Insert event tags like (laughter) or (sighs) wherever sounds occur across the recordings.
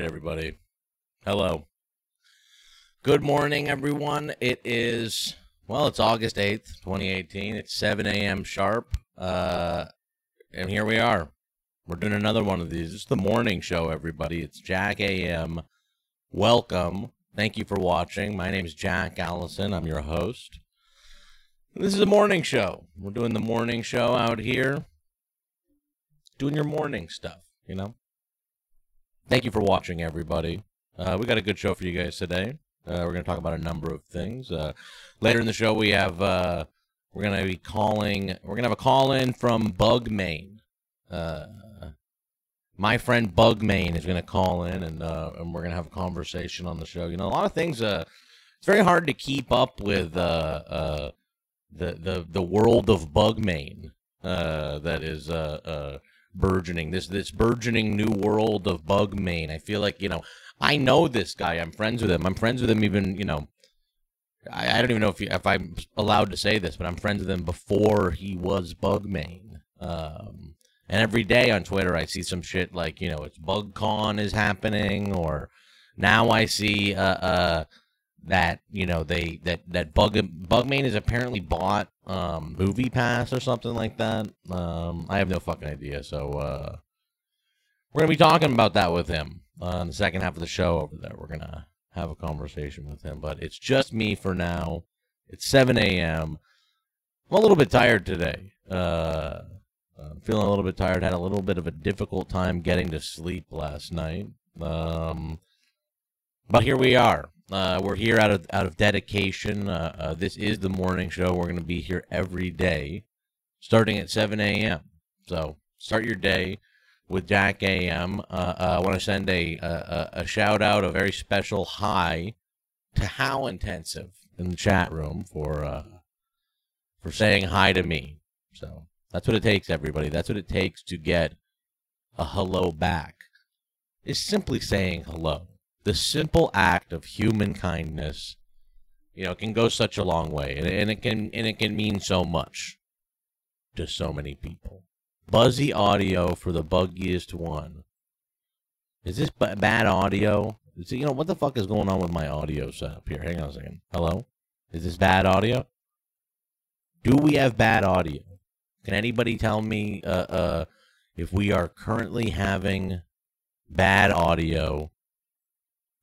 Right, everybody. Hello. Good morning, everyone. It is, well, it's August 8th, 2018. It's 7 a.m. sharp. Uh, and here we are. We're doing another one of these. It's the morning show, everybody. It's Jack AM. Welcome. Thank you for watching. My name is Jack Allison. I'm your host. This is a morning show. We're doing the morning show out here. Doing your morning stuff, you know? Thank you for watching, everybody. Uh, we got a good show for you guys today. Uh, we're going to talk about a number of things. Uh, later in the show, we have uh, we're going to be calling. We're going to have a call in from Bug Maine. Uh, my friend Bug Maine is going to call in, and uh, and we're going to have a conversation on the show. You know, a lot of things. It's very hard to keep up with the the the world of Bug Maine uh, that is burgeoning. This this burgeoning new world of Bug Maine. I feel like you know I know this guy. I'm friends with him. I'm friends with him even, you know, I, I don't even know if, he, if I'm allowed to say this, but I'm friends with him before he was Bugmain. Um, and every day on Twitter, I see some shit like, you know, it's BugCon is happening, or now I see uh, uh, that, you know, they that that Bug Bugmain is apparently bought um, Movie Pass or something like that. Um, I have no fucking idea. So uh, we're gonna be talking about that with him on the second half of the show over there. We're to have a conversation with him, but it's just me for now. It's 7 a.m. I'm a little bit tired today. Uh, I'm feeling a little bit tired. Had a little bit of a difficult time getting to sleep last night. Um, but here we are. Uh, we're here out of out of dedication. Uh, uh, this is the morning show. We're going to be here every day, starting at 7 a.m. So start your day with Jack AM. Uh, uh, I want to send a, a, a shout out, a very special hi to How Intensive in the chat room for uh, for saying hi to me. So that's what it takes, everybody. That's what it takes to get a hello back. Is simply saying hello. The simple act of human kindness, you know, can go such a long way, and, and it can and it can mean so much to so many people buzzy audio for the buggiest one. Is this b- bad audio? Is it, you know, what the fuck is going on with my audio setup here? Hang on a second. Hello? Is this bad audio? Do we have bad audio? Can anybody tell me uh, uh, if we are currently having bad audio?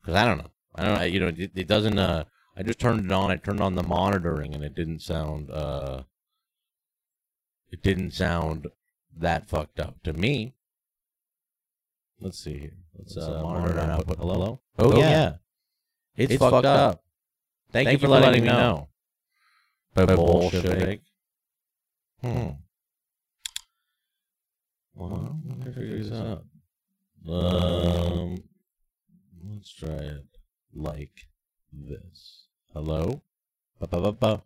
Because I don't know. I don't know. You know, it, it doesn't. Uh, I just turned it on. I turned on the monitoring, and it didn't sound. Uh, it didn't sound that fucked up to me. Let's see here. Let's, Let's uh, uh, monitor output. Hello? Oh, oh yeah. yeah. It's, it's fucked, fucked up. up. Thank, Thank, you for letting, letting me know. know. Bullshit. Hmm. Well, let figure this out. Um, let's try it like this. Hello? Ba-ba-ba-ba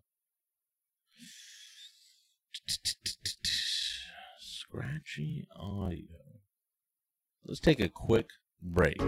scratchy audio. Let's take a quick break.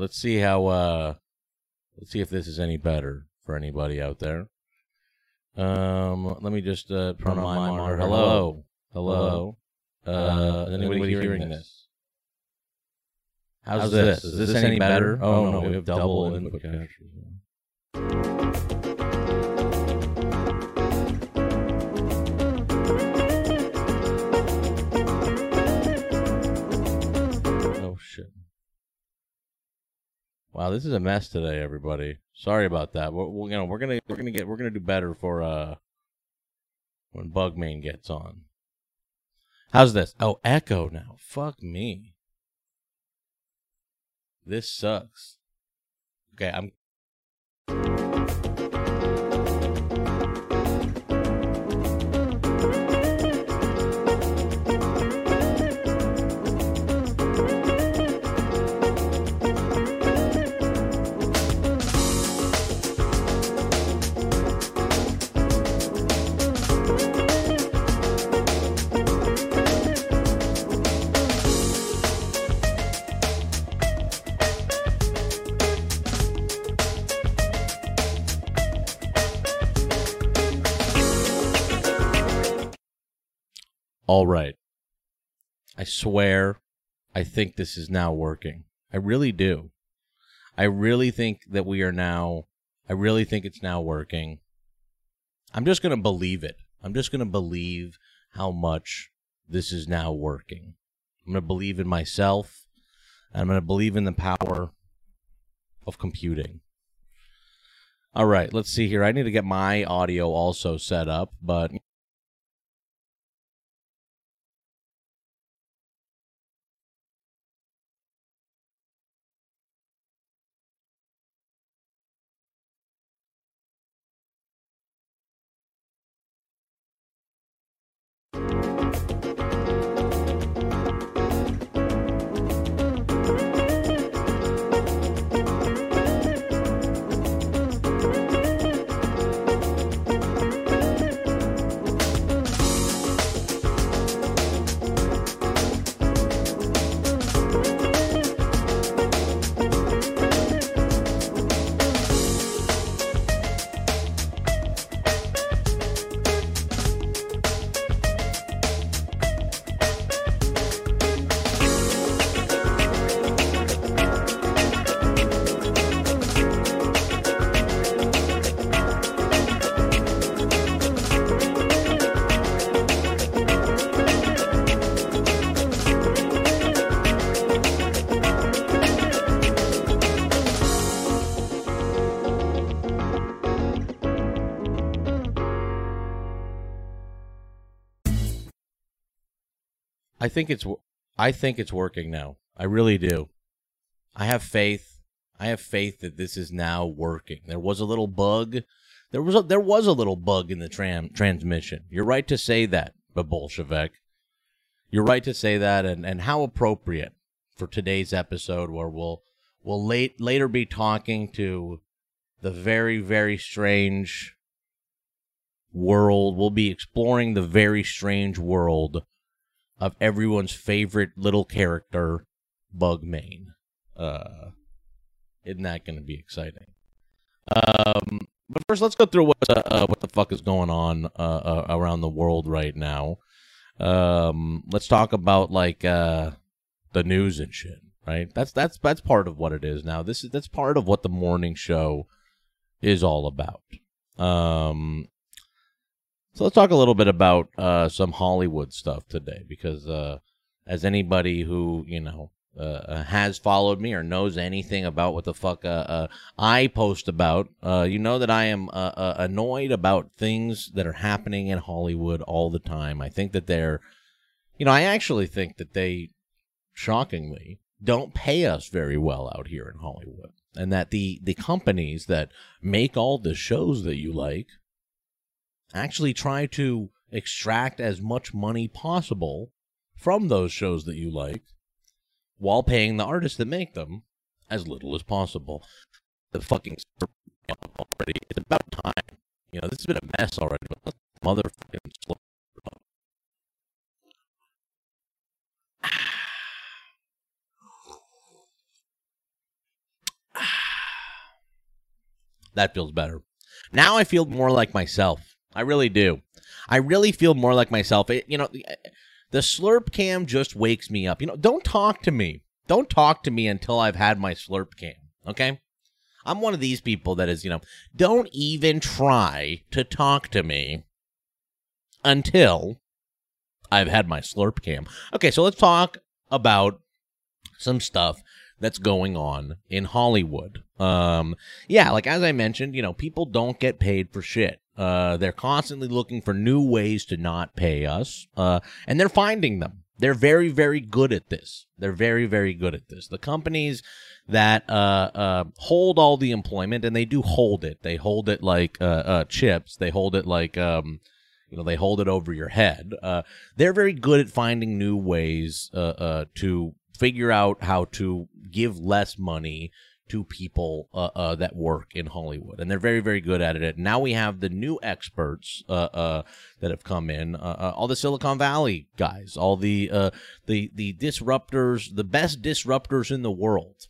Let's see how. uh Let's see if this is any better for anybody out there. Um, let me just uh, turn on my monitor. Hello, hello. Uh, is anybody hearing this? How's this? Is this any better? Oh no, we have double input. Wow, this is a mess today, everybody. Sorry about that. We're, we're, you know, we're gonna we're gonna get we're gonna do better for uh when Bugman gets on. How's this? Oh, echo now. Fuck me. This sucks. Okay, I'm. All right. I swear, I think this is now working. I really do. I really think that we are now. I really think it's now working. I'm just going to believe it. I'm just going to believe how much this is now working. I'm going to believe in myself. I'm going to believe in the power of computing. All right, let's see here. I need to get my audio also set up, but think it's I think it's working now. I really do. I have faith. I have faith that this is now working. There was a little bug. There was a, there was a little bug in the tram transmission. You're right to say that, but Bolshevik. You're right to say that, and, and how appropriate for today's episode, where we'll we'll late later be talking to the very very strange world. We'll be exploring the very strange world of everyone's favorite little character, Bugmain. Uh, isn't that going to be exciting? Um, but first, let's go through what uh, uh, what the fuck is going on uh, uh, around the world right now. Um, let's talk about like uh, the news and shit. Right? That's that's that's part of what it is now. This is that's part of what the morning show is all about. Um, so let's talk a little bit about uh, some Hollywood stuff today, because uh, as anybody who you know uh, has followed me or knows anything about what the fuck uh, uh, I post about, uh, you know that I am annoyed about things that are happening in Hollywood all the time. I think that they're, you know, I actually think that they, shockingly, don't pay us very well out here in Hollywood, and that the the companies that make all the shows that you like actually try to extract as much money possible from those shows that you like while paying the artists that make them as little as possible. The fucking already. It's about time. You know, this has been a mess already. But motherfucking slow. That feels better. Now I feel more like myself. I really do. I really feel more like myself. It, you know, the, slurp cam just wakes me up. You know, don't talk to me. Don't talk to me until I've had my slurp cam. Okay? I'm one of these people that is, you know, don't even try to talk to me until I've had my slurp cam. Okay, so let's talk about some stuff that's going on in Hollywood. Um, yeah, like as I mentioned, you know, people don't get paid for shit. Uh, they're constantly looking for new ways to not pay us, uh, and they're finding them. They're very, very good at this. They're very, very good at this. The companies that uh, uh, hold all the employment, and they do hold it. They hold it like uh, chips. They hold it like um, you know, they hold it over your head. They're very good at finding new ways to figure out how to give less money to people uh, uh, that work in Hollywood, and they're very, very good at it. Now we have the new experts uh, uh that have come in, uh, uh, all the Silicon Valley guys, all the the the disruptors, the best disruptors in the world,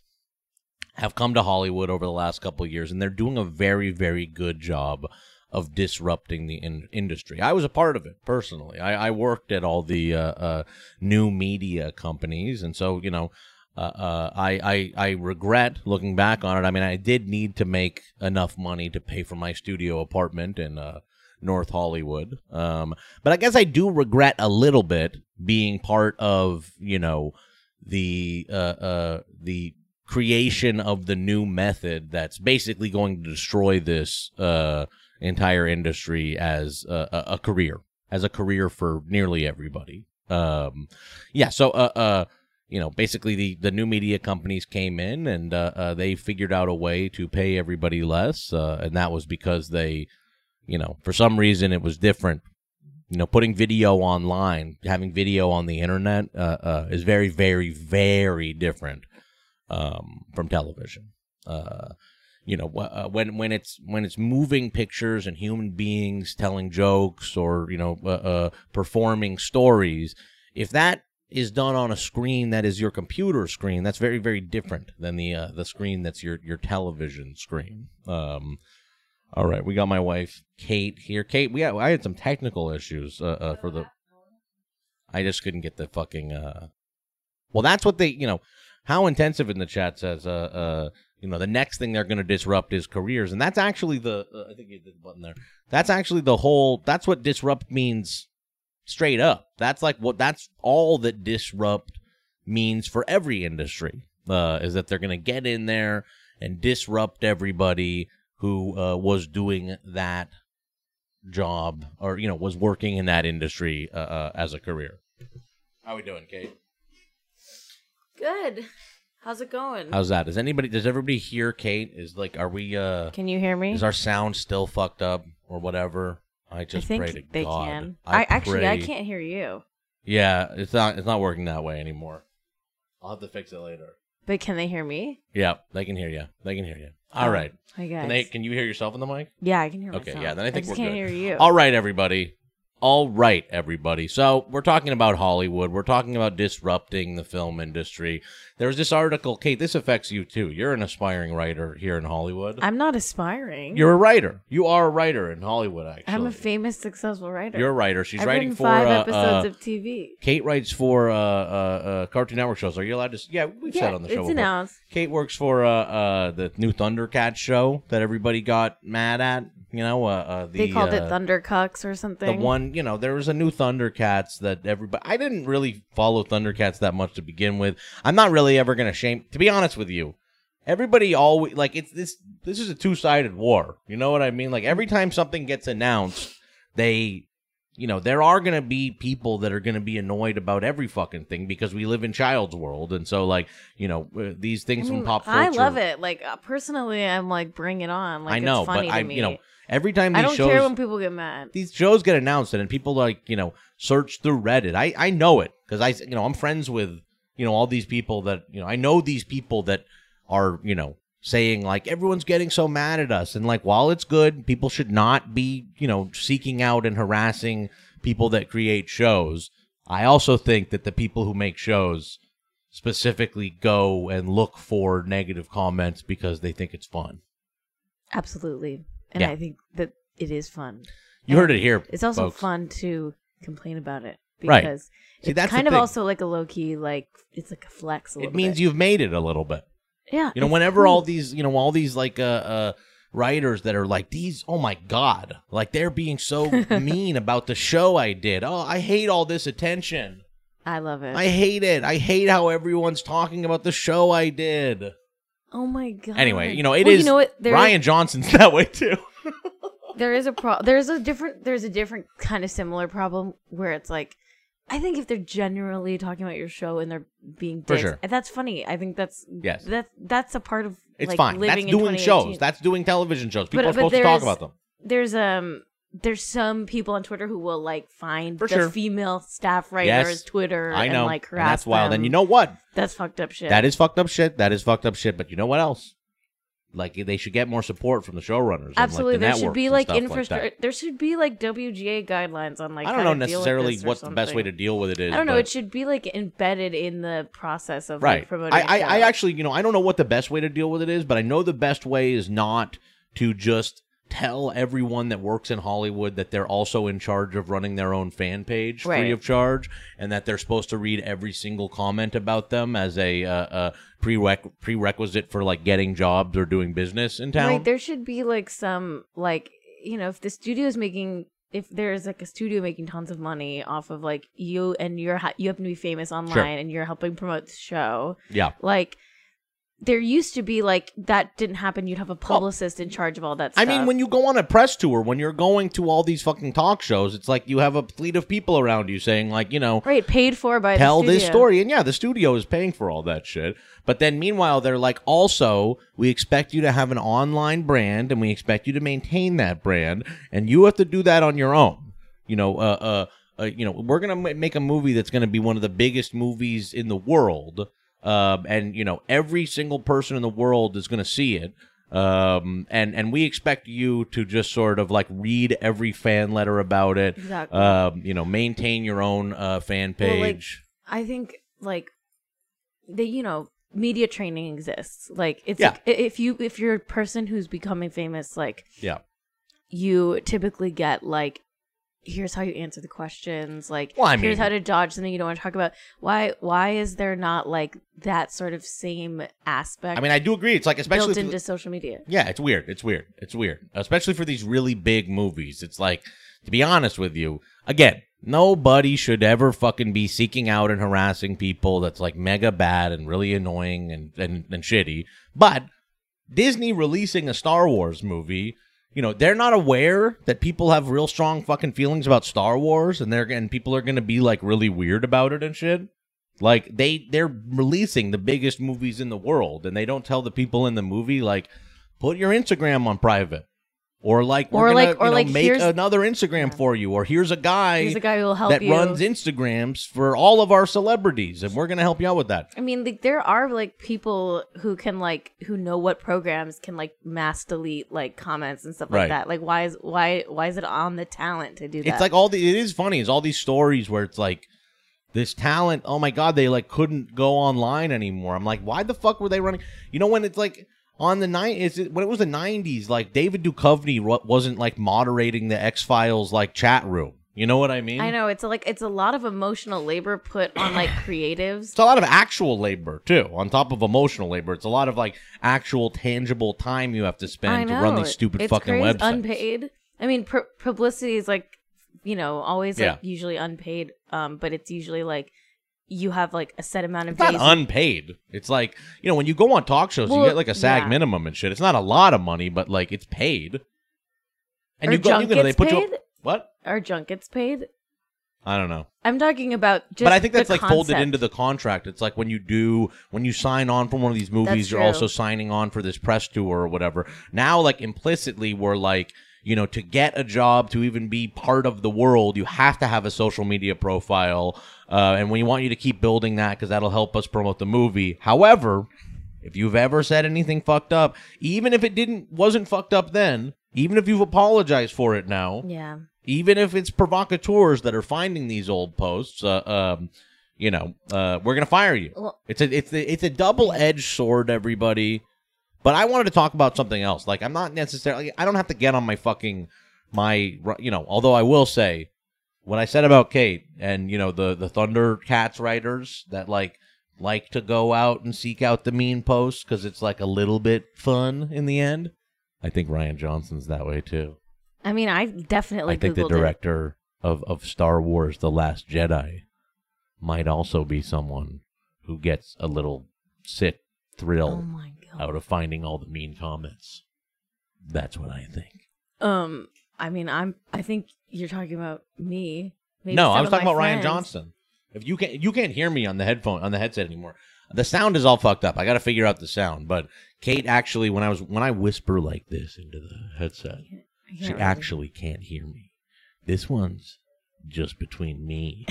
have come to Hollywood over the last couple of years, and they're doing a very, very good job of disrupting the in- industry. I was a part of it personally. I, I worked at all the new media companies, and so you know uh, uh, I, I I regret looking back on it. I mean, I did need to make enough money to pay for my studio apartment in uh, North Hollywood. Um, but I guess I do regret a little bit being part of you know the uh, uh, the creation of the new method that's basically going to destroy this uh, entire industry as a, a, career, as a career for nearly everybody. Um, yeah. So uh, uh you know, basically the, the new media companies came in and uh, uh, they figured out a way to pay everybody less. Uh, and that was because they, you know, for some reason it was different. You know, putting video online, having video on the internet uh, uh, is very, very, very different um, from television. Uh, you know, when when it's when it's moving pictures and human beings telling jokes or you know performing stories, if that is done on a screen that is your computer screen, that's very very different than the uh, the screen that's your your television screen. Um, all right, we got my wife Kate here. Kate, we had, I had some technical issues uh, uh, for the. I just couldn't get the fucking. Uh... Well, that's what they you know. How intensive in the chat says. Uh, uh, you know, the next thing they're going to disrupt is careers, and that's actually the. Uh, I think you did the button there. That's actually the whole. That's what disrupt means straight up. That's like what that's all that disrupt means for every industry. Uh, is that they're going to get in there and disrupt everybody who uh, was doing that job or you know was working in that industry uh, uh as a career. How we doing, Kate? Good. How's it going? How's that? Does anybody? Does everybody hear Kate? Is like, are we? uh Can you hear me? Is our sound still fucked up or whatever? I just I think pray to they God. can. I, actually I can't hear you. Yeah, it's not. It's not working that way anymore. I'll have to fix it later. But can they hear me? Yeah, they can hear you. They can hear you. Oh, All Oh, right. I guess. Can they? Can you hear yourself in the mic? yeah, I can hear Okay, myself. yeah, then I think just we're can't good. hear you. All right, everybody. All right, everybody. So we're talking about Hollywood. We're talking about disrupting the film industry. There's this article, Kate. This affects you too. You're an aspiring writer here in Hollywood. I'm not aspiring. You're a writer. You are a writer in Hollywood. Actually, I'm a famous, successful writer. You're a writer. She's I've writing for five uh, episodes uh, of TV. Kate writes for uh, uh, uh, Cartoon Network shows. Are you allowed to? Yeah, we've yeah, said on the show it's before. announced. Kate works for uh, uh, the new Thundercats show that everybody got mad at. You know, uh, uh, the, they called uh, it Thundercucks or something. The one, you know, there was a new Thundercats that everybody. I didn't really follow Thundercats that much to begin with. I'm not really ever gonna shame. To be honest with you, everybody always like it's this. This is a two sided war. You know what I mean? Like every time something gets announced, they you know, there are going to be people that are going to be annoyed about every fucking thing because we live in child's world. And so, like, you know, uh, these I, things mean, from pop culture. I love it. Like uh, personally, I'm like, bring it on. Like I know, it's funny but to I, me. you know, every time I don't shows, care when people get mad. these shows get announced and people like, you know, search through Reddit. I, I know it because I, you know, I'm friends with, you know, all these people that, you know, I know these people that are, you know, saying like everyone's getting so mad at us and like while it's good people should not be you know seeking out and harassing people that create shows i also think that the people who make shows specifically go and look for negative comments because they think it's fun Absolutely. And Yeah. I think that it is fun. You heard it here. It's also folks. fun to complain about it Right. because See, it's that's kind of thing. also like a low key like it's like a flex. A It means bit. you've made it a little bit. yeah. You know, whenever all these, you know, all these like uh uh writers that are like these, oh my god, like they're being so (laughs) mean about the show I did. Oh, I hate all this attention. I love it. I hate it. I hate how everyone's talking about the show I did. Oh my god. Anyway, you know, it is. well, You know what? There is- Rian Johnson's (laughs) that way too. (laughs) there is a pro. There's a different. There's a different kind of similar problem where it's like. I think if they're generally talking about your show and they're being For dicks, sure. that's funny. I think that's Yes. That's that's a part of It's like, fine. That's living in doing shows. That's doing television shows. People But- are but supposed to talk is- about them. there's um there's some people on Twitter who will like find For the sure. female staff writer's Yes. Twitter I know. and like and harass that's wild. them. And you know what? that's fucked up shit. That is fucked up shit. That is fucked up shit. But you know what else? Like they should get more support from the showrunners. absolutely. And, like, the there should networks be and like stuff that. infrastructure. there should be like WGA guidelines on like. I don't know to deal with necessarily this or what the best way to something. deal with it is. I don't know. but- It should be like embedded in the process of right. like, promoting. I, a I, I show. I actually, you know, I don't know what the best way to deal with it is, but I know the best way is not to just tell everyone that works in Hollywood that they're also in charge of running their own fan page free of charge, and that they're supposed to read every single comment about them as a uh, uh, prereq- prerequisite for like getting jobs or doing business in town. Right, there should be like some like you know if the studio is making if there's like a studio making tons of money off of like you and you're ha- you happen to be famous online and you're helping promote the show yeah. like there used to be like that didn't happen you'd have a publicist in charge of all that stuff. I mean, when you go on a press tour, when you're going to all these fucking talk shows, it's like you have a fleet of people around you saying, like, you know, right paid for by tell the this story. And yeah, the studio is paying for all that shit. But then meanwhile, they're like, also, we expect you to have an online brand and we expect you to maintain that brand. And you have to do that on your own. You know, uh, uh, uh you know, we're going to make a movie that's going to be one of the biggest movies in the world. Um, and you know, every single person in the world is going to see it. Um, and, and we expect you to just sort of like read every fan letter about it. Exactly. Um, you know, maintain your own, uh, fan Well, like, page. I think like the you know media training exists like it's Yeah. like if you if you're a person who's becoming famous like yeah. you typically get like here's how you answer the questions like Well, I here's how to dodge something you don't want to talk about why why is there not like that sort of same aspect I mean, I do agree. It's like, especially built into the- social media yeah, it's weird. It's weird. It's weird, especially for these really big movies. It's like, to be honest with you, again, nobody should ever fucking be seeking out and harassing people. That's like mega bad and really annoying and and, and shitty. But Disney releasing a Star Wars movie. You know, they're not aware that people have real strong fucking feelings about Star Wars and they're and people are to be like really weird about it and shit. Like they they're releasing the biggest movies in the world and they don't tell the people in the movie like put your Instagram on private or like we're Or gonna, like- or you know, like, make another Instagram for you or here's a guy here's a guy who will help that you runs Instagrams for all of our celebrities and we're going to help you out with that. I mean, like, there are like people who can like who know what programs can like mass delete like comments and stuff like that. Like, why is why why is it on the talent to do that? It's like all the it is funny. It's all these stories where it's like this talent. Oh my god, they like couldn't go online anymore. I'm like, why the fuck were they running? You know when it's like on the night is it when it was the 90s? Like David Duchovny wa- wasn't like moderating the X Files like chat room. You know what I mean? I know it's like it's a lot of emotional labor put on like (sighs) creatives. It's a lot of actual labor too, on top of emotional labor. It's a lot of like actual tangible time you have to spend to run these stupid it's fucking crazy, websites. Unpaid. I mean, pu- publicity is like you know always Yeah. like usually unpaid. Um, but it's usually like you have like a set amount of It's not unpaid. It's like you know when you go on talk shows, you get like a SAG yeah. minimum and shit. It's not a lot of money, but like it's paid. And Are you go, you know, they put you paid? what? Are junkets paid? I don't know, I'm talking about just. but I think that's like folded into the contract. It's like when you do when you sign on for one of these movies, That's you're true. also signing on for this press tour or whatever. Now, like implicitly, we're like. You know, to get a job, to even be part of the world, you have to have a social media profile, uh, and we want you to keep building that because that'll help us promote the movie. However, If you've ever said anything fucked up, even if it didn't wasn't fucked up then, even if you've apologized for it now, Yeah. even if it's provocateurs that are finding these old posts, uh, um, you know, uh, we're gonna fire you. Well- it's a it's a, it's a double edged sword, everybody. But I wanted to talk about something else. Like I'm not necessarily. I don't have to get on my fucking my. You know. Although I will say, what I said about Kate and you know the the Thundercats writers that like like to go out and seek out the mean posts because it's like a little bit fun in the end. I think Rian Johnson's that way too. I mean, I definitely I think the Googled it. director of, of Star Wars The Last Jedi might also be someone who gets a little sick Oh thrill my god. Out of finding all the mean comments. That's what I think. Um, I mean, I'm. I think you're talking about me. Maybe no, I was talking about Rian. Johnson. If you can you can't hear me on the headphone on the headset anymore. The sound is all fucked up. I got to figure out the sound. But Kate actually when I was when I whisper like this into the headset, I can't She really- actually can't hear me. This one's just between me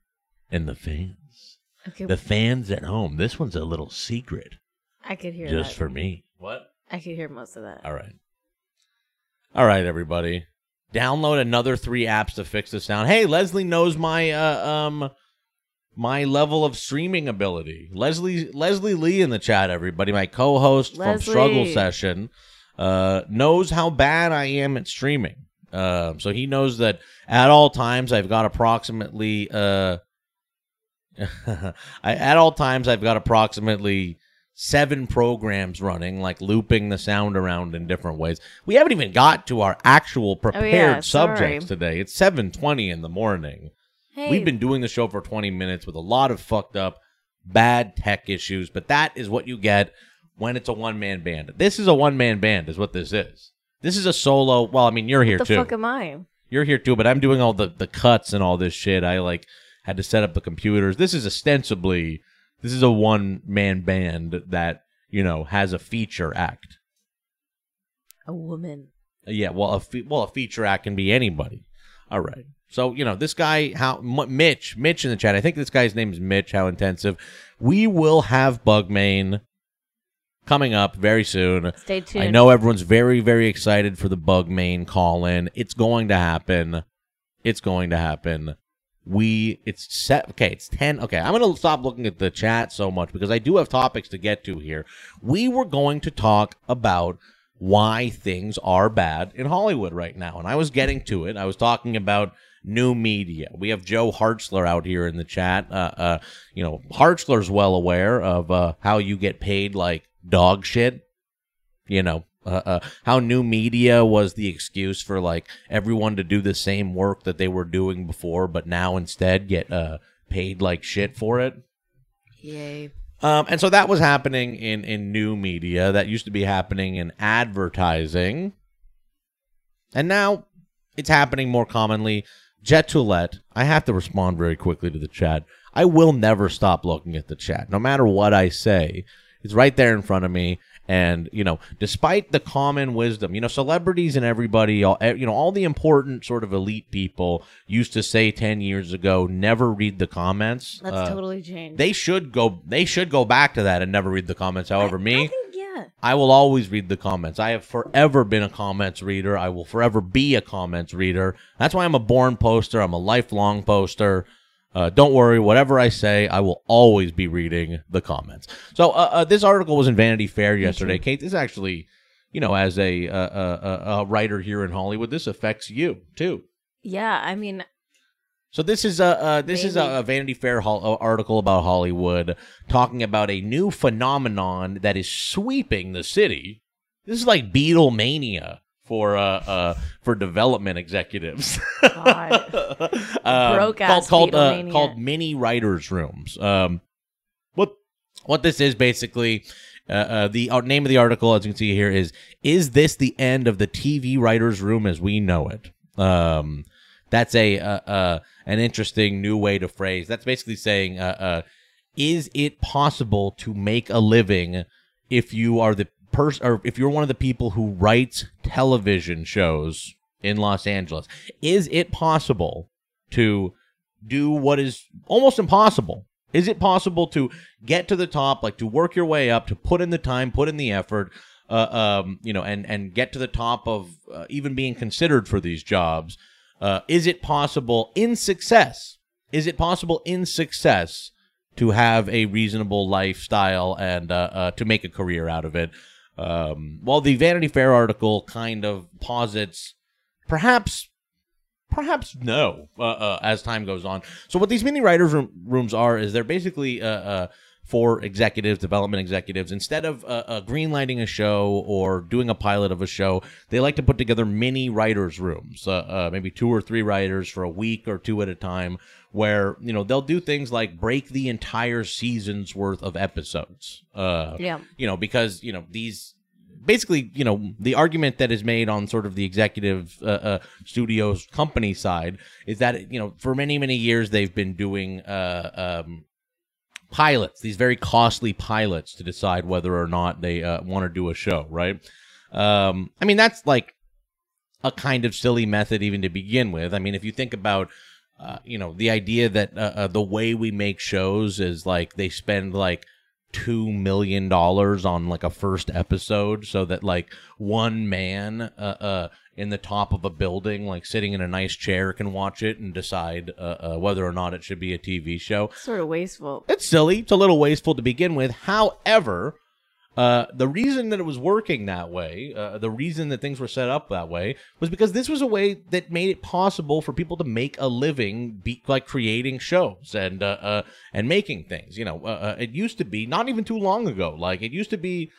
(laughs) and the fans. Okay, The fans at home. This one's a little secret I could hear just that. for me. What? I could hear most of that. All right. All right, everybody. Download another three apps to fix the sound. Hey, Leslie knows my uh, um my level of streaming ability. Leslie Leslie Lee in the chat, everybody, my co-host from Struggle Session, uh, knows how bad I am at streaming. Uh, so he knows that at all times I've got approximately uh, (laughs) I, at all times I've got approximately seven programs running, like looping the sound around in different ways. We haven't even got to our actual prepared Oh, yeah, subjects today. It's seven twenty in the morning. Hey, We've been doing the show for 20 minutes with a lot of fucked up, bad tech issues, but that is what you get when it's a one man band. This is a one man band, is what this is. This is a solo. Well, I mean, you're here what too. the fuck am I? you're here too, but I'm doing all the, the cuts and all this shit. I like had to set up the computers. This is ostensibly this is a one man band that you know has a feature act. A woman. Yeah, well, a fe- well, a feature act can be anybody. All right. Mm-hmm. So you know this guy, how M- Mitch, Mitch in the chat. I think this guy's name is Mitch. How intensive? We will have Bugmain coming up very soon. Stay tuned. I know everyone's very, very excited for the Bugmain call in. It's going to happen. It's going to happen. We it's set okay, it's 10. Okay, I'm to stop looking at the chat so much because I do have topics to get to here. We were going to talk about why things are bad in Hollywood right now. And I was getting to it. I was talking about new media. We have Joe Hartzler out here in the chat. Uh, uh, you know, Hartzler's well aware of uh, how you get paid like dog shit you know uh, uh, how new media was the excuse for like everyone to do the same work that they were doing before but now instead get uh, paid like shit for it? Yay. um, and so that was happening in in new media. That used to be happening in advertising. And now it's happening more commonly. Jet toulette i have to respond very quickly to the chat. I will never stop looking at the chat. No matter what i say it's right there in front of me and you know despite the common wisdom you know celebrities and everybody all eh, you know all the important sort of elite people used to say 10 years ago never read the comments That's Uh, totally changed. they should go they should go back to that and never read the comments however I, me I think, yeah. I will always read the comments. I have forever been a comments reader. I will forever be a comments reader. That's why I'm a born poster. I'm a lifelong poster. Uh, don't worry, whatever I say, I will always be reading the comments. So uh, uh, this article was in Vanity Fair yesterday. Kate, this actually, you know, as a, uh, uh, uh, a writer here in Hollywood, this affects you too. Yeah, I mean, So this is a uh, this is a, Vanity Fair hol- article about Hollywood talking about a new phenomenon that is sweeping the city. This is like Beatlemania for uh, uh for development executives. (laughs) Um, Broke-ass called called, uh, called mini writers rooms. Um, what what this is basically. Uh, uh, the uh, name of the article, as you can see here, is "Is this the end of the TV writers' room as we know it?" Um, that's a uh, uh, an interesting new way to phrase. That's basically saying, uh, uh, is it possible to make a living if you are the person, or if you're one of the people who writes television shows in Los Angeles? Is it possible to do what is almost impossible? Is it possible to get to the top, like to work your way up, to put in the time, put in the effort, uh, um, you know, and and get to the top of uh, even being considered for these jobs? Uh, is it possible in success? Is it possible in success to have a reasonable lifestyle and uh, uh, to make a career out of it? Um, while the Vanity Fair article kind of posits perhaps perhaps no uh, uh, as time goes on. So what these mini writers room, rooms are is they're basically uh, uh, for executives, development executives. Instead of uh, uh, greenlighting a show or doing a pilot of a show, they like to put together mini writers rooms, maybe two or three writers for a week or two at a time, where you know they'll do things like break the entire season's worth of episodes. Uh, Yeah. you know because you know these basically you know the argument that is made on sort of the executive uh, uh, studios company side is that you know for many many years they've been doing uh, um, pilots these very costly pilots to decide whether or not they uh, want to do a show right um, i mean that's like a kind of silly method even to begin with i mean if you think about uh, you know the idea that uh, uh, the way we make shows is like they spend like two million dollars on like a first episode so that like one man uh, uh in the top of a building like sitting in a nice chair can watch it and decide uh, uh, whether or not it should be a tv show. Sort of wasteful. it's silly. It's a little wasteful to begin with. However uh, the reason that it was working that way, uh, the reason that things were set up that way, was because this was a way that made it possible for people to make a living, be like creating shows and uh, uh, and making things. You know, uh, uh, it used to be not even too long ago. Like it used to be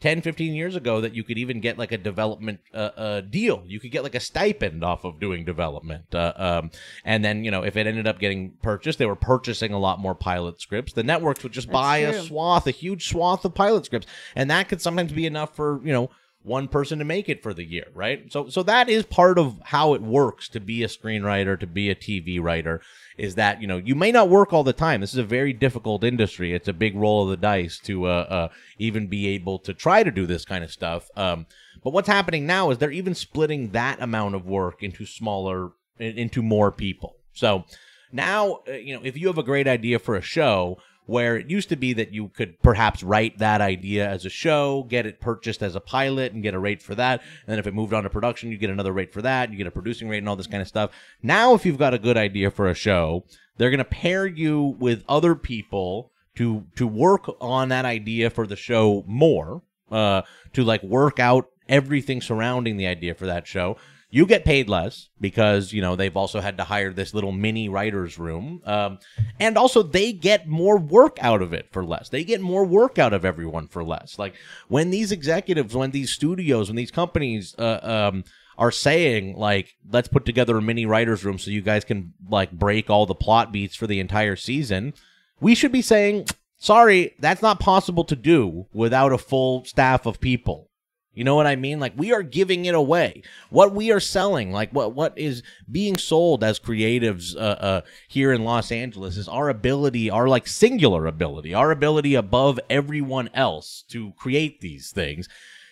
10, 15 years ago that you could even get like a development uh, uh, deal. You could get like a stipend off of doing development. Uh, um, and then, you know, if it ended up getting purchased, they were purchasing a lot more pilot scripts. The networks would just That's buy a swath, a huge swath of pilot scripts. And that could sometimes be enough for, you know, one person to make it for the year, right? So so that is part of how it works to be a screenwriter, to be a TV writer, is that, you know, you may not work all the time. This is a very difficult industry. It's a big roll of the dice to uh, uh even be able to try to do this kind of stuff. Um but what's happening now is they're even splitting that amount of work into smaller into more people. So now, uh, you know, if you have a great idea for a show, where it used to be that you could perhaps write that idea as a show, get it purchased as a pilot, and get a rate for that. And then if it moved on to production, you get another rate for that. You get a producing rate and all this kind of stuff. Now, if you've got a good idea for a show, they're going to pair you with other people to to work on that idea for the show more, uh, to like work out everything surrounding the idea for that show. You get paid less because you know they've also had to hire this little mini writers room, um, and also they get more work out of it for less. They get more work out of everyone for less. Like when these executives, when these studios, when these companies uh, um, are saying like, let's put together a mini writers room so you guys can like break all the plot beats for the entire season, we should be saying, sorry, that's not possible to do without a full staff of people. You know what I mean? Like we are giving it away. What we are selling, like what what is being sold as creatives uh, uh, here in Los Angeles, is our ability, our like singular ability, our ability above everyone else to create these things,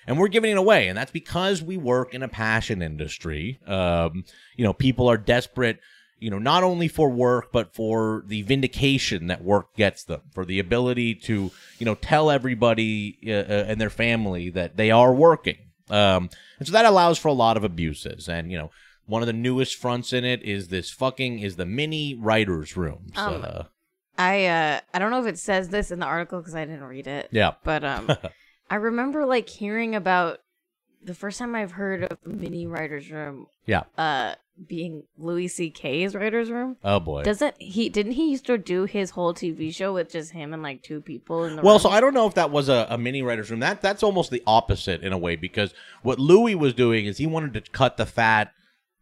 and we're giving it away. And that's because we work in a passion industry. Um, you know, people are desperate you know, not only for work, but for the vindication that work gets them, for the ability to, you know, tell everybody uh, uh, and their family that they are working. Um, and so that allows for a lot of abuses. And, you know, one of the newest fronts in it is this fucking, is the mini writer's rooms. Um, uh, I uh I don't know if it says this in the article because I didn't read it. yeah. But um (laughs) I remember like hearing about the first time I've heard of mini writer's room Yeah. uh being Louis C.K.'s writer's room. Oh, boy. Doesn't he didn't he used to do his whole TV show with just him and like two people in the Well, room? so I don't know if that was a, a mini writer's room. That that's almost the opposite in a way because what Louis was doing is he wanted to cut the fat,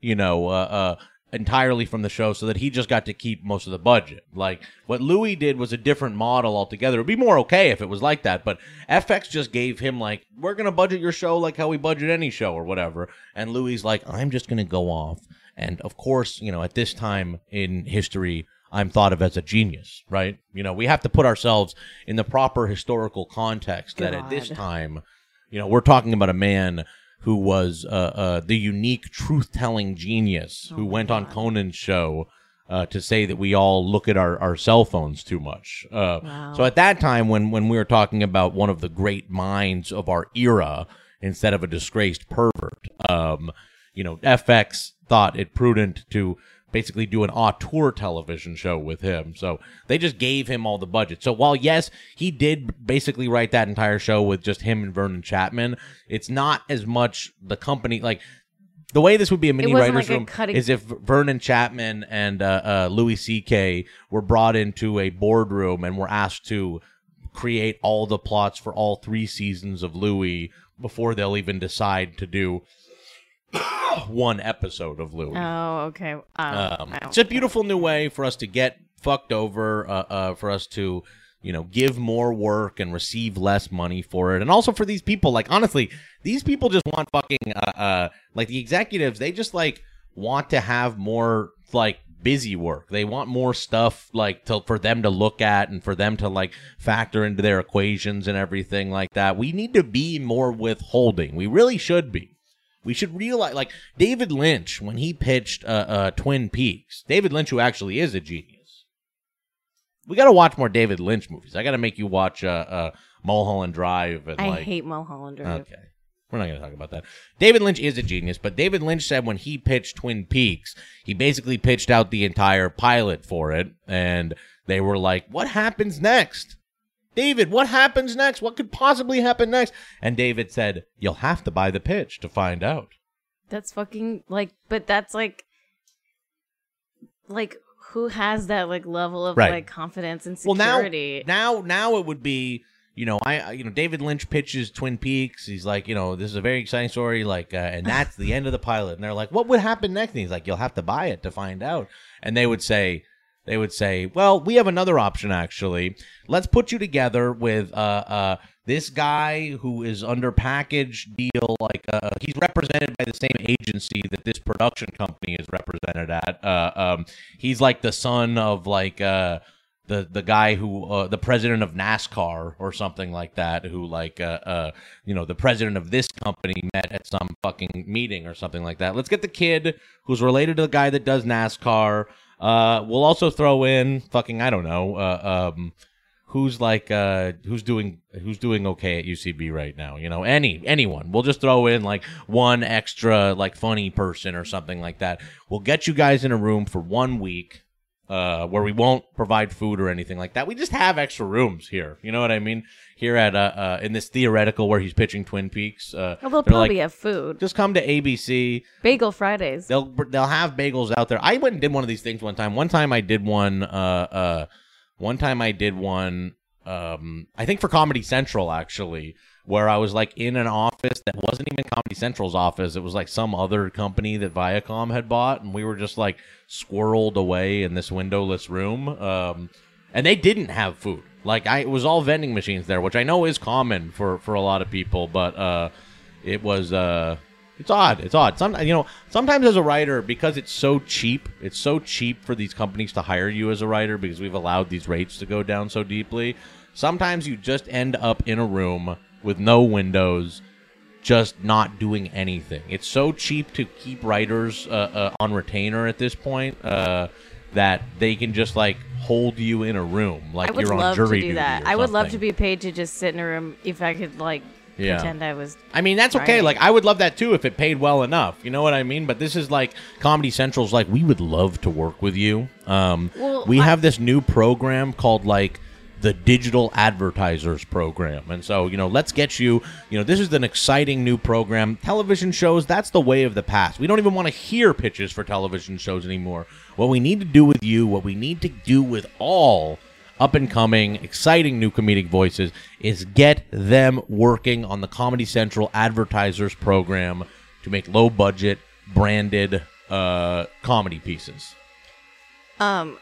you know, uh, uh, entirely from the show so that he just got to keep most of the budget. Like what Louis did was a different model altogether. It'd be more okay if it was like that, but FX just gave him like, we're gonna budget your show like how we budget any show or whatever. And Louis like, I'm just gonna go off. And of course, you know, at this time in history, I'm thought of as a genius, right? You know, we have to put ourselves in the proper historical context that at this time, you know, we're talking about a man who was uh, uh, the unique truth-telling genius who Oh my went on Conan's show uh, to say that we all look at our, our cell phones too much. Uh, Wow. So at that time, when when we were talking about one of the great minds of our era instead of a disgraced pervert, um, you know, FX thought it prudent to basically do an auteur television show with him. So they just gave him all the budget. So while yes, he did basically write that entire show with just him and Vernon Chatman, it's not as much the company like the way this would be a mini writers like room cutting- is if Vernon Chatman and uh, uh, Louis C.K. were brought into a boardroom and were asked to create all the plots for all three seasons of Louie before they'll even decide to do (coughs) one episode of Louie. Oh, okay. Um, Um, it's a beautiful new way for us to get fucked over, uh, uh, for us to, you know, give more work and receive less money for it. And also for these people, like, honestly, these people just want fucking, uh, uh, like, the executives, they just, like, want to have more, like, busy work. They want more stuff, like, to, for them to look at and for them to, like, factor into their equations and everything like that. We need to be more withholding. We really should be. We should realize, like David Lynch, when he pitched uh, uh, Twin Peaks, David Lynch, who actually is a genius. We got to watch more David Lynch movies. I got to make you watch uh, uh, Mulholland Drive and I like. hate Mulholland Drive. Okay. We're not going to talk about that. David Lynch is a genius, but David Lynch said when he pitched Twin Peaks, he basically pitched out the entire pilot for it, and they were like, What happens next? David, what happens next? What could possibly happen next? And David said, You'll have to buy the pitch to find out. That's fucking like, but that's like, like who has that like level of Right. like confidence and Well, now, security? now, now it would be, you know, I, I- you know, David Lynch pitches Twin Peaks. He's like, you know, this is a very exciting story, like, uh, and that's the end of the pilot. And they're like, what would happen next? And he's like, you'll have to buy it to find out. And they would say, they would say, well, we have another option actually. Let's put you together with uh, uh, this guy who is under package deal. Like uh, he's represented by the same agency that this production company is represented at. Uh, um, he's like the son of like uh, the the guy who uh, the president of NASCAR or something like that. Who like uh, uh, you know the president of this company met at some fucking meeting or something like that. Let's get the kid who's related to the guy that does NASCAR. Uh, we'll also throw in fucking I don't know. Uh, um, who's like uh who's doing who's doing okay at UCB right now you know? Any anyone. We'll just throw in like one extra like funny person or something like that. We'll get you guys in a room for one week uh where we won't provide food or anything like that. We just have extra rooms here. You know what i mean here at uh, uh in this theoretical where he's pitching twin peaks uh well, they'll probably like have food. just come to abc Bagel Fridays. they'll they'll have bagels out there. I went and did one of these things one time. One time I did one. Uh, uh, one time I did one. Um, I think for Comedy Central actually, where I was like in an office that wasn't even Comedy Central's office. It was like some other company that Viacom had bought, and we were just like squirreled away in this windowless room. Um, and they didn't have food. Like I, it was all vending machines there, which I know is common for for a lot of people, but uh, it was uh it's odd it's odd. Some you know sometimes as a writer because it's so cheap it's so cheap for these companies to hire you as a writer because we've allowed these rates to go down so deeply sometimes you just end up in a room with no windows just not doing anything. It's so cheap to keep writers uh, uh, on retainer at this point uh, that they can just like hold you in a room like you're on love jury to do duty that. I would love to be paid to just sit in a room if I could like Yeah. pretend I was. I mean, that's okay. Right. Like, I would love that too if it paid well enough. You know what I mean? But this is like Comedy Central's like, we would love to work with you. Um, Well, we I- have this new program called like the Digital Advertisers Program. And so, you know, let's get you, you know, this is an exciting new program. Television shows, that's the way of the past. We don't even want to hear pitches for television shows anymore. What we need to do with you, what we need to do with all up and coming, exciting new comedic voices is get them working on the Comedy Central advertisers program to make low budget branded uh, comedy pieces. Um,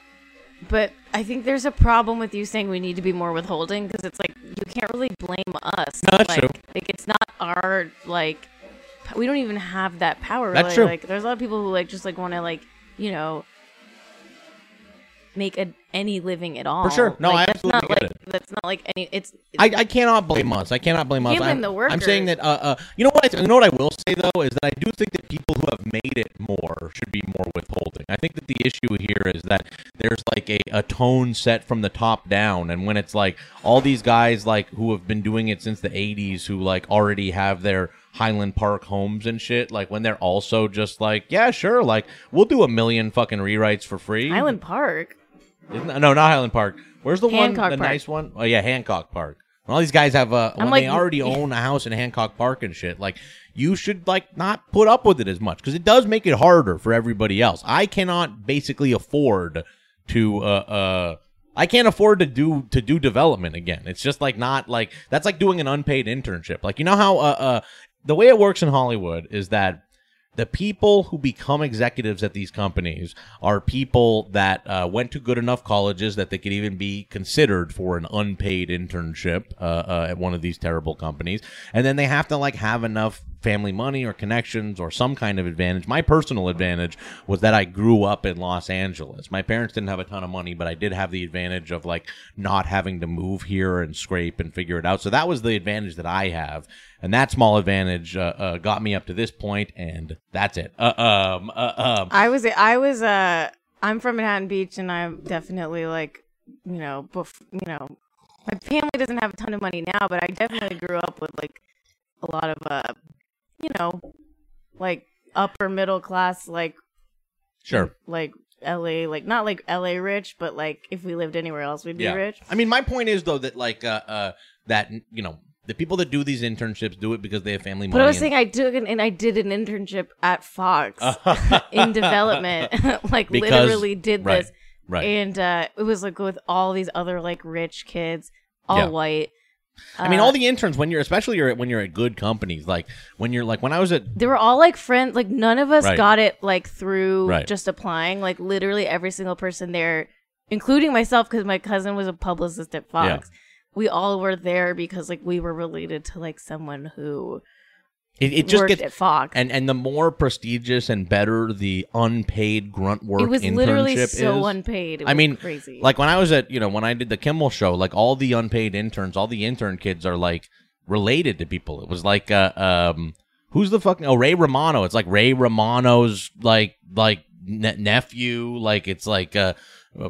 but I think there's a problem with you saying we need to be more withholding because it's like you can't really blame us. No, that's like, true. Like it's not our like we don't even have that power. That's really. true. Like there's a lot of people who like just like want to like you know make a, any living at all. For sure. No, Like, I that's not absolutely like get that's not like any. It's I, I cannot blame us. I cannot blame us. I'm, the I'm saying that uh, uh you know what I, you know what I will say though is that I do think that people who have made it more should be more withholding. I think that the issue here is that there's like a, a tone set from the top down and when it's like all these guys like who have been doing it since the 80s who like already have their Highland Park homes and shit. Like when they're also just like, yeah, sure, like we'll do a million fucking rewrites for free. Highland Park. Isn't no, not Highland Park. Where's the Hancock one, the Park. nice one? Oh yeah, Hancock Park. When all these guys have uh, when like- they already own a house in Hancock Park and shit. Like you should like not put up with it as much because it does make it harder for everybody else. I cannot basically afford to uh uh. I can't afford to do to do development again. It's just like not like that's like doing an unpaid internship. Like you know how uh, uh the way it works in Hollywood is that the people who become executives at these companies are people that uh, went to good enough colleges that they could even be considered for an unpaid internship uh, uh, at one of these terrible companies. And then they have to like have enough family money or connections or some kind of advantage. My personal advantage was that i grew up in los angeles. My parents didn't have a ton of money but i did have the advantage of like not having to move here and scrape and figure it out. So that was the advantage that i have. And that small advantage uh, uh, got me up to this point, and that's it. Uh, um, uh, um, I was I was uh I'm from Manhattan Beach and I'm definitely like you know bef- you know my family doesn't have a ton of money now but I definitely grew up with like a lot of uh you know like upper middle class like sure. like LA like not like LA rich but like if we lived anywhere else we'd be Yeah. rich. I mean, my point is though that like uh, uh, that you know the people that do these internships do it because they have family money. But I was and- saying I took an and I did an internship at Fox (laughs) (laughs) in development (laughs) like Because- literally did right, this right. and uh, it was like with all these other like rich kids, all Yeah. white. I mean, Uh, all the interns when you're especially you're when you're at good companies, like when you're like when I was at they were all like friends. Like none of us Right. got it like through Right. just applying. Like literally every single person there, including myself, because my cousin was a publicist at Fox. We all were there because like we were related to like someone who it, it just gets at Fox. and and the more prestigious and better the unpaid grunt work it was internship literally so is. unpaid. It I was mean, crazy. Like when I was at, you know, when I did the Kimmel show, like all the unpaid interns, all the intern kids are like related to people. It was like, uh, um, who's the fucking, oh, Ray Romano. It's like Ray Romano's like, like ne- nephew. Like it's like, uh,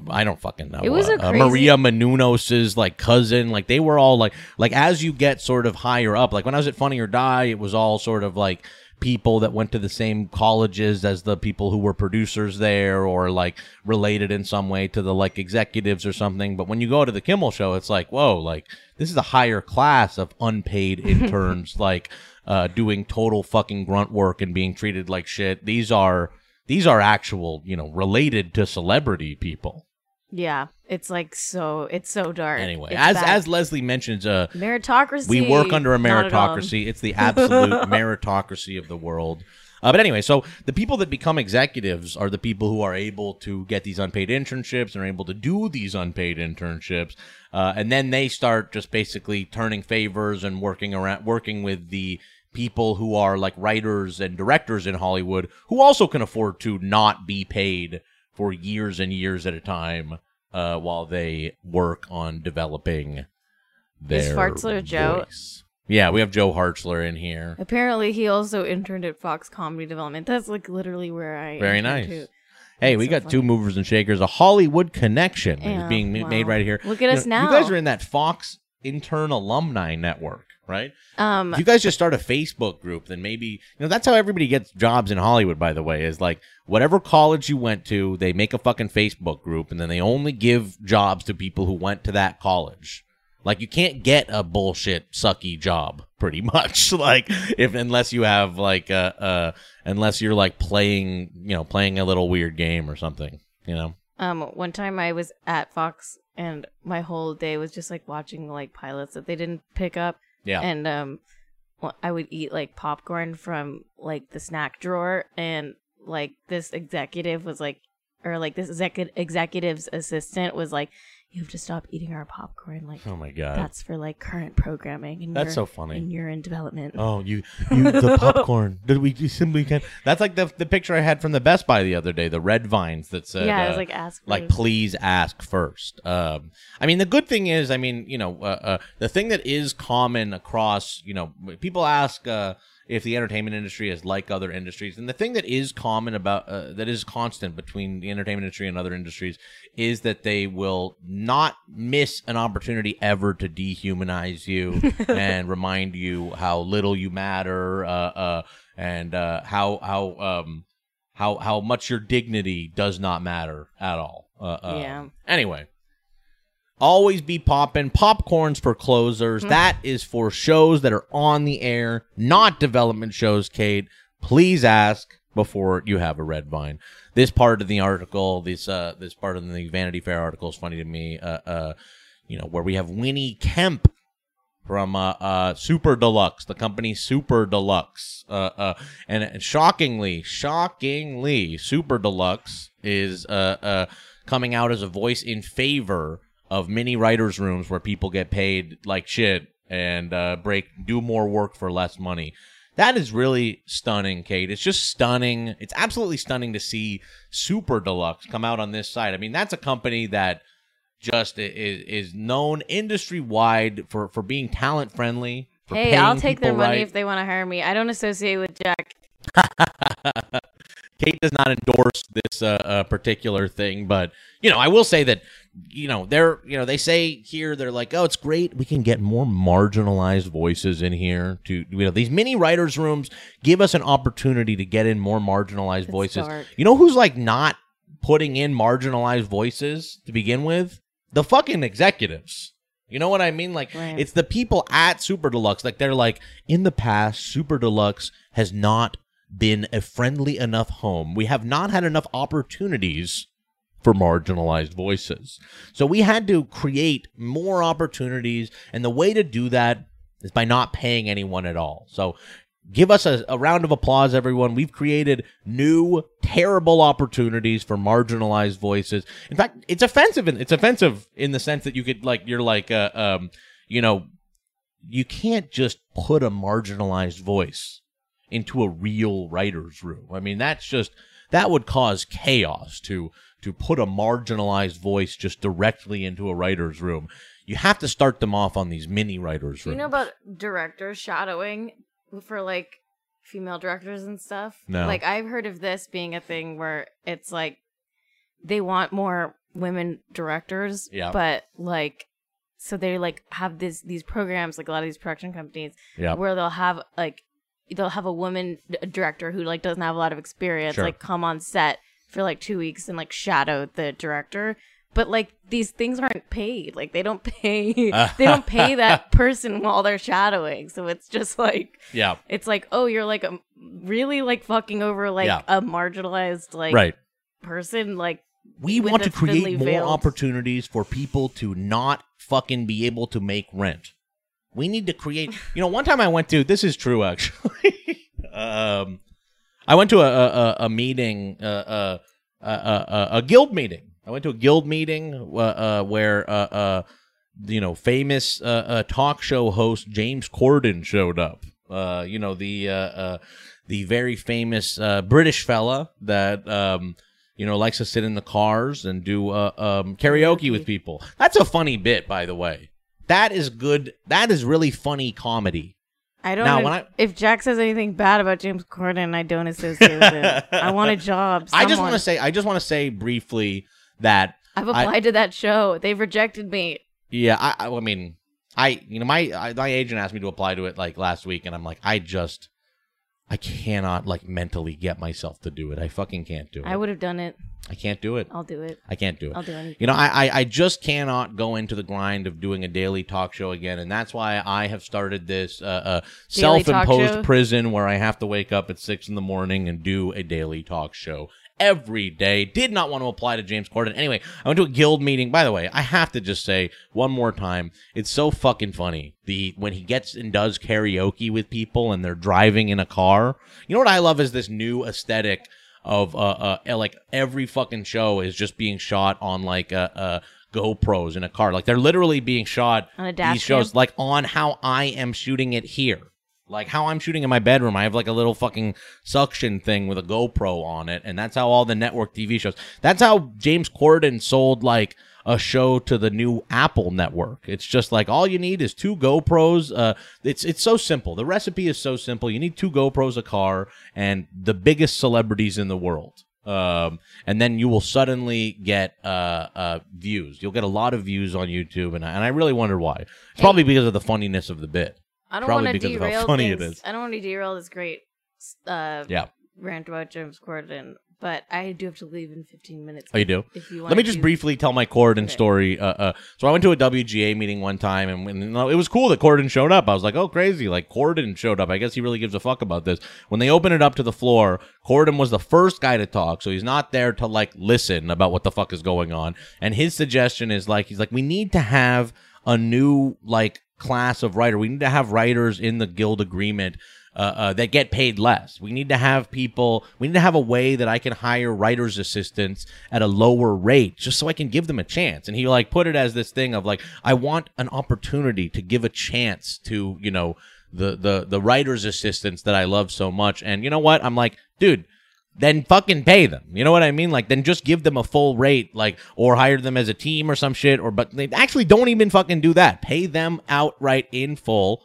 I don't fucking know. It was a uh, uh, Maria Menounos's like cousin. Like they were all like, like as you get sort of higher up, like when I was at Funny or Die, it was all sort of like people that went to the same colleges as the people who were producers there or like related in some way to the like executives or something. But when you go to the Kimmel show, it's like, whoa, like this is a higher class of unpaid (laughs) interns, like uh, doing total fucking grunt work and being treated like shit. These are these are actual, you know, related to celebrity people. yeah, it's like so. It's so dark. Anyway, It's as bad. as Leslie mentions, uh, meritocracy. we work under a not at all. meritocracy. It's the absolute (laughs) meritocracy of the world. Uh, but anyway, so the people that become executives are the people who are able to get these unpaid internships and are able to do these unpaid internships, uh, and then they start just basically turning favors and working around, working with the people who are like writers and directors in Hollywood who also can afford to not be paid for years and years at a time uh, while they work on developing their Is Fartzler Joe? voice. Yeah, we have Joe Hartzler in here. Apparently, he also interned at Fox Comedy Development. That's like literally where I. Very nice. too. Hey, That's we so got funny. two movers and shakers. A Hollywood connection is being wow. made right here. Look at You us know, You guys are in that Fox intern alumni network, right? Um, If you guys just start a Facebook group, then maybe you know that's how everybody gets jobs in Hollywood. By the way, is like whatever college you went to, they make a fucking Facebook group, and then they only give jobs to people who went to that college. Like you can't get a bullshit sucky job, pretty (laughs) much. like if unless you have like uh uh unless you're like playing you know playing a little weird game or something, you know. um, one time I was at Fox, and my whole day was just like watching like pilots that they didn't pick up, Yeah. and um, I would eat like popcorn from like the snack drawer, and like this executive was like, or like this execu- executive's assistant was like, "You have to stop eating our popcorn. Like oh my god. that's for like current programming, and That's you're, so funny. And you're in development." Oh, you, you, the (laughs) popcorn Did we you simply can. That's like the the picture I had from the Best Buy the other day, the red vines that said, yeah, I uh, was like, "Ask like please ask first. Um, I mean, the good thing is, I mean, you know, uh, uh, the thing that is common across, you know, people ask, uh, if the entertainment industry is like other industries. And the thing that is common about uh, that is constant between the entertainment industry and other industries is that they will not miss an opportunity ever to dehumanize you (laughs) and remind you how little you matter, uh, uh, and uh, how how um, how how much your dignity does not matter at all. Uh, uh, Yeah. Anyway, always be popping popcorns for closers. That is for shows that are on the air, not development shows. Kate, please ask before you have a red vine. This part of the article, this uh, this part of the Vanity Fair article is funny to me. Uh, uh, you know, where we have Winnie Kemp from uh, uh, Super Deluxe, the company Super Deluxe. Uh, uh, and, and shockingly, shockingly, Super Deluxe is uh, uh, coming out as a voice in favor of mini writers' rooms where people get paid like shit and uh, break do more work for less money. That is really stunning, Kate. It's just stunning. It's absolutely stunning to see Super Deluxe come out on this side. I mean, that's a company that just is is known industry wide for for being talent friendly. Hey, I'll take their money right. if they want to hire me. I don't associate with Jack. (laughs) Kate does not endorse this uh, uh, particular thing, but you know, I will say that you know they're you know they say here they're like, oh, it's great we can get more marginalized voices in here to you know these mini writers rooms give us an opportunity to get in more marginalized voices. dark. You know who's like not putting in marginalized voices to begin with? The fucking executives. You know what I mean? Like Right. it's the people at Super Deluxe. Like they're like, in the past, Super Deluxe has not been a friendly enough home. We have not had enough opportunities for marginalized voices. So we had to create more opportunities, and the way to do that is by not paying anyone at all. So give us a, a round of applause, everyone. We've created new terrible opportunities for marginalized voices. In fact, it's offensive. In, it's offensive in the sense that you could like you're like uh, um you know you can't just put a marginalized voice into a real writer's room. I mean, that's just that would cause chaos to to put a marginalized voice just directly into a writer's room. You have to start them off on these mini writers' rooms. you know about directors shadowing for like female directors and stuff? No. Like I've heard of this being a thing where it's like they want more women directors, Yeah. but like so they like have this these programs like a lot of these production companies yeah, where they'll have like they'll have a woman d- director who like doesn't have a lot of experience Sure. like come on set for like two weeks and like shadow the director but like these things aren't paid like they don't (laughs) pay (laughs) they don't pay that person while they're shadowing so it's just like yeah, it's like oh you're like a really like fucking over like Yeah. a marginalized like right. person like We want to create more veiled- opportunities for people to not fucking be able to make rent. We need to create. (laughs) You know, one time I went to. This is true, actually. um, I went to a a, a- meeting, uh, a, a, a, guild meeting. I went to a guild meeting uh, uh, where uh, uh, you know famous uh, talk show host James Corden showed up. You know the the very famous British fella that um, you know likes to sit in the cars and do um, karaoke with people. That's a funny bit, by the way. That is good. That is really funny comedy. I don't Now, know I- if Jack says anything bad about James Corden, I don't associate with it. I want a (laughs) job. I just want to say. I just want to say briefly that I've I- applied to that show. They've rejected me. Yeah, I, I, I mean, I, you know, my I, my agent asked me to apply to it like last week, and I'm like, I just, I cannot like mentally get myself to do it. I fucking can't do it. I would have done it. I can't do it. I'll do it. I can't do it. I'll do anything. You know, I, I I just cannot go into the grind of doing a daily talk show again, and that's why I have started this uh, uh, self-imposed prison where I have to wake up at six in the morning and do a daily talk show every day. Did not want to apply to James Corden. Anyway, I went to a guild meeting. By the way, I have to just say one more time, it's so fucking funny. The when he gets and does karaoke with people and they're driving in a car. You know what I love is this new aesthetic of uh, uh like every fucking show is just being shot on like uh, uh GoPros in a car. Like they're literally being shot On a dash these shows cam? like on how I am shooting it here. Like how I'm shooting in my bedroom. I have like a little fucking suction thing with a GoPro on it, and that's how all the network TV shows. That's how James Corden sold like a show to the new Apple network. It's just like all you need is two GoPros. Uh, it's it's so simple. The recipe is so simple. You need two GoPros, a car, and the biggest celebrities in the world. Um, and then you will suddenly get uh, uh, views. You'll get a lot of views on YouTube, and I, and I really wonder why. It's probably because of the funniness of the bit. I don't want to derail funny things. is. I don't want to derail this great uh, Yeah. rant about James Corden, but I do have to leave in 15 minutes. Oh, you do? If you want Let me just briefly tell my Corden Okay. story. Uh, uh, so I went to a WGA meeting one time, and, know, it was cool that Corden showed up. I was like, "Oh, crazy! Like Corden showed up. I guess he really gives a fuck about this." When they opened it up to the floor, Corden was the first guy to talk, so he's not there to like listen about what the fuck is going on. And his suggestion is like, he's like, "We need to have a new like class of writer. We need to have writers in the guild agreement." uh, uh, that get paid less. We need to have people. We need to have a way that I can hire writers' assistants at a lower rate, just so I can give them a chance. And he like put it as this thing of like, I want an opportunity to give a chance to you know the the the writers' assistants that I love so much. And you know what? I'm like, dude. Then fucking pay them. You know what I mean? Like, then just give them a full rate, like, or hire them as a team or some shit. Or, but they actually don't even fucking do that. Pay them outright in full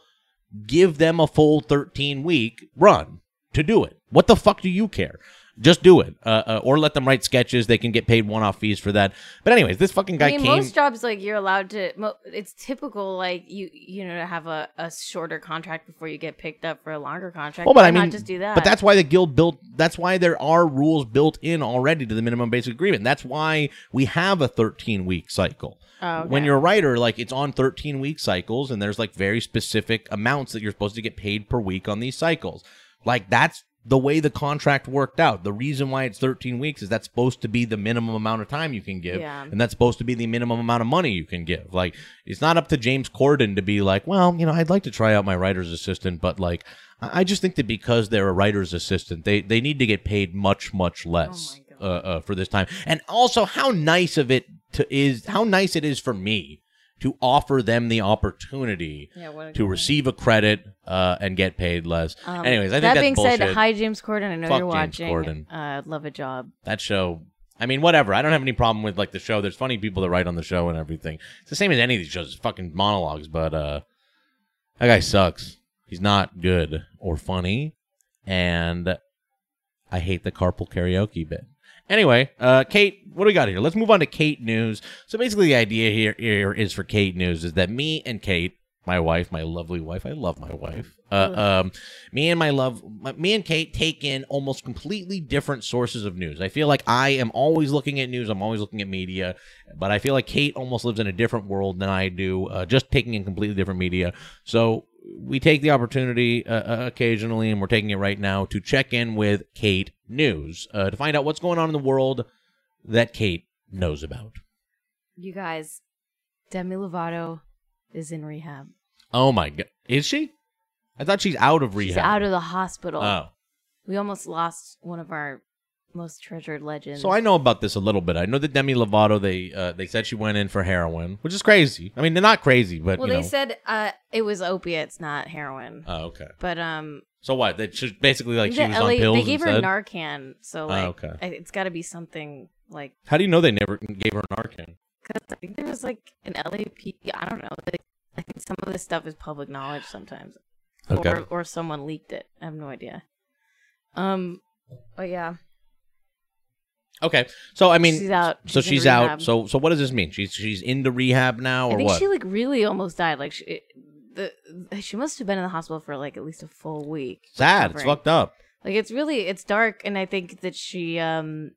give them a full 13 week run to do it. What the fuck do you care? Just do it, uh, uh, or let them write sketches. They can get paid one-off fees for that. But anyways, this fucking guy I mean, came. most jobs like you're allowed to. Mo- it's typical like you you know to have a, a shorter contract before you get picked up for a longer contract. well, but Why I mean, not just do that. But that's why the guild built. That's why there are rules built in already to the minimum basic agreement. That's why we have a 13-week cycle. Oh, okay. When you're a writer, like it's on 13 week cycles, and there's like very specific amounts that you're supposed to get paid per week on these cycles. Like that's the way the contract worked out. The reason why it's 13 weeks is that's supposed to be the minimum amount of time you can give, Yeah. and that's supposed to be the minimum amount of money you can give. Like it's not up to James Corden to be like, well, you know, I'd like to try out my writer's assistant, but like. I just think that because they're a writer's assistant, they, they need to get paid much much less Oh uh, uh, for this time. And also, how nice of it to is how nice it is for me to offer them the opportunity Yeah, to receive a credit uh, and get paid less. Um, Anyways, I think that being bullshit. said, hi James Corden. I know Fuck you're James watching. Corden. Uh, love a job. that show. I mean, whatever. I don't have any problem with like the show. There's funny people that write on the show and everything. It's the same as any of these shows. It's fucking monologues. But uh, that guy sucks. He's not good or funny, and I hate the carpool karaoke bit. Anyway, uh, Kate, what do we got here? Let's move on to Kate news. So basically, the idea here, here is for Kate news is that me and Kate, my wife, my lovely wife, I love my wife. Uh, um, me and my love, my, me and Kate take in almost completely different sources of news. I feel like I am always looking at news. I'm always looking at media, but I feel like Kate almost lives in a different world than I do, uh, just taking in completely different media. So we take the opportunity uh, uh, occasionally, and we're taking it right now to check in with Kate News uh, to find out what's going on in the world that Kate knows about. You guys, Demi Lovato is in rehab. Oh my god, is she? I thought she's out of rehab. She's out of the hospital. Oh, We almost lost one of our most treasured legends. so I know about this a little bit. I know that Demi Lovato they uh, they said she went in for heroin, which is crazy. I mean, they're not crazy, but well, they know. said uh, it was opiates, not heroin. oh, okay. but um, So what? That she basically like she was LA on pills they gave instead. her Narcan, so like, okay. I, it's got to be something like How do you know they never gave her Narcan? because I think there was like an LAP. I don't know. Like, I think some of this stuff is public knowledge sometimes, Okay. or or someone leaked it. I have no idea. Um, but yeah, Okay. So I mean, she's out. so she's out. So so what does this mean? She's she's into rehab now I think what? she like really almost died. Like she, the she must have been in the hospital for like at least a full week. Sad. It's fucked up. Like it's really it's dark, and I think that she um.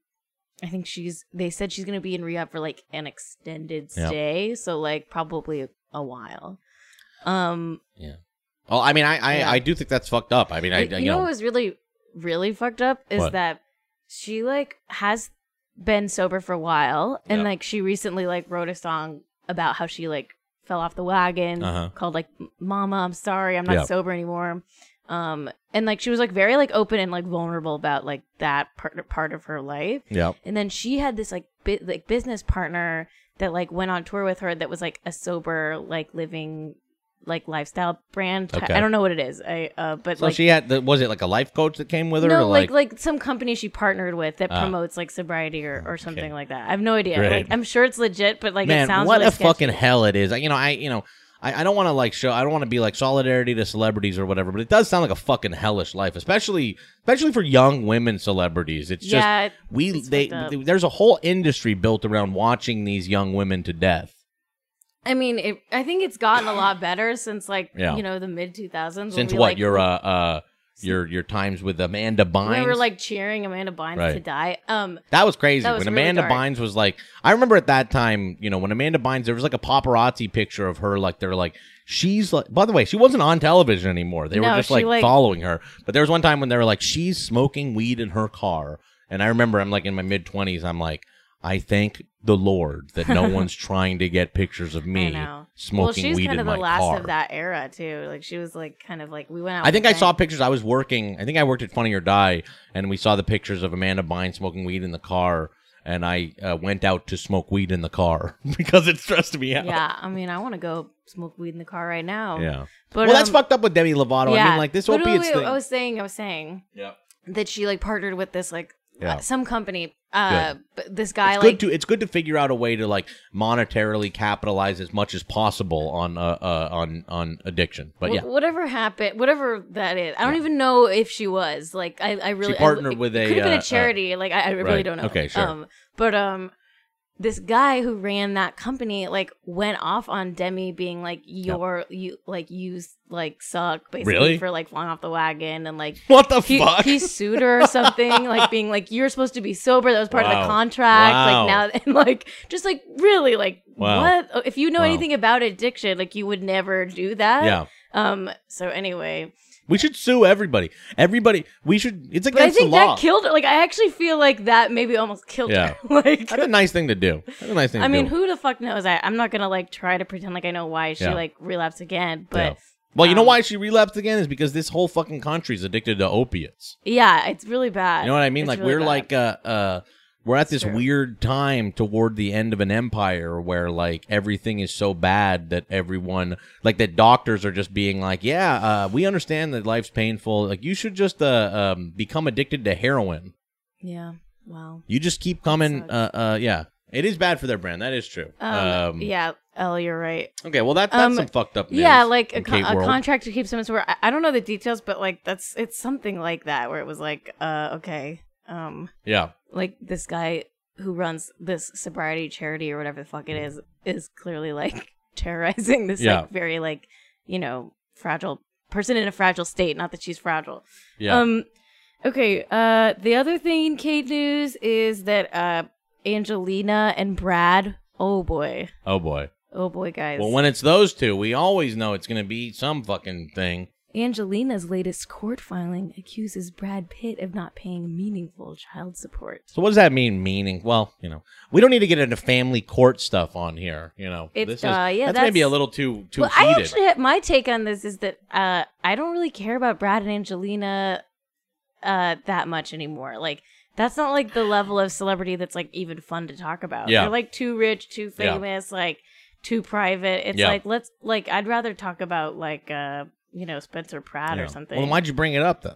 I think she's. They said she's gonna be in rehab for like an extended Yeah. stay, so like probably a, a while. Um, Yeah. Well, I mean, I I, Yeah. I do think that's fucked up. I mean, I you, you know know, what was really really fucked up is What? that she like has been sober for a while, and Yeah. like she recently like wrote a song about how she like fell off the wagon Uh-huh. called like "Mama, I'm sorry, I'm not sober anymore." Um, and like she was like very like open and like vulnerable about like that part part of her life. yeah. And then she had this like bi- like business partner that like went on tour with her that was like a sober like living like lifestyle brand. Okay. I don't know what it is. I uh, but So like she had the, was it like a life coach that came with her? no, or like like some company she partnered with that Ah. promotes like sobriety or, or something like that. I have no idea. Great. Like I'm sure it's legit, but like man, it sounds like what really a sketchy. fucking hell it is. I- You know, I you know. I, I don't want to like show. I don't want to be like solidarity to celebrities or whatever, but it does sound like a fucking hellish life, especially especially for young women celebrities. It's just yeah, it- we they fucked there's a whole industry built around watching these young women to death. I mean, it, I think it's gotten a lot better since like Yeah. you know the mid 2000s. Since we, what your uh uh your your times with Amanda Bynes? we were like cheering Amanda Bynes Right. to die. Um, That was crazy. That was when really Amanda dark. Bynes was like, I remember at that time, you know, when Amanda Bynes, there was like a paparazzi picture of her, like they're like, she's like. By the way, she wasn't on television anymore. They were just she, like, like- following her. But there was one time when they were like, she's smoking weed in her car, and I remember I'm like in my mid twenties. I'm like, I thank the Lord that no (laughs) one's trying to get pictures of me smoking well, she's weed kind in of my the last car. of that era too. Like she was like kind of like we went out. I think I saw pictures. I was working. I think I worked at Funny or Die, and we saw the pictures of Amanda Bynes smoking weed in the car. And I uh, went out to smoke weed in the car (laughs) because it stressed me out. Yeah, I mean, I want to go smoke weed in the car right now. Yeah. but well, that's um, fucked up with Demi Lovato. Yeah, I mean, like this wait, opiates wait, thing. I was saying, I was saying yeah. that she like partnered with this like Yeah. uh, some company. Uh, but this guy It's like good to it's good to figure out a way to like monetarily capitalize as much as possible on uh, uh on on addiction. But yeah, whatever happened, whatever that is, I don't even know if she was like. I, I really I- partnered it with a, could have been uh, a uh, charity. like I, I really right. don't know. Okay, sure. Um, but um, this guy who ran that company like went off on Demi being like your you like you like suck basically Really? for like falling off the wagon and like what the he, fuck? he sued her or something, like being like, "You're supposed to be sober." That was part of the contract. Wow. Like now, (laughs) and like just like really, like Wow. what? If you know Wow. anything about addiction, like you would never do that. yeah, Um. So anyway, we should sue everybody. Everybody, we should. It's but I against the think law. that killed her. Like I actually feel like that maybe almost killed Yeah. her. (laughs) like That's a nice thing to do. That's a nice thing. I mean, do. who the fuck knows? I I'm not gonna like try to pretend like I know why she Yeah. like relapsed again, but. Yeah. Well, you know um, why she relapsed again is because this whole fucking country's addicted to opiates. Yeah, it's really bad. You know what I mean? It's like really we're bad. like uh uh we're at this weird time toward the end of an empire where like everything is so bad that everyone like that doctors are just being like, yeah, uh we understand that life's painful. Like you should just uh um become addicted to heroin. yeah. Wow. You just keep coming uh uh yeah. It is bad for their brand. That is true. Um, yeah, Elle, you're right. Okay, well that that's Um, some fucked up news. Yeah, like a, con- a world. contract to keep someone sober. I, I don't know the details, but like that's it's something like that where it was like, uh, okay, um, Yeah. like this guy who runs this sobriety charity or whatever the fuck it is is clearly like (laughs) terrorizing this Yeah. like very like you know fragile person in a fragile state. Not that she's fragile. Yeah. Um, okay. Uh, the other thing in Kate news is that uh, Angelina and Brad. Oh boy. oh boy. Oh boy, guys. Well, when it's those two, we always know it's going to be some fucking thing. Angelina's latest court filing accuses Brad Pitt of not paying meaningful child support. So what does that mean? Meaning? Well, you know, we don't need to get into family court stuff on here. You know, It's, this is uh, yeah, that's, maybe a little too too well, I actually have, my take on this is that uh, I don't really care about Brad and Angelina uh, that much anymore. Like that's not like the level of celebrity that's like even fun to talk about. Yeah. They're like too rich, too Yeah. famous, like too private. It's Yeah. like let's like I'd rather talk about like uh you know Spencer Pratt Yeah. or something. Well, why'd you bring it up then?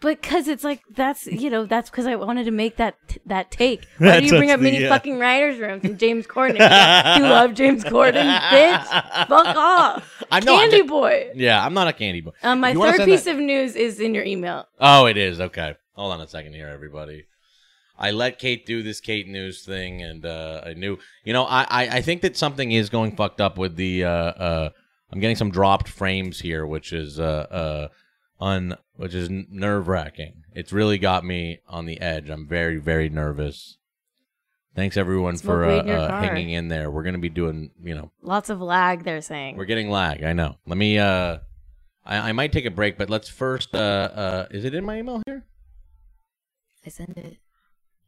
Because it's like that's you know that's because I wanted to make that that take. (laughs) Why do you bring up the- mini yeah. fucking writers' rooms and James Corden? (laughs) you love James Corden, bitch. Fuck (laughs) off, I'm not. Candy Boy. Yeah, I'm not a candy boy. Um, my third piece that- of news is in your email. Oh, it is okay. Hold on a second here, everybody. I let Kate do this Kate news thing, and uh, I knew, you know, I, I I think that something is going fucked up with the. Uh, uh, I'm getting some dropped frames here, which is uh, uh, un, which is nerve wracking. It's really got me on the edge. I'm very very nervous. Thanks everyone Smoke for uh, uh, hanging in there. We're gonna be doing, you know, Lots of lag. They're saying. we're getting lag. I know. Let me. Uh, I, I might take a break, but let's first. Uh, uh, is it in my email here? I send it.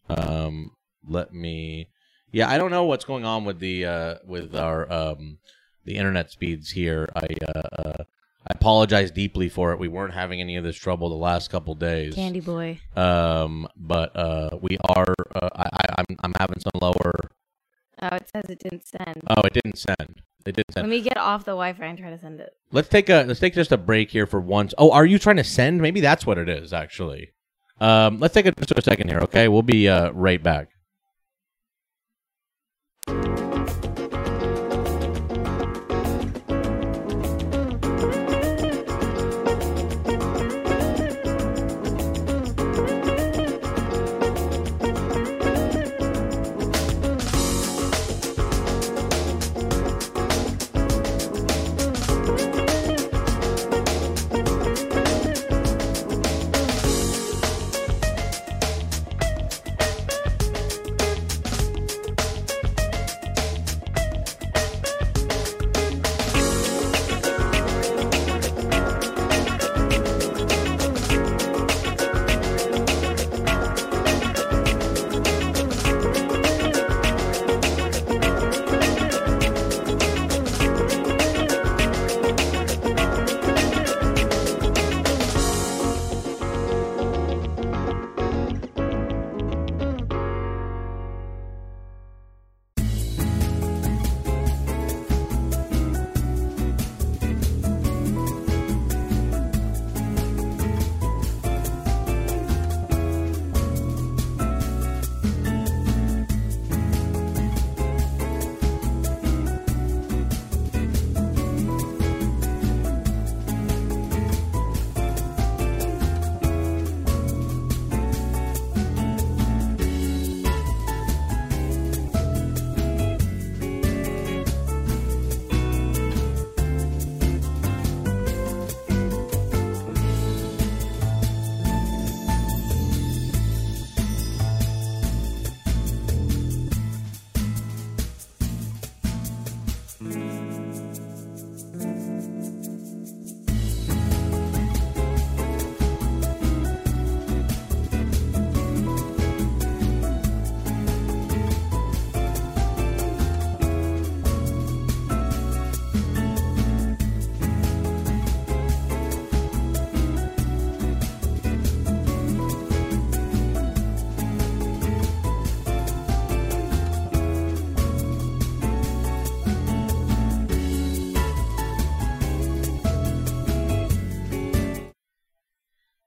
Um, let me. Yeah, I don't know what's going on with the uh, with our um, the internet speeds here. I uh, uh, I apologize deeply for it. We weren't having any of this trouble the last couple days. Candy Boy. Um, but uh, we are. Uh, I, I I'm I'm having some lower. Oh, it says it didn't send. Oh, it didn't send. It did Let send. me get off the Wi-Fi and try to send it. Let's take a let's take just a break here for once. Oh, are you trying to send? Maybe that's what it is actually. Um, let's take a, just a second here, okay? We'll be uh, right back.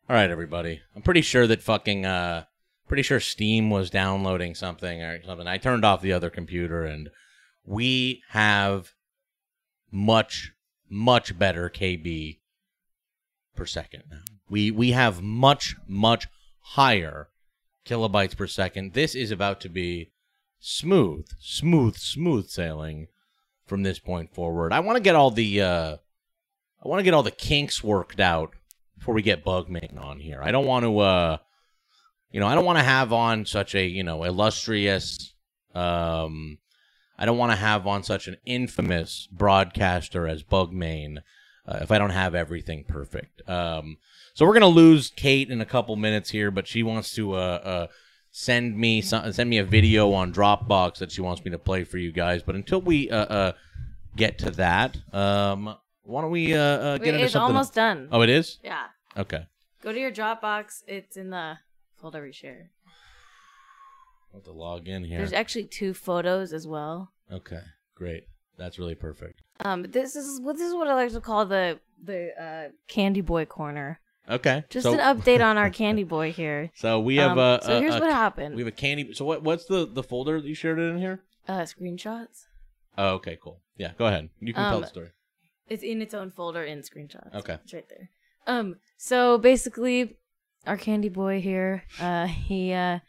All right, everybody. I'm pretty sure that fucking uh pretty sure Steam was downloading something or something. I turned off the other computer and we have much much better KB per second now. We we have much much higher kilobytes per second. This is about to be smooth, smooth, smooth sailing from this point forward. I want to get all the uh I want to get all the kinks worked out before we get Bugman on here. I don't want to, uh, you know, I don't want to have on such a, you know, illustrious, um, I don't want to have on such an infamous broadcaster as Bugman uh, if I don't have everything perfect. Um, so we're gonna lose Kate in a couple minutes here, but she wants to uh, uh, send me some, send me a video on Dropbox that she wants me to play for you guys. But until we uh, uh, get to that, um, why don't we uh, uh, get Wait, into it's something? almost done. Oh, it is. Yeah. Okay. Go to your Dropbox. It's in the folder we share. I'll have to log in here. There's actually two photos as well. Okay, great. That's really perfect. Um, this is what this is what I like to call the the uh, Candy Boy corner. Okay, Just so, an update on our Candy Boy here. (laughs) So we have Um, a. so here's a- what happened. We have a candy. So what? What's the the folder that you shared it in here? Uh, screenshots. Oh, okay, cool. Yeah, go ahead. You can tell Um, the story. It's in its own folder in screenshots. Okay. It's right there. Um, so basically our candy boy here, uh he uh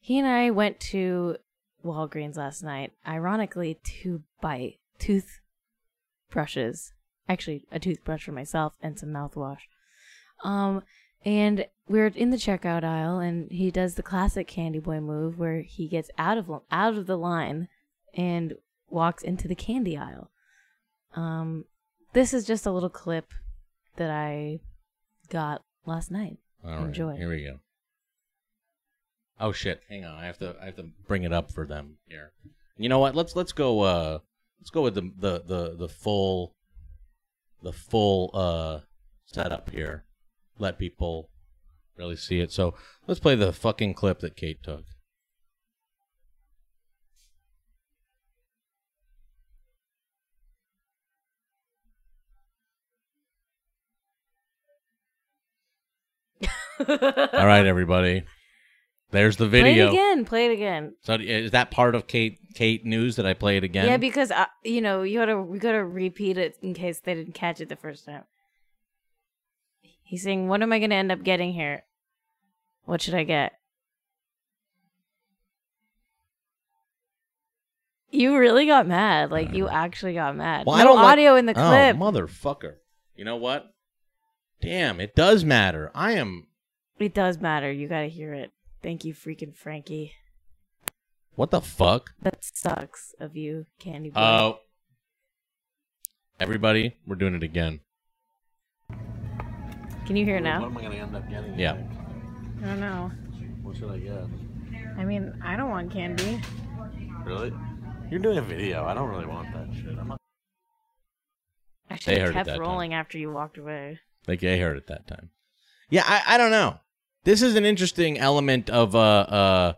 he and I went to Walgreens last night, ironically to buy tooth brushes. Actually, a toothbrush for myself and some mouthwash. Um and we're in the checkout aisle and he does the classic candy boy move where he gets out of out of the line and walks into the candy aisle. Um this is just a little clip that I got last night. All right, enjoy. Here we go. Oh shit! Hang on. I have to. I have to bring it up for them here. You know what? Let's let's go. Uh, let's go with the the the the full, the full uh setup here. Let people really see it. So let's play the fucking clip that Kate took. (laughs) All right, everybody. There's the Play it video. again. Play it again. So is that part of Kate Kate news that I play it again? Yeah, because uh, you know you gotta we gotta repeat it in case they didn't catch it the first time. He's saying, "What am I gonna end up getting here? What should I get?" You really got mad. Like you actually got mad. Well, no I don't like- audio in the oh, clip. motherfucker. You know what? Damn, it does matter. I am it does matter. You gotta hear it. Thank you, freaking Frankie. What the fuck? That sucks of you, Candy Boy. Oh. everybody, we're doing it again. Can you hear it now? What am I going to end up getting? Yeah. I don't know. What should I get? I mean, I don't want candy. Really? You're doing a video. I don't really want that shit. I'm not. I They should heard have it kept that time. rolling after you walked away. Like I heard it that time. Yeah, I, I don't know. This is an interesting element of uh uh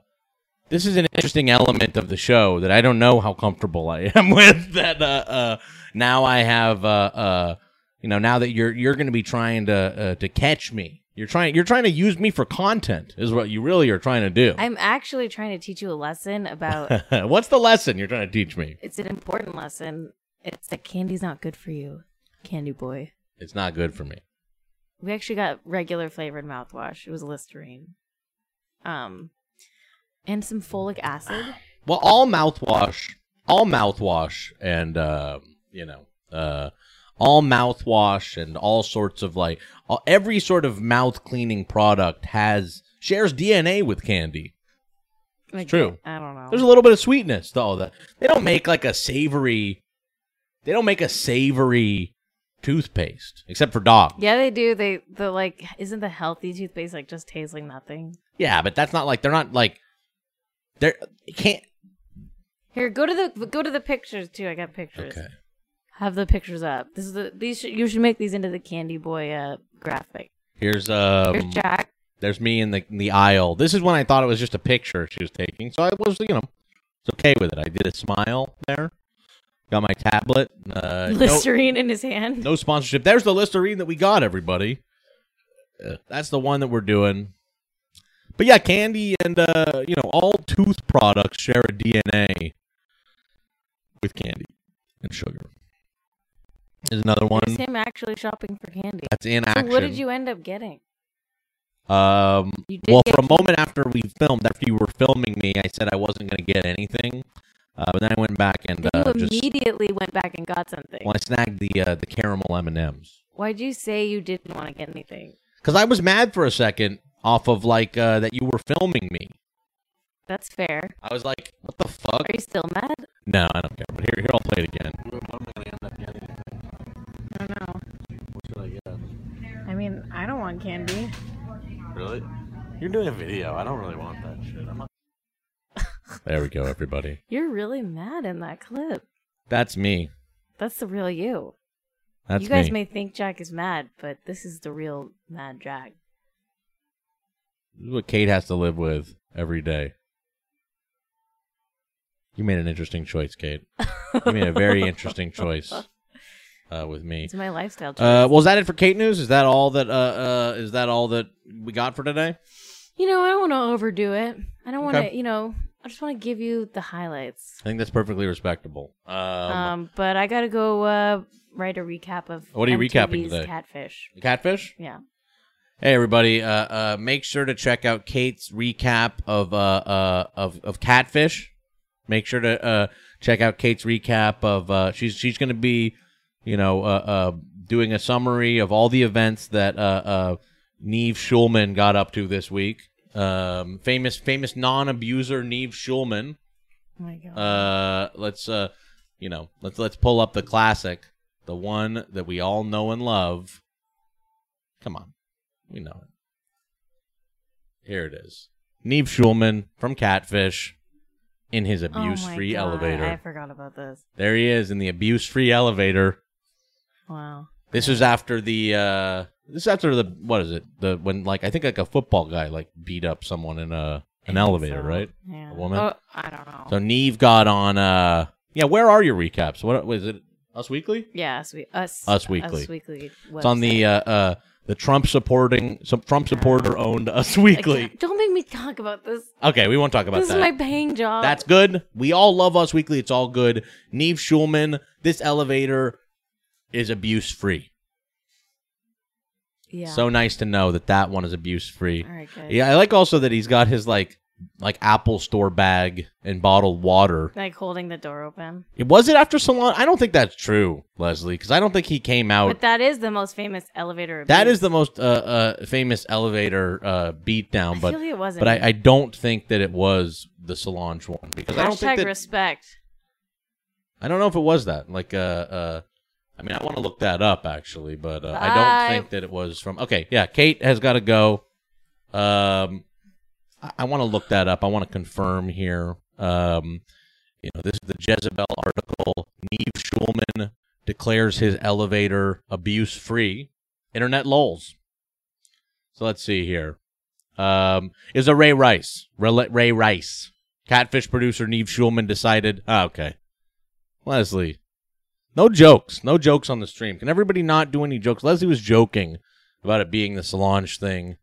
this is an interesting element of the show that I don't know how comfortable I am (laughs) with that uh uh now I have uh uh you know now that you're you're going to be trying to uh, to catch me. You're trying you're trying to use me for content is what you really are trying to do. I'm actually trying to teach you a lesson about. (laughs) What's the lesson you're trying to teach me? it's an important lesson. It's that candy's not good for you, Candy Boy. It's not good for me. We actually got regular flavored mouthwash. It was Listerine, um, and some folic acid. Well, all mouthwash, all mouthwash, and uh, you know, uh, all mouthwash and all sorts of like all, every sort of mouth cleaning product has shares DNA with candy. Like, true. I don't know. There's a little bit of sweetness to all That they don't make like a savory. They don't make a savory toothpaste except for dogs. yeah, they do. They the like isn't the healthy toothpaste like just tastes like nothing? Yeah, but that's not like they're not like they're it can't. Here, go to the go to the pictures too. I got pictures. Okay. Have the pictures up. This is the these you should make these into the Candy Boy uh graphic. Here's um. Here's Jack. There's me in the in the aisle. This is when I thought it was just a picture she was taking, so I was, you know, it's okay with it. I did a smile there. Got my tablet. Uh, no, Listerine in his hand. no sponsorship. There's the Listerine that we got, everybody. Uh, that's the one that we're doing. But yeah, candy and uh, you know all tooth products share a DNA with candy and sugar. Is another one It's him actually shopping for candy. that's in So action. what did you end up getting? Um, well, for a moment after we filmed, after you were filming me, I said I wasn't going to get anything. Uh, but then I went back and Then uh, you just immediately went back and got something. well, I snagged the uh, the caramel M and M's Why'd you say you didn't want to get anything? because I was mad for a second off of like uh, that you were filming me. That's fair. I was like, what the fuck? Are you still mad? No, I don't care. But here, here, I'll play it again. I going to end up getting? I don't know. What should I get? I mean, I don't want candy. Really? You're doing a video. I don't really want that shit. I'm not. There we go, everybody. (laughs) You're really mad in that clip. That's me. That's the real you. That's you guys me. may think Jack is mad, but this is the real mad Jack. This is what Kate has to live with every day. You made an interesting choice, Kate. You made a very interesting choice (laughs) uh, with me. It's my lifestyle choice. Uh, well, is that it for Kate News? Is that all that? Uh, uh, is that all that we got for today? you know, I don't want to overdo it. I don't want to, Okay. you know, I just want to give you the highlights. I think that's perfectly respectable. Um, Um, but I gotta go uh, write a recap of What are you recapping today? Catfish. catfish. Yeah. Hey, everybody! Uh, uh, make sure to check out Kate's recap of uh, uh, of of Catfish. Make sure to uh, check out Kate's recap of uh, she's she's going to be, you know, uh, uh, doing a summary of all the events that uh, uh, Nev Schulman got up to this week. Um, famous famous non-abuser Nev Schulman. Oh my god. Uh, let's uh, you know, let's let's pull up the classic, the one that we all know and love. Come on, we know it. Here it is. Nev Schulman from Catfish in his Oh my abuse-free God, elevator. I forgot about this. There he is in the abuse-free elevator. Wow. This is after the uh this is after the what is it? The when like I think like a football guy like beat up someone in a an elevator, so. right? Yeah. A woman? Oh, I don't know. So Nev got on uh yeah, where are your recaps? What was it? Us Weekly? yeah, us, we- us, Us Weekly. Us weekly. It's on the uh, uh the Trump supporting some Trump supporter owned Us Weekly. Don't make me talk about this. Okay, we won't talk about that. This that. is my paying job. That's good. We all love Us Weekly. It's all good. Nev Schulman, this elevator is abuse free. Yeah. So nice to know that that one is abuse free. all right, good. Yeah, I like also that he's got his like like Apple Store bag and bottled water. Like holding the door open. It was it after Solange? I don't think that's true, Leslie, because I don't think he came out. But that is the most famous elevator. That abuse. is the most uh, uh, famous elevator uh, beatdown, but like it wasn't. but I, I don't think that it was the Solange one because I don't think that respect. I don't know if it was that. Like, uh, uh, I mean, I want to look that up actually, but uh, I don't think that it was from. Okay, yeah, Kate has got to go. Um, I, I want to look that up. I want to confirm here. Um, you know, this is the Jezebel article. Nev Schulman declares his elevator abuse free. Internet lols. So let's see here. Um, is a Ray Rice. Ray, Ray Rice. Catfish producer Nev Schulman decided. Ah, okay. Leslie. No jokes. No jokes on the stream. Can everybody not do any jokes? Leslie was joking about it being the Solange thing.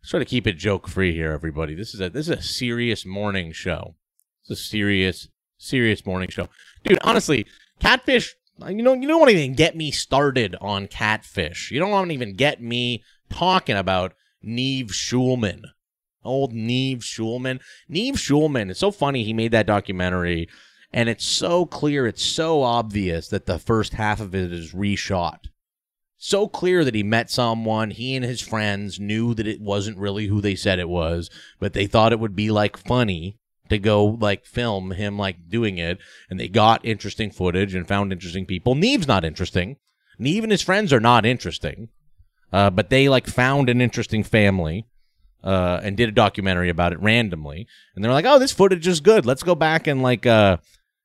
Let's try to keep it joke free here, everybody. This is a this is a serious morning show. It's a serious, serious morning show. Dude, honestly, catfish you know, you don't want to even get me started on catfish. You don't want to even get me talking about Nev Schulman. Old Nev Schulman. Nev Schulman, it's so funny he made that documentary and it's so clear, it's so obvious that the first half of it is reshot. So clear that he met someone, he and his friends knew that it wasn't really who they said it was, but they thought it would be like funny to go like film him like doing it, and they got interesting footage and found interesting people. Nev's not interesting. Nev and his friends are not interesting. Uh, but they like found an interesting family uh, and did a documentary about it randomly. And they're like, "Oh, this footage is good. Let's go back and like uh,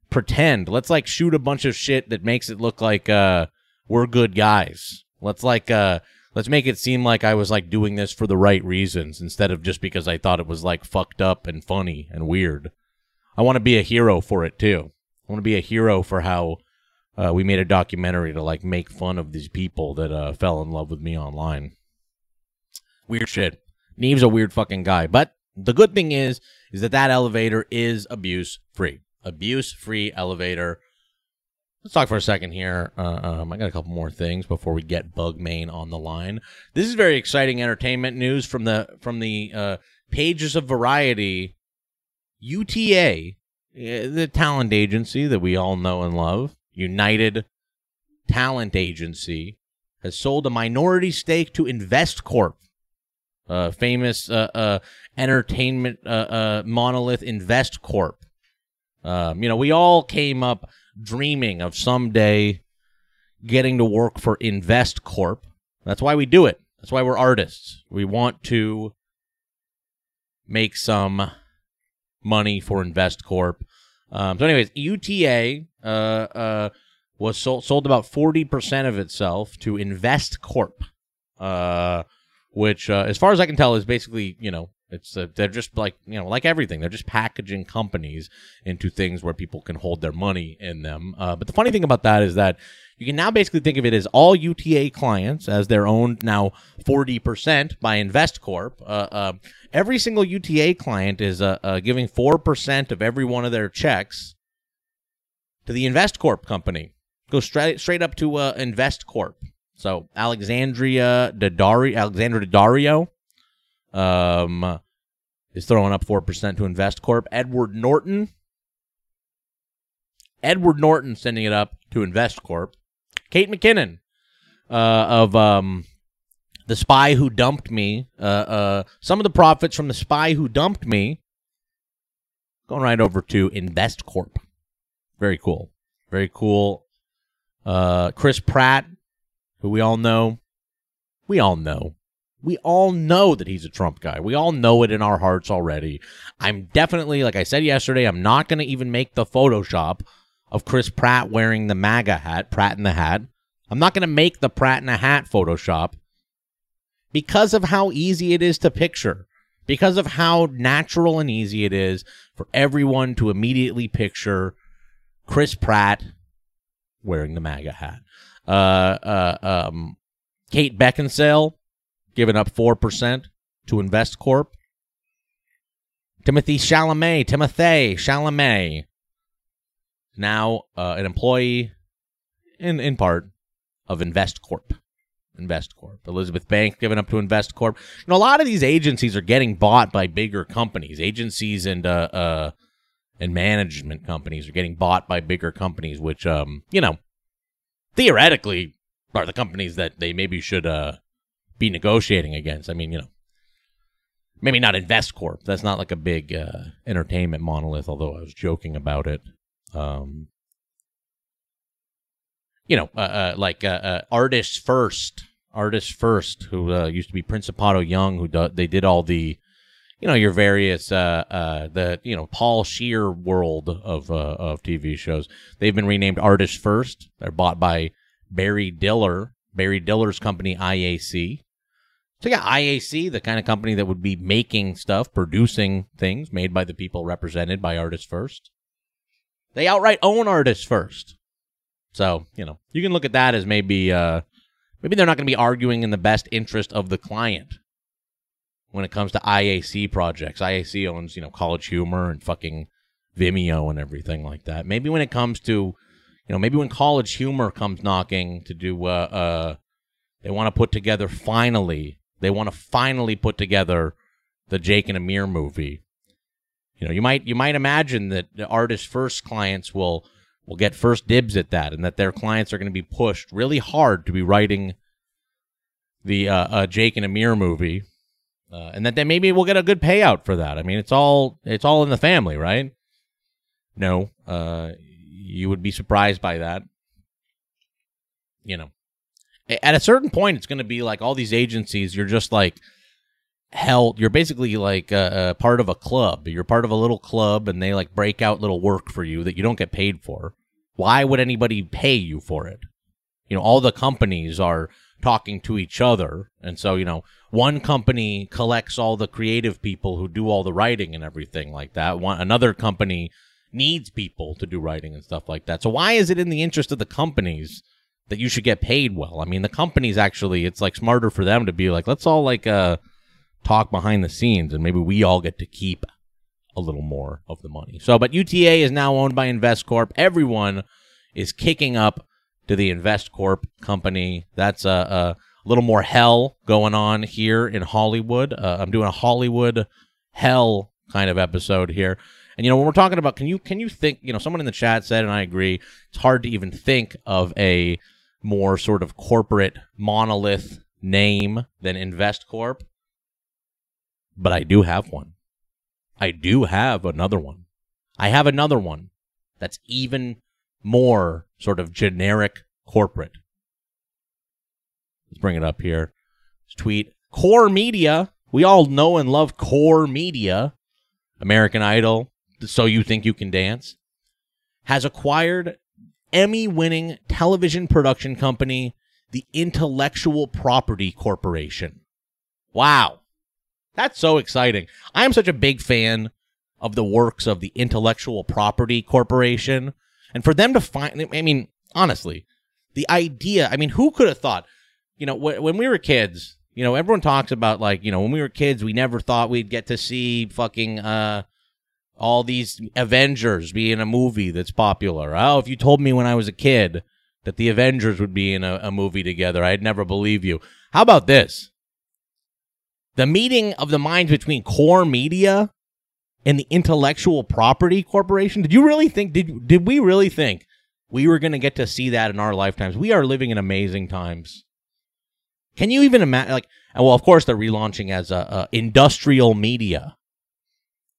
pretend. Let's like shoot a bunch of shit that makes it look like uh, we're good guys. Let's like uh, let's make it seem like I was like doing this for the right reasons instead of just because I thought it was like fucked up and funny and weird. I want to be a hero for it too. I want to be a hero for how." Uh, we made a documentary to like make fun of these people that uh, fell in love with me online. Weird shit. Nev's a weird fucking guy. But the good thing is, is that that elevator is abuse free. Abuse free elevator. Let's talk for a second here. Uh, um, I got a couple more things before we get Bugmain on the line. This is very exciting entertainment news from the from the uh, pages of Variety. UTA, uh, the talent agency that we all know and love, United Talent Agency, has sold a minority stake to InvestCorp uh, famous uh, uh, entertainment uh, uh, monolith Invest Corp. Um, you know, we all came up dreaming of someday getting to work for Invest Corp. That's why we do it. That's why we're artists. We want to make some money for Invest Corp. Um, so, anyways, UTA uh, uh, was sold, sold about forty percent of itself to Invest Corp. Uh, which, uh, as far as I can tell, is basically, you know, it's uh, they're just like you know, like everything, they're just packaging companies into things where people can hold their money in them. Uh, but the funny thing about that is that you can now basically think of it as all UTA clients as their own now forty percent by InvestCorp. Uh, uh, every single UTA client is uh, uh, giving four percent of every one of their checks to the InvestCorp company. Go straight straight up to InvestCorp. So Alexandria Daddario, Alexandra Daddario, um, is throwing up four percent to InvestCorp. Edward Norton, Edward Norton sending it up to InvestCorp. Kate McKinnon, uh, of um, the Spy Who Dumped Me. Uh, uh, some of the profits from the Spy Who Dumped Me going right over to InvestCorp. Very cool. Very cool. Uh, Chris Pratt who we all know, we all know. We all know that he's a Trump guy. We all know it in our hearts already. I'm definitely, like I said yesterday, I'm not going to even make the Photoshop of Chris Pratt wearing the MAGA hat, Pratt in the hat. I'm not going to make the Pratt in the hat Photoshop because of how easy it is to picture, because of how natural and easy it is for everyone to immediately picture Chris Pratt wearing the MAGA hat. Uh, uh, um, Kate Beckinsale giving up 4% to InvestCorp. Timothy Chalamet, Timothy Chalamet, now uh, an employee in in part of InvestCorp. InvestCorp. Elizabeth Banks giving up to InvestCorp. You know, a lot of these agencies are getting bought by bigger companies. Agencies and uh, uh and management companies are getting bought by bigger companies, which um, you know, theoretically are the companies that they maybe should uh be negotiating against. I mean, you know, maybe not InvestCorp. That's not like a big uh, entertainment monolith, although I was joking about it. Um, you know, uh, uh, like uh, uh, Artists First, Artists First, who uh, used to be Principato Young, who do- they did all the, you know, your various the you know Paul Scheer world of of TV shows. They've been renamed Artists First. They're bought by Barry Diller, Barry Diller's company IAC. So yeah, IAC, the kind of company that would be making stuff, producing things made by the people represented by Artists First. They outright own Artists First. So, you know, you can look at that as maybe uh maybe they're not going to be arguing in the best interest of the client when it comes to IAC projects. IAC owns, you know, College Humor and fucking Vimeo and everything like that. Maybe when it comes to, you know, maybe when College Humor comes knocking to do uh uh they want to put together finally they want to finally put together the Jake and Amir movie. You know, you might you might imagine that the artist first clients will will get first dibs at that, and that their clients are going to be pushed really hard to be writing the uh, uh, Jake and Amir movie, uh, and that they maybe will get a good payout for that. I mean, it's all it's all in the family, right? No, uh, you would be surprised by that. You know, at a certain point, it's going to be like all these agencies. You're just like held. You're basically like a, a, part of a club. You're part of a little club, and they like break out little work for you that you don't get paid for. Why would anybody pay you for it? You know, all the companies are talking to each other, and so you know, one company collects all the creative people who do all the writing and everything like that. One another company needs people to do writing and stuff like that. So why is it in the interest of the companies? That you should get paid well. I mean, the companies actually, it's like smarter for them to be like, let's all like uh talk behind the scenes, and maybe we all get to keep a little more of the money. So, but UTA is now owned by InvestCorp. Everyone is kicking up to the InvestCorp company. That's a, a little more hell going on here in Hollywood. Uh, I'm doing a Hollywood hell kind of episode here. And you know, when we're talking about, can you can you think? You know, someone in the chat said, and I agree, it's hard to even think of a more sort of corporate monolith name than InvestCorp. But I do have one. I do have another one. I have another one that's even more sort of generic corporate. Let's bring it up here. Let's tweet Core Media. We all know and love Core Media. American Idol, So You Think You Can Dance, has acquired Emmy winning television production company, the Intellectual Property Corporation. Wow. That's so exciting. I am such a big fan of the works of the Intellectual Property Corporation. And for them to find, I mean, honestly, the idea, I mean, who could have thought, you know, when we were kids, you know, everyone talks about like, you know, when we were kids, we never thought we'd get to see fucking, uh, all these Avengers be in a movie that's popular. Oh, if you told me when I was a kid that the Avengers would be in a, a movie together, I'd never believe you. How about this? The meeting of the minds between Core Media and the Intellectual Property Corporation. Did you really think did did we really think we were going to get to see that in our lifetimes? We are living in amazing times. Can you even imagine like well, of course they're relaunching as a, a industrial media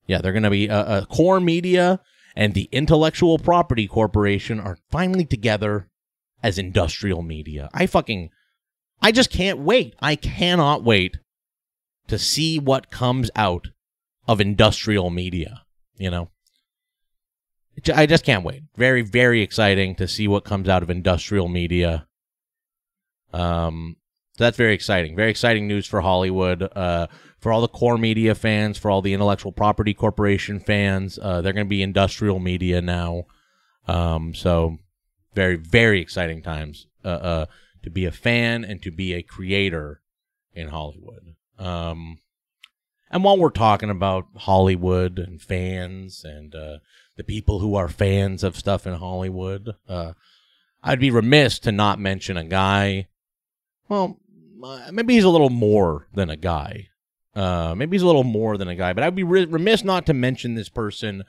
yeah, they're going to be a, uh, uh, Core Media and the Intellectual Property Corporation are finally together as industrial media. I fucking, I just can't wait. I cannot wait to see what comes out of industrial media. You know, I just can't wait. Very, very exciting to see what comes out of industrial media. Um, so that's very exciting. Very exciting news for Hollywood. Uh, for all the core media fans, for all the intellectual property corporation fans. Uh, they're going to be industrial media now. Um, so very, very exciting times uh, uh, to be a fan and to be a creator in Hollywood. Um, and while we're talking about Hollywood and fans and uh, the people who are fans of stuff in Hollywood, uh, I'd be remiss to not mention a guy. Well, uh, maybe he's a little more than a guy. Uh, maybe he's a little more than a guy, but I'd be re- remiss not to mention this person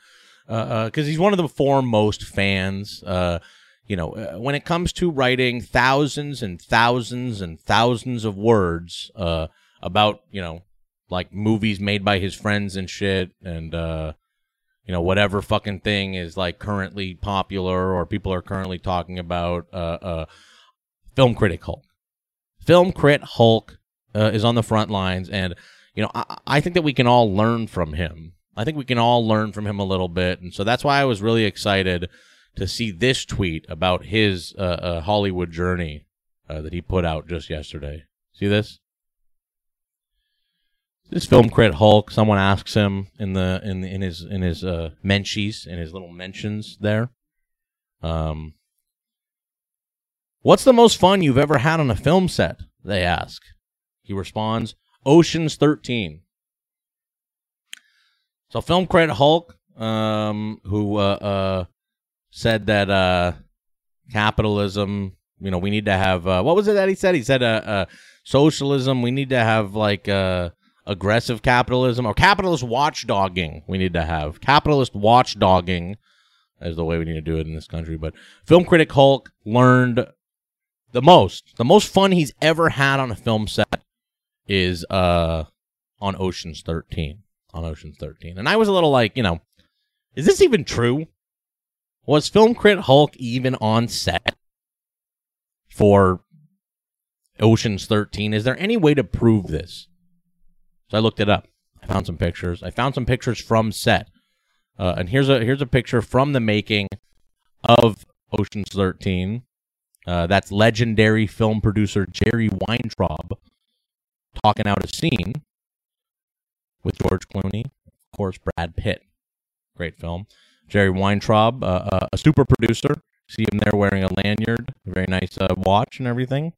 because uh, he's one of the foremost fans. Uh, you know, uh, when it comes to writing thousands and thousands and thousands of words uh, about, you know, like movies made by his friends and shit, and uh, you know, whatever fucking thing is like currently popular or people are currently talking about. Uh, uh, film critic Hulk, film crit Hulk uh, is on the front lines, and you know, I, I think that we can all learn from him. I think we can all learn from him a little bit, and so that's why I was really excited to see this tweet about his uh, uh, Hollywood journey uh, that he put out just yesterday. See this? This film crit Hulk. Someone asks him in the in in his in his uh, mentions in his little mentions there. Um, what's the most fun you've ever had on a film set? They ask. He responds, "Ocean's 13." So film crit Hulk, um, who uh, uh, said that uh, capitalism, you know, we need to have uh, what was it that he said? He said uh, uh, socialism. We need to have like aggressive capitalism or capitalist watchdogging. We need to have capitalist watchdogging as the way we need to do it in this country. But film critic Hulk learned the most, the most fun he's ever had on a film set is uh on Ocean's 13 on Ocean's 13. And I was a little like, you know, is this even true? Was Film Crit Hulk even on set for Ocean's 13? Is there any way to prove this? So I looked it up. I found some pictures. I found some pictures from set. Uh, and here's a here's a picture from the making of Ocean's 13. Uh, that's legendary film producer Jerry Weintraub talking out a scene with George Clooney, of course, Brad Pitt. Great film. Jerry Weintraub, uh, uh, a super producer. See him there wearing a lanyard, a very nice uh, watch and everything.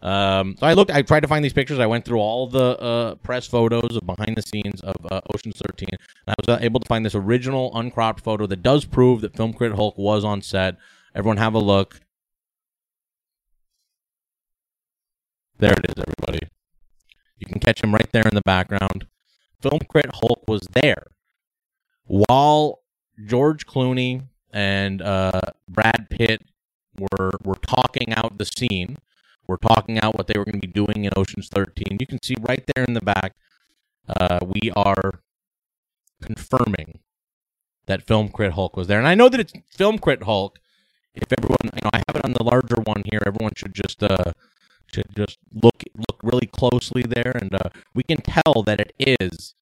Um, so I looked, I tried to find these pictures. I went through all the uh, press photos of behind the scenes of uh, Ocean's 13. And I was uh, able to find this original uncropped photo that does prove that Film Crit Hulk was on set. Everyone have a look. There it is, everybody. Can catch him right there in the background. Film Crit Hulk was there while George Clooney and uh, Brad Pitt were were talking out the scene. We're talking out what they were going to be doing in Ocean's 13. You can see right there in the back, uh, we are confirming that Film Crit Hulk was there. And I know that it's Film Crit Hulk. If everyone, you know, I have it on the larger one here. Everyone should just uh, should just look look really closely there, and uh, we can tell that it is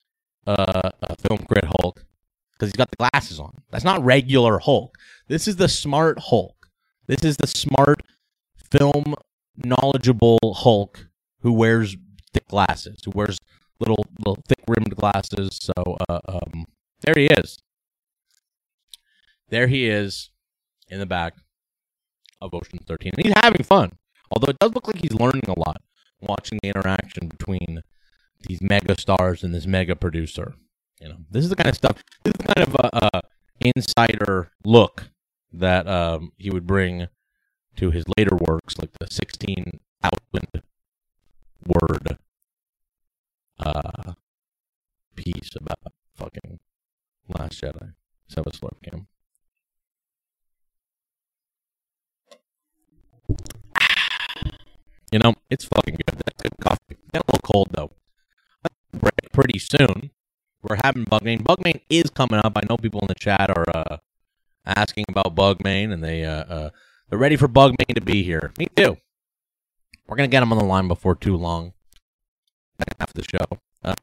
uh, a Film Crit Hulk because he's got the glasses on. That's not regular Hulk. This is the smart Hulk. This is the smart film knowledgeable Hulk who wears thick glasses, who wears little little thick rimmed glasses. So uh, um, there he is. There he is in the back of Ocean 13. And he's having fun. Although it does look like he's learning a lot watching the interaction between these mega stars and this mega producer. You know, this is the kind of stuff. This is kind of a, a insider look that um, he would bring to his later works, like the sixteen thousand word uh, piece about fucking Last Jedi. Let's have a slurp cam. You know, it's fucking good. That's good coffee. Get a little cold though. Break pretty soon. We're having Bugmain. Bugmain is coming up. I know people in the chat are uh, asking about Bugmain, and they uh, uh, they're ready for Bugmain to be here. Me too. We're gonna get him on the line before too long. Half the show. Uh,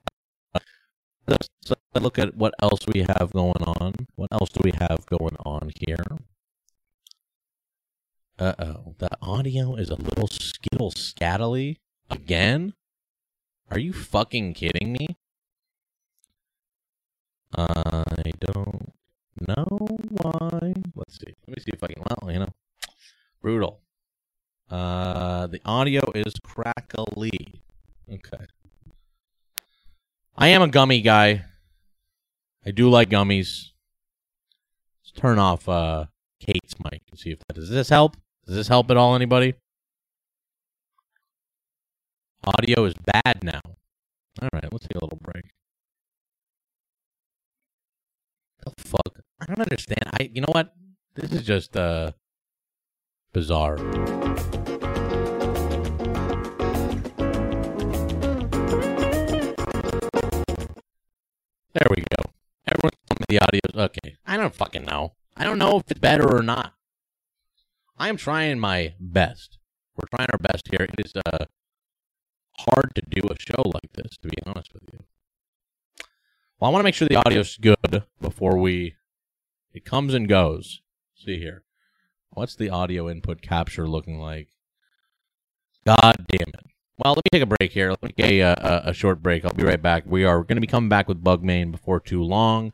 let's, let's look at what else we have going on. What else do we have going on here? Uh oh, the audio is a little skittle scattily again. Are you fucking kidding me? I don't know why. Let's see. Let me see if I can. Well, you know, brutal. Uh, the audio is crackly. Okay. I am a gummy guy. I do like gummies. Let's turn off uh Kate's mic and see if that does this help. Does this help at all, anybody? Audio is bad now. All right, let's take a little break. The fuck? I don't understand. I you know what? This is just uh bizarre. There we go. Everyone's telling me the audio. Okay. I don't fucking know. I don't know if it's better or not. I am trying my best. We're trying our best here. It is uh hard to do a show like this, to be honest with you. Well, I want to make sure the audio's good before we. It comes and goes. See here. What's the audio input capture looking like? God damn it. Well, let me take a break here. Let me take a, a, a short break. I'll be right back. We are going to be coming back with Bugmain before too long.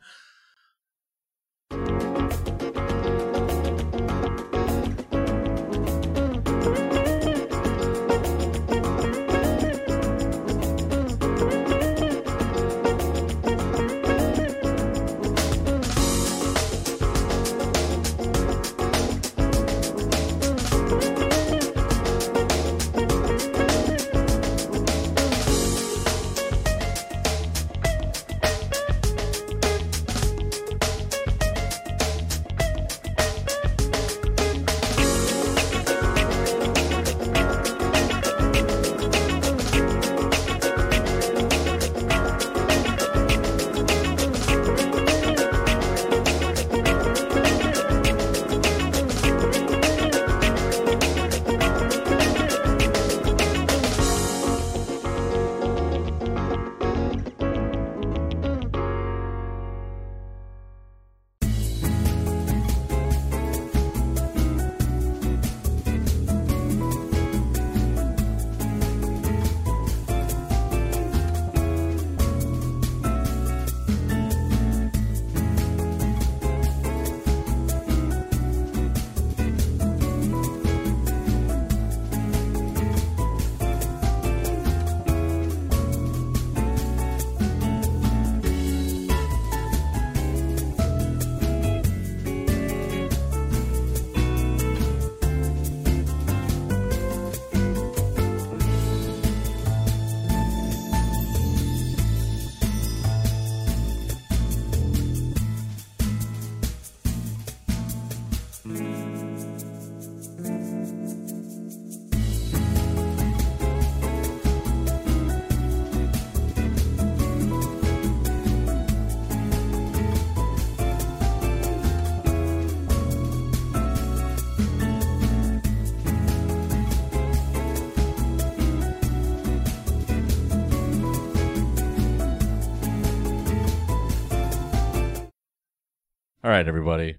Everybody.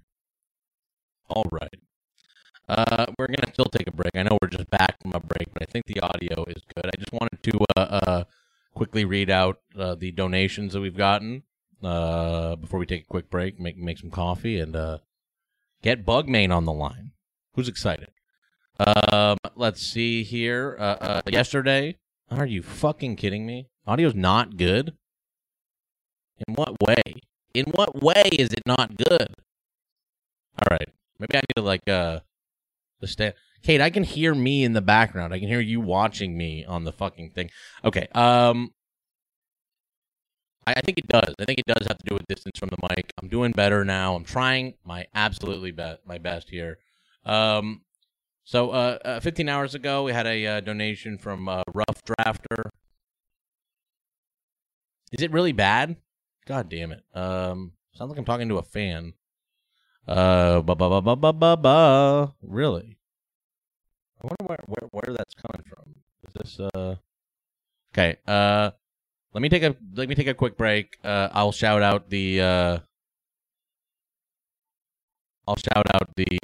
All right. Uh, we're gonna still take a break. I know we're just back from a break, but I think the audio is good. I just wanted to uh, uh, quickly read out uh, the donations that we've gotten uh, before we take a quick break, make make some coffee, and uh, get Bugmain on the line. Who's excited? Um, let's see here. Yesterday, are you fucking kidding me? Audio's not good. In what way? In what way is it not good? All right, maybe I need to like uh, the stand. Kate, I can hear me in the background. I can hear you watching me on the fucking thing. Okay. Um, I, I think it does. I think it does have to do with distance from the mic. I'm doing better now. I'm trying my absolutely best, my best here. Um, so uh, uh 15 hours ago, we had a uh, donation from uh, Rough Drafter. Is it really bad? God damn it. Um, sounds like I'm talking to a fan. Uh, ba ba ba ba ba ba ba. Really? I wonder where, where where that's coming from. Is this uh? Okay. Uh, let me take a let me take a quick break. Uh, I'll shout out the uh. I'll shout out the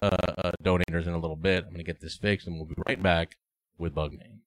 uh, uh donators in a little bit. I'm gonna get this fixed, and we'll be right back with Bugman.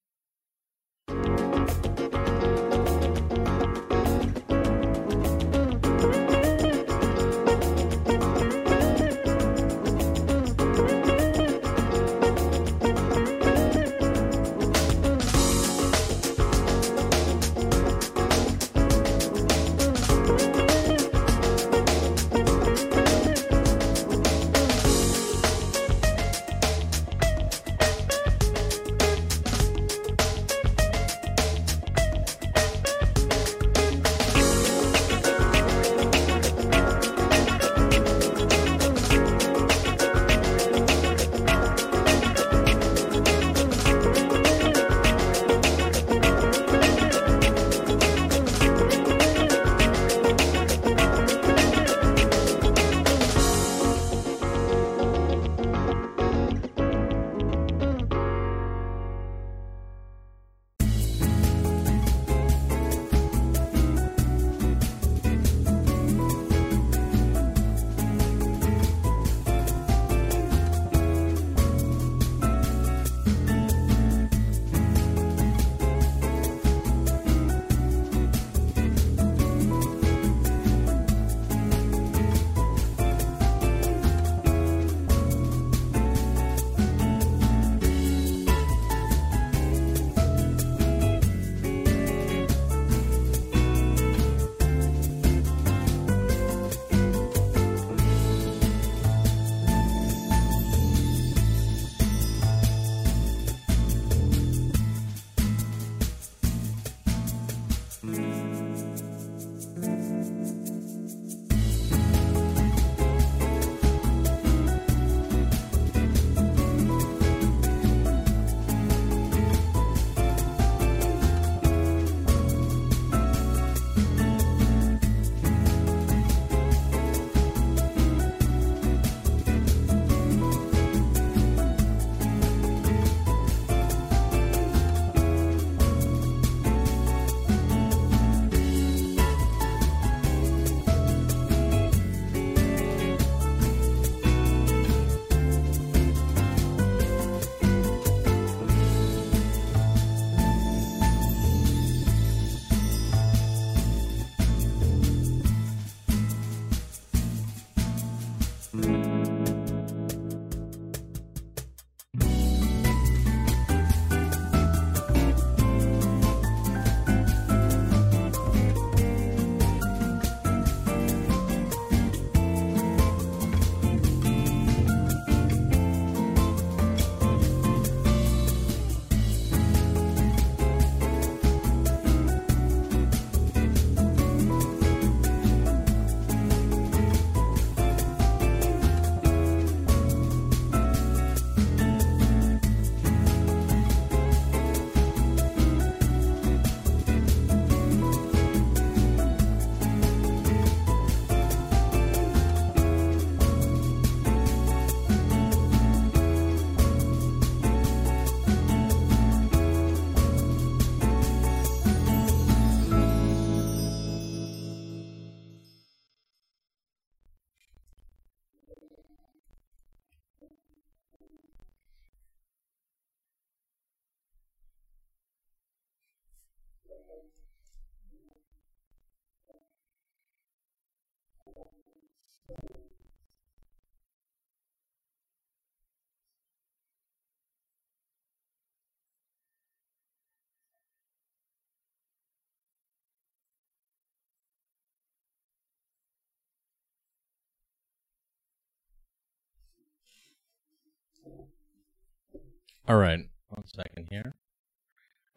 All right. One second here.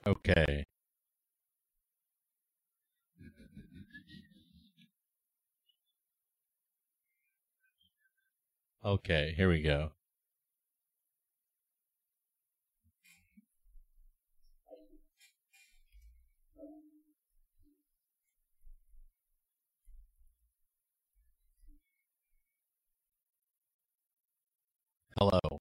Okay. Okay, here we go. Hello.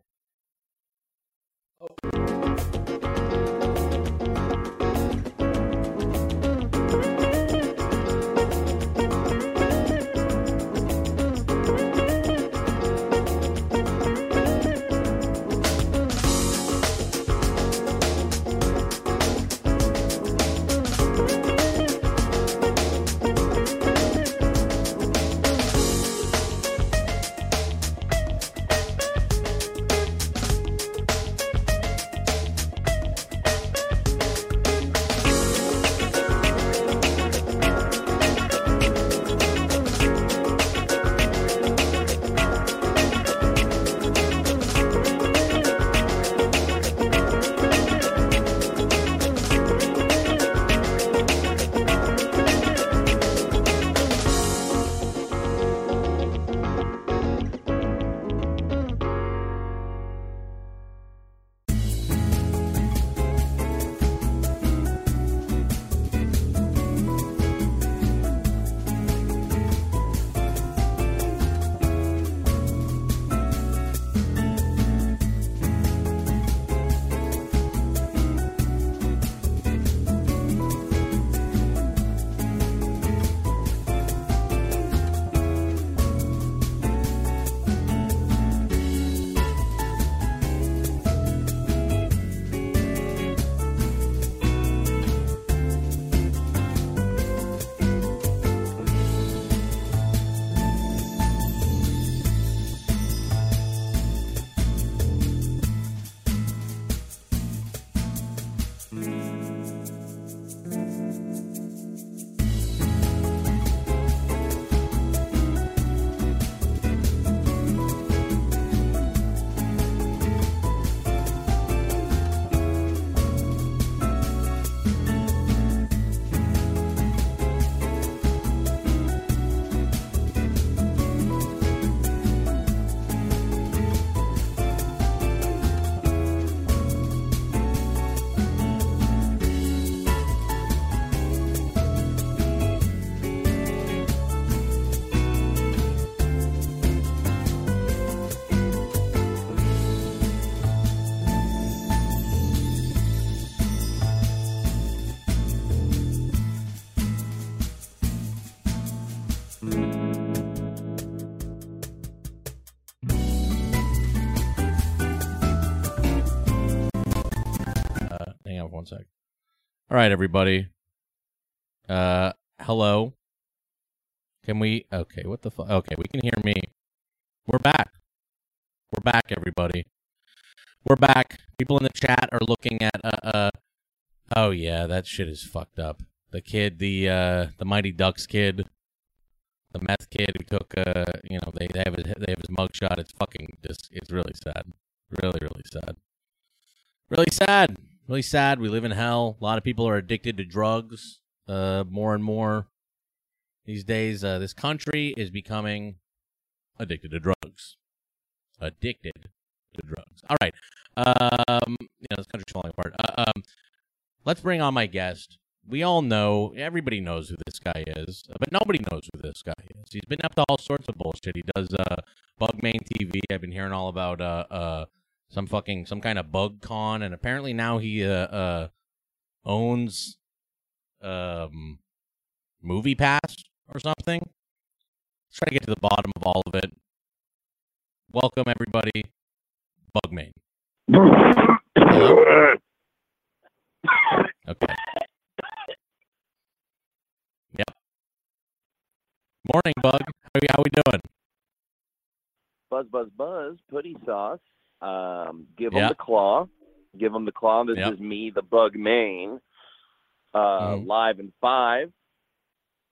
Right, everybody. Uh, hello. Can we? Okay, what the fuck? Okay, we can hear me. We're back. We're back, everybody. We're back. People in the chat are looking at. Uh, uh. Oh yeah, that shit is fucked up. The kid, the uh, the Mighty Ducks kid, the meth kid who took. Uh, you know, they, they have his, they have his mugshot. It's fucking just. It's really sad. Really, really sad really sad really sad. We live in hell. A lot of people are addicted to drugs uh more and more. These days uh this country is becoming addicted to drugs. Addicted to drugs. All right. Um you know this country's falling apart. Uh, um let's bring on my guest. We all know everybody knows who this guy is but nobody knows who this guy is. He's been up to all sorts of bullshit. He does uh bugmain tv i've been hearing all about uh uh some fucking some kind of bug con and apparently now he uh, uh owns um movie pass or something. Let's try to get to the bottom of all of it. Welcome everybody. Bugmain Hello? okay. Yep. Morning bug. How, how we doing? Buzz, buzz, buzz, putty sauce. Um, give Yeah. them the claw. Give them the claw. This Yep. is me, the Bug Main. Uh, Mhm. Live in five.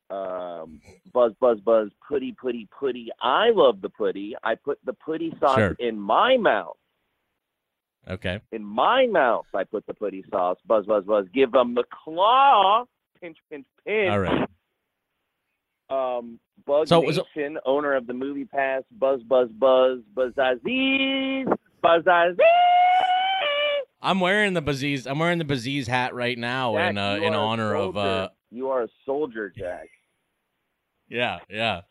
Um, buzz, buzz, buzz, putty, putty, putty. I love the putty. I put the putty sauce Sure. in my mouth. Okay. In my mouth, I put the putty sauce. Buzz, buzz, buzz. Give them the claw. Pinch, pinch, pinch. All right. Um, Bug So, Nation, owner of the Movie Pass. Buzz, buzz, buzz. Buzzaziz. I'm wearing the Baziz. I'm wearing the Baziz hat right now Jack, in uh, in honor of uh You are a soldier, Jack. yeah, yeah.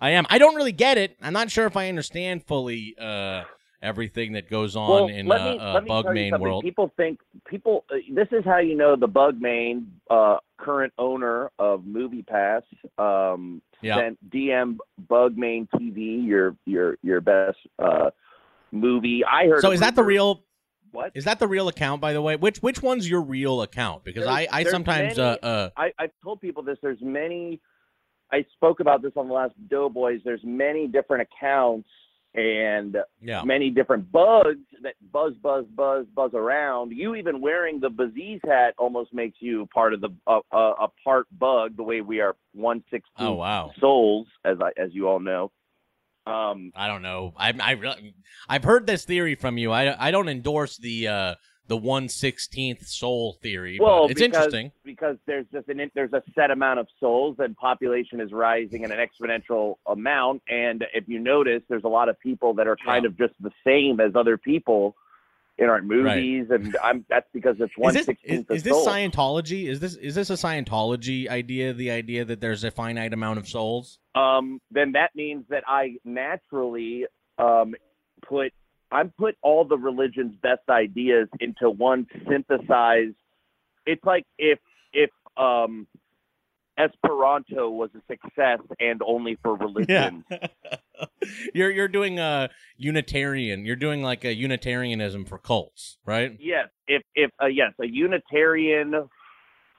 I am. I don't really get it. I'm not sure if I understand fully uh everything that goes on well, in let uh, me, uh let me tell you world. People think people. Uh, this is how you know the Bugmain, uh, current owner of Movie Pass. Um, Yeah. sent DM Bugmain TV your your your best uh, movie. I heard. So is that the real What? is that the real account by the way? Which which one's your real account? Because There's- I I sometimes many- uh uh I, I've told people this. There's many. I spoke about this on the last Doughboys. There's many different accounts and yeah. many different bugs that buzz, buzz, buzz, buzz around. You even wearing the Baziz hat almost makes you part of the uh, uh, a part bug. The way we are one sixteen Oh wow. souls, as I as you all know. Um, I don't know. I I really, I've heard this theory from you. I I don't endorse the uh the one sixteenth soul theory. Well, it's because- interesting. because there's just an there's a set amount of souls and population is rising in an exponential amount and if you notice there's a lot of people that are kind Yeah. of just the same as other people in our movies and (laughs) I'm that's because it's one this, is, is this. Scientology? Is this is this a Scientology idea? The idea that there's a finite amount of souls? um then that means that I naturally um put I'm put all the religion's best ideas into one synthesized it's like if if um Esperanto was a success and only for religion. (laughs) you're you're doing a Unitarian. You're doing like a Unitarianism for cults, right? Yes, if if uh, yes, a Unitarian,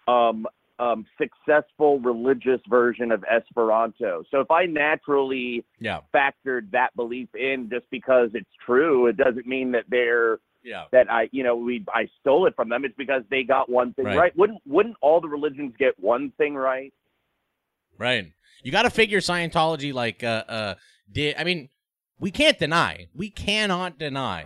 um, um, successful religious version of Esperanto. So if I naturally Yeah, factored that belief in just because it's true, it doesn't mean that they're yeah. that I you know we I stole it from them. It's because they got one thing Right. right. Wouldn't wouldn't all the religions get one thing right? Right. You got to figure Scientology like uh uh did I mean we can't deny. We cannot deny.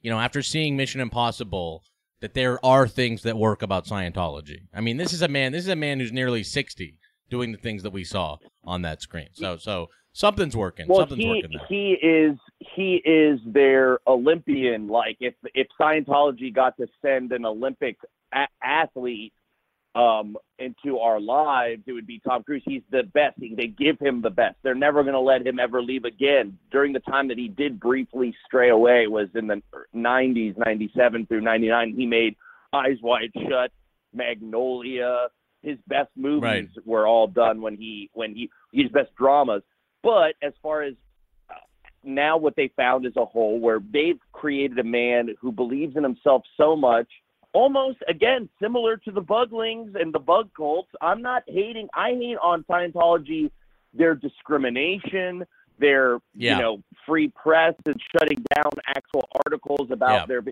You know, after seeing Mission Impossible that there are things that work about Scientology. I mean, this is a man this is a man who's nearly 60 doing the things that we saw on that screen. So so something's working. Well, something's he working there. he is he is their Olympian. Like if if Scientology got to send an Olympic a- athlete um, into our lives, it would be Tom Cruise. He's the best. He, they give him the best. They're never going to let him ever leave again. During the time that he did briefly stray away was in the 90s, 97 through 99. He made Eyes Wide Shut, Magnolia. His best movies Right. were all done when he when he his best dramas. But as far as uh, now, what they found is a whole where they've created a man who believes in himself so much, almost again similar to the Buglings and the Bug cults. I'm not hating. I hate on Scientology their discrimination, their Yeah. you know free press and shutting down actual articles about Yeah. their.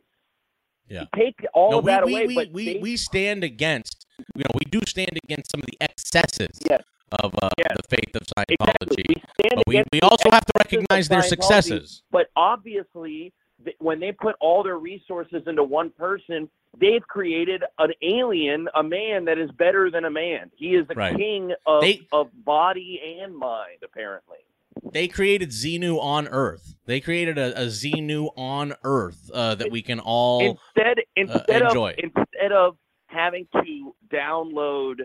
Yeah. Take all No, of we, that we, away, we, but we, they- we stand against you know, we do stand against some of the excesses Yes. Of uh, Yes. the faith of exactly. Scientology. We But we, we also have to recognize their successes. But obviously, th- when they put all their resources into one person, they've created an alien, a man that is better than a man. He is the Right. king of, They- of body and mind, apparently. They created Xenu on Earth. They created a, a Xenu on Earth uh, that we can all. Instead, instead of enjoy. instead of having to download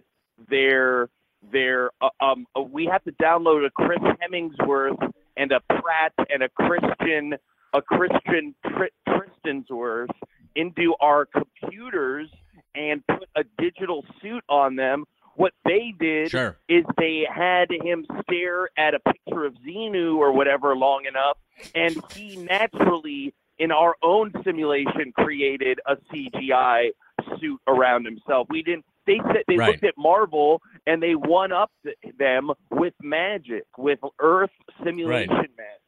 their their uh, um, uh, we have to download a Chris Hemmingsworth and a Pratt and a Christian a Christian Tr- Tristansworth into our computers and put a digital suit on them. What they did Sure. is they had him stare at a picture of Xenu or whatever long enough, and he naturally, in our own simulation, created a CGI suit around himself. We didn't. They said they Right. looked at Marvel and they one up them with magic, with Earth simulation magic.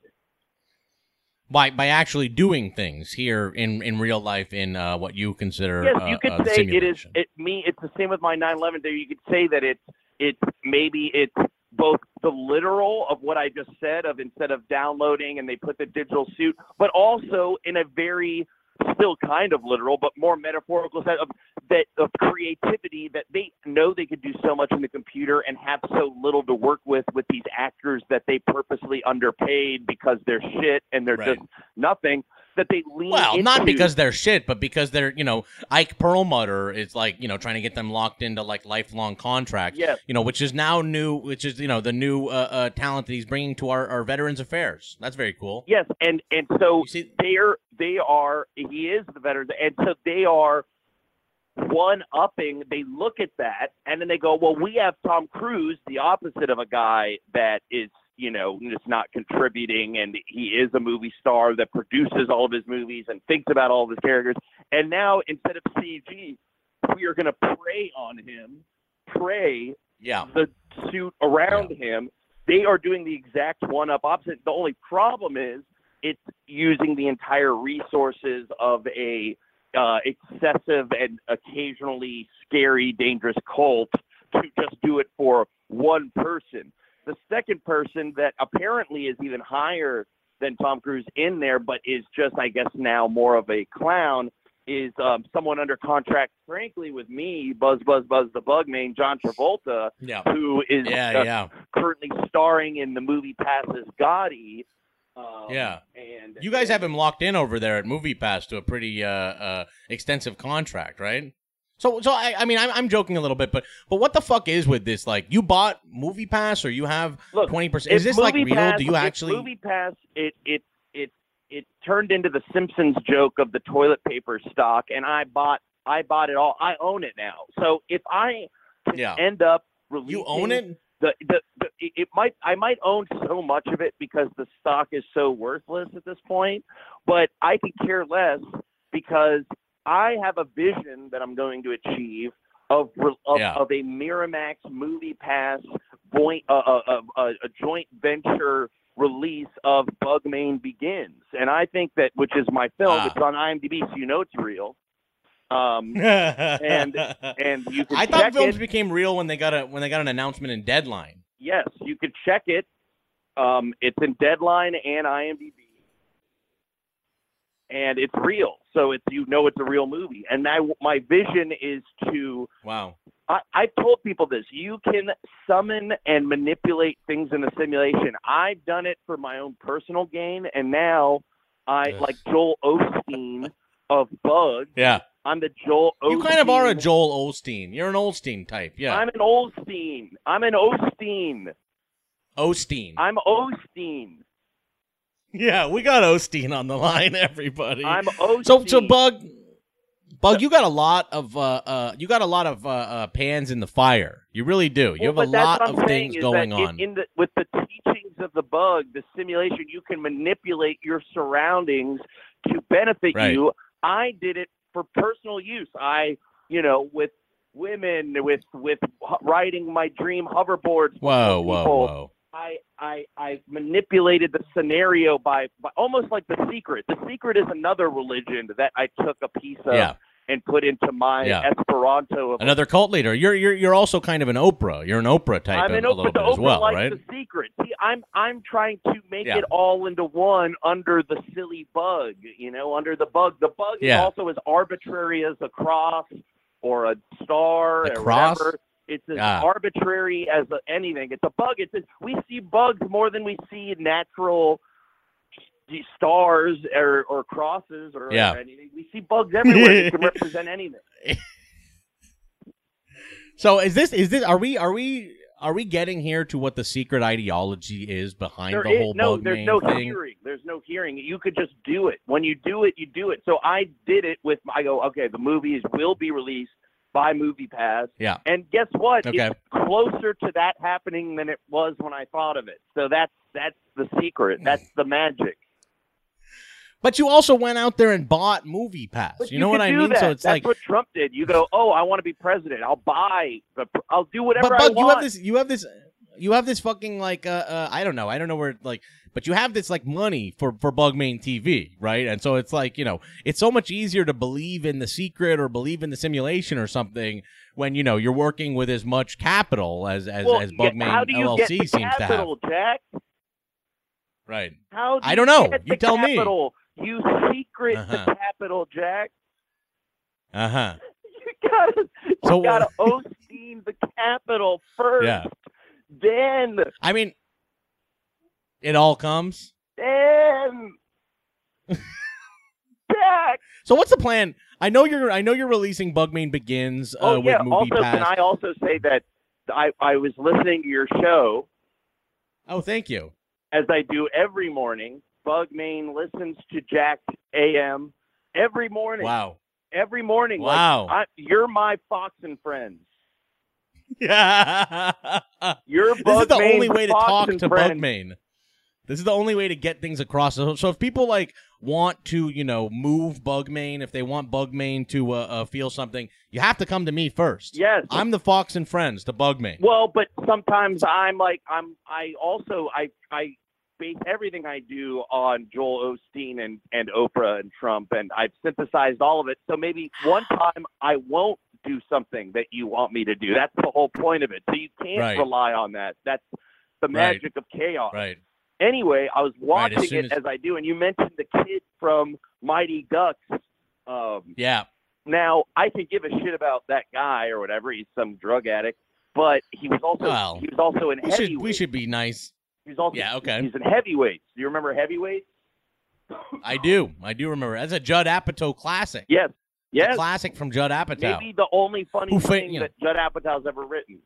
By by actually doing things here in, in real life in uh, what you consider Yes, uh, you could uh, say it is. It me. It's the same with my 911. There, you could say that it's it's maybe it's both the literal of what I just said of instead of downloading and they put the digital suit, but also in a very still kind of literal, but more metaphorical sense of that of creativity that they know they could do so much in the computer and have so little to work with with these actors that they purposely underpaid because they're shit and they're Right. just nothing that they lean Well, not because they're shit, but because they're, you know, Ike Perlmutter is like, you know, trying to get them locked into like lifelong contracts. Yeah, You know, which is now new, which is, you know, the new uh, uh, talent that he's bringing to our, our Veterans Affairs. That's very cool. Yes, and and so see, they're they are he is the veteran and so they are one upping they look at that and then they go well we have tom cruise the opposite of a guy that is you know just not contributing and he is a movie star that produces all of his movies and thinks about all of his characters and now instead of cg we are going to prey on him prey yeah. the suit around him. They are doing the exact one up opposite. The only problem is it's using the entire resources of a uh, excessive and occasionally scary, dangerous cult to just do it for one person. The second person that apparently is even higher than Tom Cruise in there, but is just, I guess, now more of a clown, is um, someone under contract, frankly, with me, Buzz Buzz Buzz the Bug named John Travolta, Yeah. who is Yeah, uh, yeah. currently starring in the movie Passes Gotti. Um, Yeah. and You guys have him locked in over there at Movie Pass to a pretty uh, uh, extensive contract, right? So, so I, I mean, I'm, I'm joking a little bit, but but what the fuck is with this? Like, you bought Movie Pass, or you have twenty percent? Is this like real? Pass- Do you actually? Movie Pass? It it it it turned into the Simpsons joke of the toilet paper stock, and I bought I bought it all. I own it now. So if I Yeah. end up releasing You own it? the, the, the it it might I might own so much of it because the stock is so worthless at this point, but I could care less because I have a vision that I'm going to achieve of of, Yeah. of a Miramax movie pass joint uh, uh, uh, uh, a joint venture release of Bugmain Begins, and I think that which is my film. Ah. It's on IMDb, so you know it's real. Um, (laughs) and and you I thought films it. became real when they got a when they got an announcement in Deadline. Yes, you could check it. Um, it's in Deadline and IMDb, and it's real. So it's you know it's a real movie. And my my vision is to. Wow. I, I've told people this. You can summon and manipulate things in a simulation. I've done it for my own personal gain, and now I Yes. like Joel Osteen (laughs) of Bug. Yeah. I'm the Joel. Osteen. You kind of are a Joel Osteen. You're an Osteen type. Yeah. I'm an Osteen. I'm an Osteen. Osteen. I'm Osteen. Yeah, we got Osteen on the line, everybody. I'm Osteen. so so Bug Bug, you got a lot of uh, uh you got a lot of uh, uh pans in the fire. You really do. You Well, have a lot of things going on. In, the with the teachings of the bug, the simulation, you can manipulate your surroundings to benefit Right. you. I did it for personal use. I, you know, with women, with with riding my dream hoverboards. whoa, whoa, whoa. I, I I manipulated the scenario by, by almost like the secret. The secret is another religion that I took a piece of Yeah. and put into my Yeah. Esperanto of Another cult leader. You're you're you're also kind of an Oprah. You're an Oprah type I'm a, an a Oprah, little the bit as well, right? the secret. See, I'm I'm trying to make Yeah. it all into one under the silly bug. You know, under the bug. The bug is also as arbitrary as a cross or a star A or cross? whatever. It's as Ah. arbitrary as anything. It's a bug. It's just, we see bugs more than we see natural stars or, or crosses or Yeah. anything. We see bugs everywhere that can (laughs) represent anything. (laughs) So is this is this are we are we are we getting here to what the secret ideology is behind There the is- whole no, bug there's no thing? hearing. There's no hearing. You could just do it. When you do it, you do it. So I did it with. I go, okay, the movies will be released by Movie Pass. Yeah. And guess what? Okay. It's closer to that happening than it was when I thought of it. So that's that's the secret. That's the magic. But you also went out there and bought Movie Pass. But you know what I mean? That. So it's that's like what Trump did. You go, oh, I want to be president. I'll buy the. I'll do whatever but I Bug, you have this you have this you have this fucking like uh, uh I don't know I don't know where like but you have this like money for for Bugmain TV right and so it's like you know it's so much easier to believe in the secret or believe in the simulation or something when you know you're working with as much capital as as, well, as Bugmain how do you LLC seems to have capital, Jack? right How do I don't know. You tell me. capital You secret Uh-huh. the capital, Jack. Uh huh. You gotta, you So- gotta (laughs) Osteen the capital first. Yeah. Then, I mean, it all comes. Jack. So what's the plan? I know you're. I know you're releasing Bugmain Begins uh, Oh with yeah. Movie Also, Pass. can I also say that I I was listening to your show Oh, thank you. as I do every morning. Bugmain listens to Jack AM every morning. Wow. Every morning. Like, Wow. I, you're my Fox and Friends. Yeah. (laughs) You're this is the Bugmain only way to Fox talk to Friends. This is the only way to get things across. So, so if people like want to, you know, move Bugmain, if they want Bugmain to uh, uh, feel something, you have to come to me first. Yes. I'm the Fox and Friends to Bugmain. Well, but sometimes I'm like I'm I also I I base everything I do on Joel Osteen and and Oprah and Trump and I've synthesized all of it. So maybe one time I won't do something that you want me to do. That's the whole point of it. So you can't Right. rely on that. That's the Right. magic of chaos. Right. Anyway, I was Right, as watching it as- as I do, and you mentioned the kid from Mighty Ducks. Um, Yeah. now I could give a shit about that guy or whatever. He's some drug addict, but he was also Well, he was also in We should. We should be nice. He's also Yeah, okay. He's in heavyweights. Do you remember heavyweights? I do. I do remember. That's a Judd Apatow classic. Yes, A yes. classic from Judd Apatow. Maybe the only funny Who thing you know. that Judd Apatow's ever written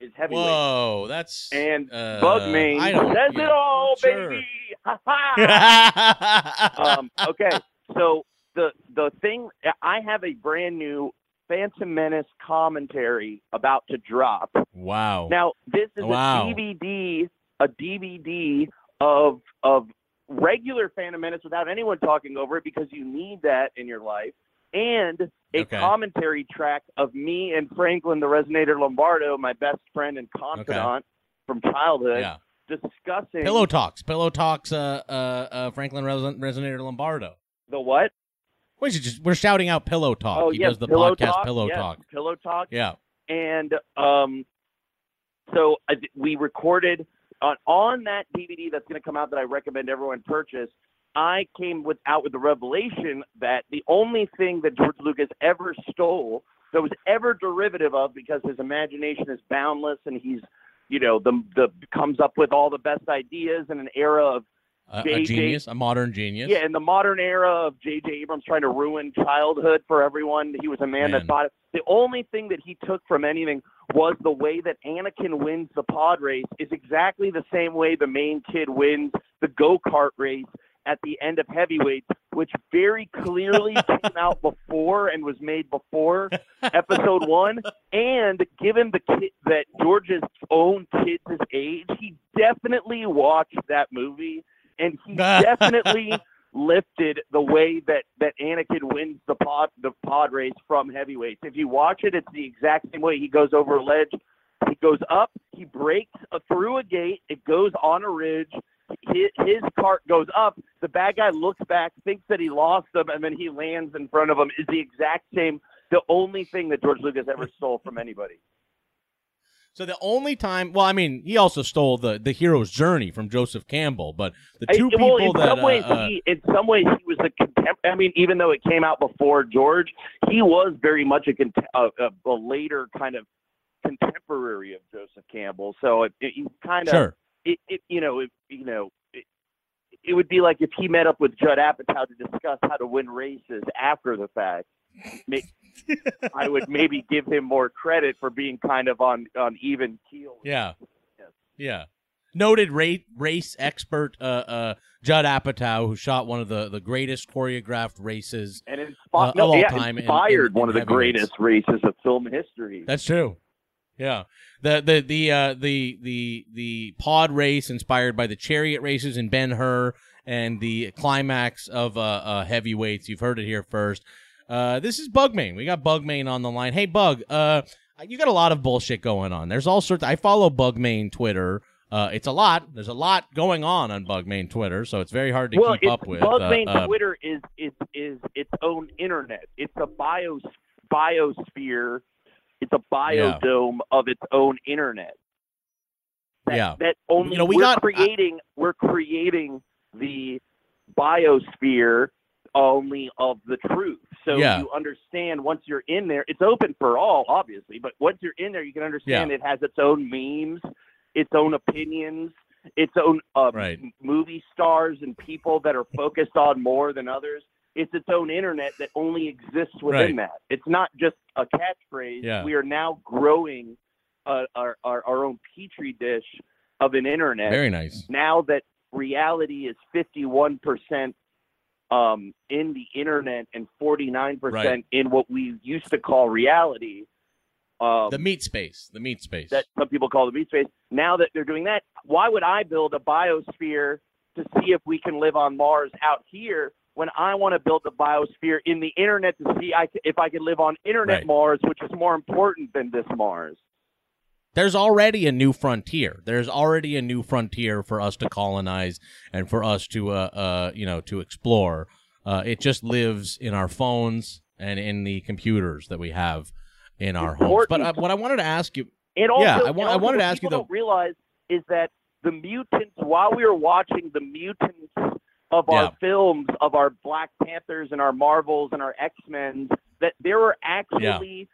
is heavyweights. Whoa, that's And uh, Bugmain I says yeah, it all, sure. baby. Ha ha. um, um, okay, so the the thing I have a brand new Phantom Menace commentary about to drop. wow. Now this is Wow. a DVD, a DVD of of regular Phantom Menace without anyone talking over it because you need that in your life, and a Okay. commentary track of me and Franklin the Resonator Lombardo, my best friend and confidant from childhood, yeah. discussing Pillow talks. Pillow talks. Uh, uh, uh, Franklin Reson- Resonator Lombardo. the what? Should just we're shouting out Pillow Talk. oh he yes, does the Pillow podcast Talk. Pillow yes, Talk. Pillow Talk. Yeah. and um, so I, we recorded on on that DVD that's going to come out that I recommend everyone purchase. I came with out with the revelation that the only thing that George Lucas ever stole that was ever derivative of, because his imagination is boundless and he's, you know, the the comes up with all the best ideas in an era of A, a genius, a modern genius. yeah, in the modern era of J.J. Abrams trying to ruin childhood for everyone, he was a man, Man. that thought the only thing that he took from anything was the way that Anakin wins the pod race is exactly the same way the main kid wins the go kart race at the end of heavyweights, which very clearly (laughs) came out before and was made before episode one. And given the kid that George's own kids' age, he definitely watched that movie and he (laughs) definitely lifted the way that that Anakin wins the pod the pod race from heavyweights. If you watch it, it's the exact same way. He goes over a ledge, he goes up, he breaks through a gate, it goes on a ridge. His, his cart goes up. The bad guy looks back, thinks that he lost them, and then he lands in front of him. Is the exact same. The only thing that George Lucas ever stole from anybody. So the only time, well, I mean, he also stole the the hero's journey from Joseph Campbell, but the I- two well, people in that some ways, uh, he in some ways he was a contem- I mean, even though it came out before George, he was very much a, contem- a, a, a later kind of contemporary of Joseph Campbell. So it, it you kind of sure, it, it you know it, you know it, it would be like if he met up with Judd Apatow to discuss how to win races after the fact. (laughs) I would maybe give him more credit for being kind of on on even keel. yeah, Yes. yeah. Noted race race expert uh, uh, Judd Apatow, who shot one of the, the greatest choreographed races. and inspi- Uh, of no, all yeah, time in- inspired in- in one of the greatest races of film history. That's true. Yeah. The the the uh, the the the pod race inspired by the chariot races in Ben Hur and the climax of uh, uh, heavyweights. You've heard it here first. Uh, this is Bugmain. We got Bugmain on the line. Hey Bug, uh, you got a lot of bullshit going on. There's all sorts. I follow Bugmain Twitter. Uh, it's a lot. There's a lot going on on Bugmain Twitter, so it's very hard to well, keep up with. Bugmain uh, uh, Twitter is is is its own internet. It's a bios biosphere. It's a biodome of its own internet. That, Yeah. That only You know, we are got- creating. we're creating the biosphere only of the truth. So Yeah. you understand once you're in there, it's open for all, obviously, but once you're in there, you can understand it has its own memes, its own opinions, its own uh, Right. movie stars and people that are focused on more than others. It's its own internet that only exists within Right. that. It's not just a catchphrase. Yeah. We are now growing uh, our, our our own petri dish of an internet Very nice. now that reality is 51% um, in the internet and 49% in what we used to call reality, um, The meat space. The meat space. that some people call the meat space. Now that they're doing that, why would I build a biosphere to see if we can live on Mars out here when I want to build a biosphere in the internet to see I, if I can live on internet Right. Mars, which is more important than this Mars? There's already a new frontier. There's already a new frontier for us to colonize and for us to, uh, uh, you know, to explore. Uh, it just lives in our phones and in the computers that we have in our homes. But uh, what I wanted to ask you, And also, Yeah, I wa- I wanted to ask you, though- Don't realize is that the mutants, while we were watching the mutants of Yeah. our films, of our Black Panthers and our Marvels and our X Men, that there were actually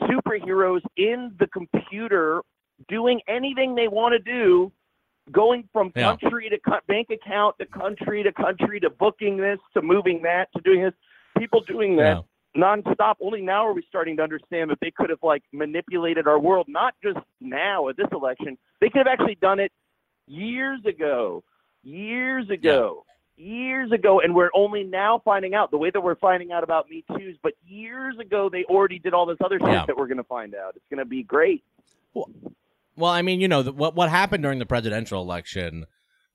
superheroes in the computer doing anything they want to do, going from Yeah. country to co- bank account to country to country to booking this to moving that to doing this. People doing that yeah, nonstop. Only now are we starting to understand that they could have like manipulated our world, not just now at this election. They could have actually done it years ago, years ago, years ago, and we're only now finding out the way that we're finding out about Me Too's. But years ago, they already did all this other stuff Yeah. that we're going to find out. It's going to be great. Well, I mean, you know, the, what what happened during the presidential election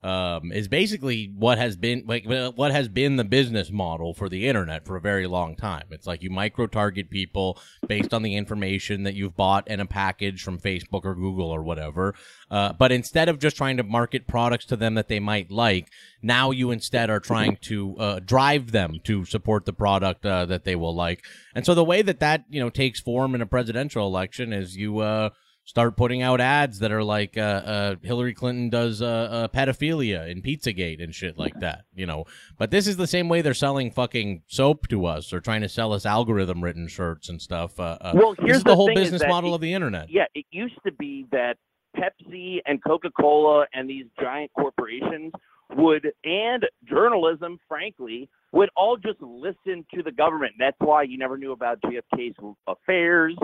um, is basically what has been like uh, what has been the business model for the internet for a very long time. It's like you micro target people based on the information that you've bought in a package from Facebook or Google or whatever. Uh, but instead of just trying to market products to them that they might like, now you instead are trying to uh, drive them to support the product uh, that they will like. And so the way that that you know takes form in a presidential election is you. Start putting out ads that are like uh, uh, Hillary Clinton does uh, uh, pedophilia in Pizzagate and shit like that, you know. But this is the same way they're selling fucking soap to us or trying to sell us algorithm written shirts and stuff. Uh, uh, Well, here's the, the whole business model it- of the internet. Yeah, it used to be that Pepsi and Coca Cola and these giant corporations would, and journalism, frankly, would all just listen to the government. That's why you never knew about JFK's affairs,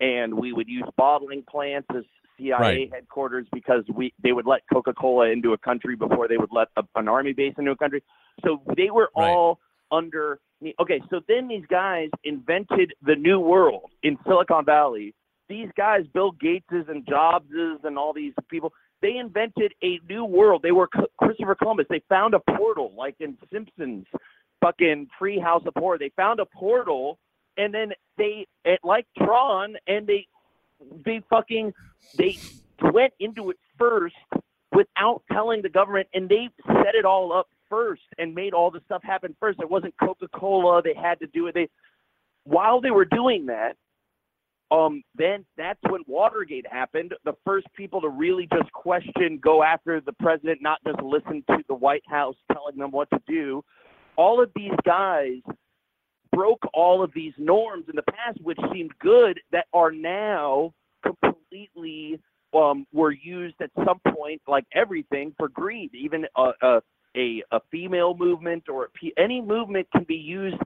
and we would use bottling plants as CIA Right. headquarters because we they would let Coca Cola into a country before they would let a, an army base into a country. So they were Right. all under. Okay, so then these guys invented the new world in Silicon Valley these guys, Bill Gateses and Jobses and all these people, they invented a new world. They were Christopher Columbus. They found a portal, like in Simpsons, fucking Treehouse of Horror. They found a portal, and then they, it, like Tron, and they, they fucking, they went into it first without telling the government, and they set it all up first and made all the stuff happen first. It wasn't Coca Cola. They had to do it. They, while they were doing that, um, then that's when Watergate happened. The first people to really just question, go after the president, not just listen to the White House telling them what to do. All of these guys broke all of these norms in the past, which seemed good, that are now completely um, were used at some point, like everything, for greed. Even a a, a, a female movement or any movement can be used.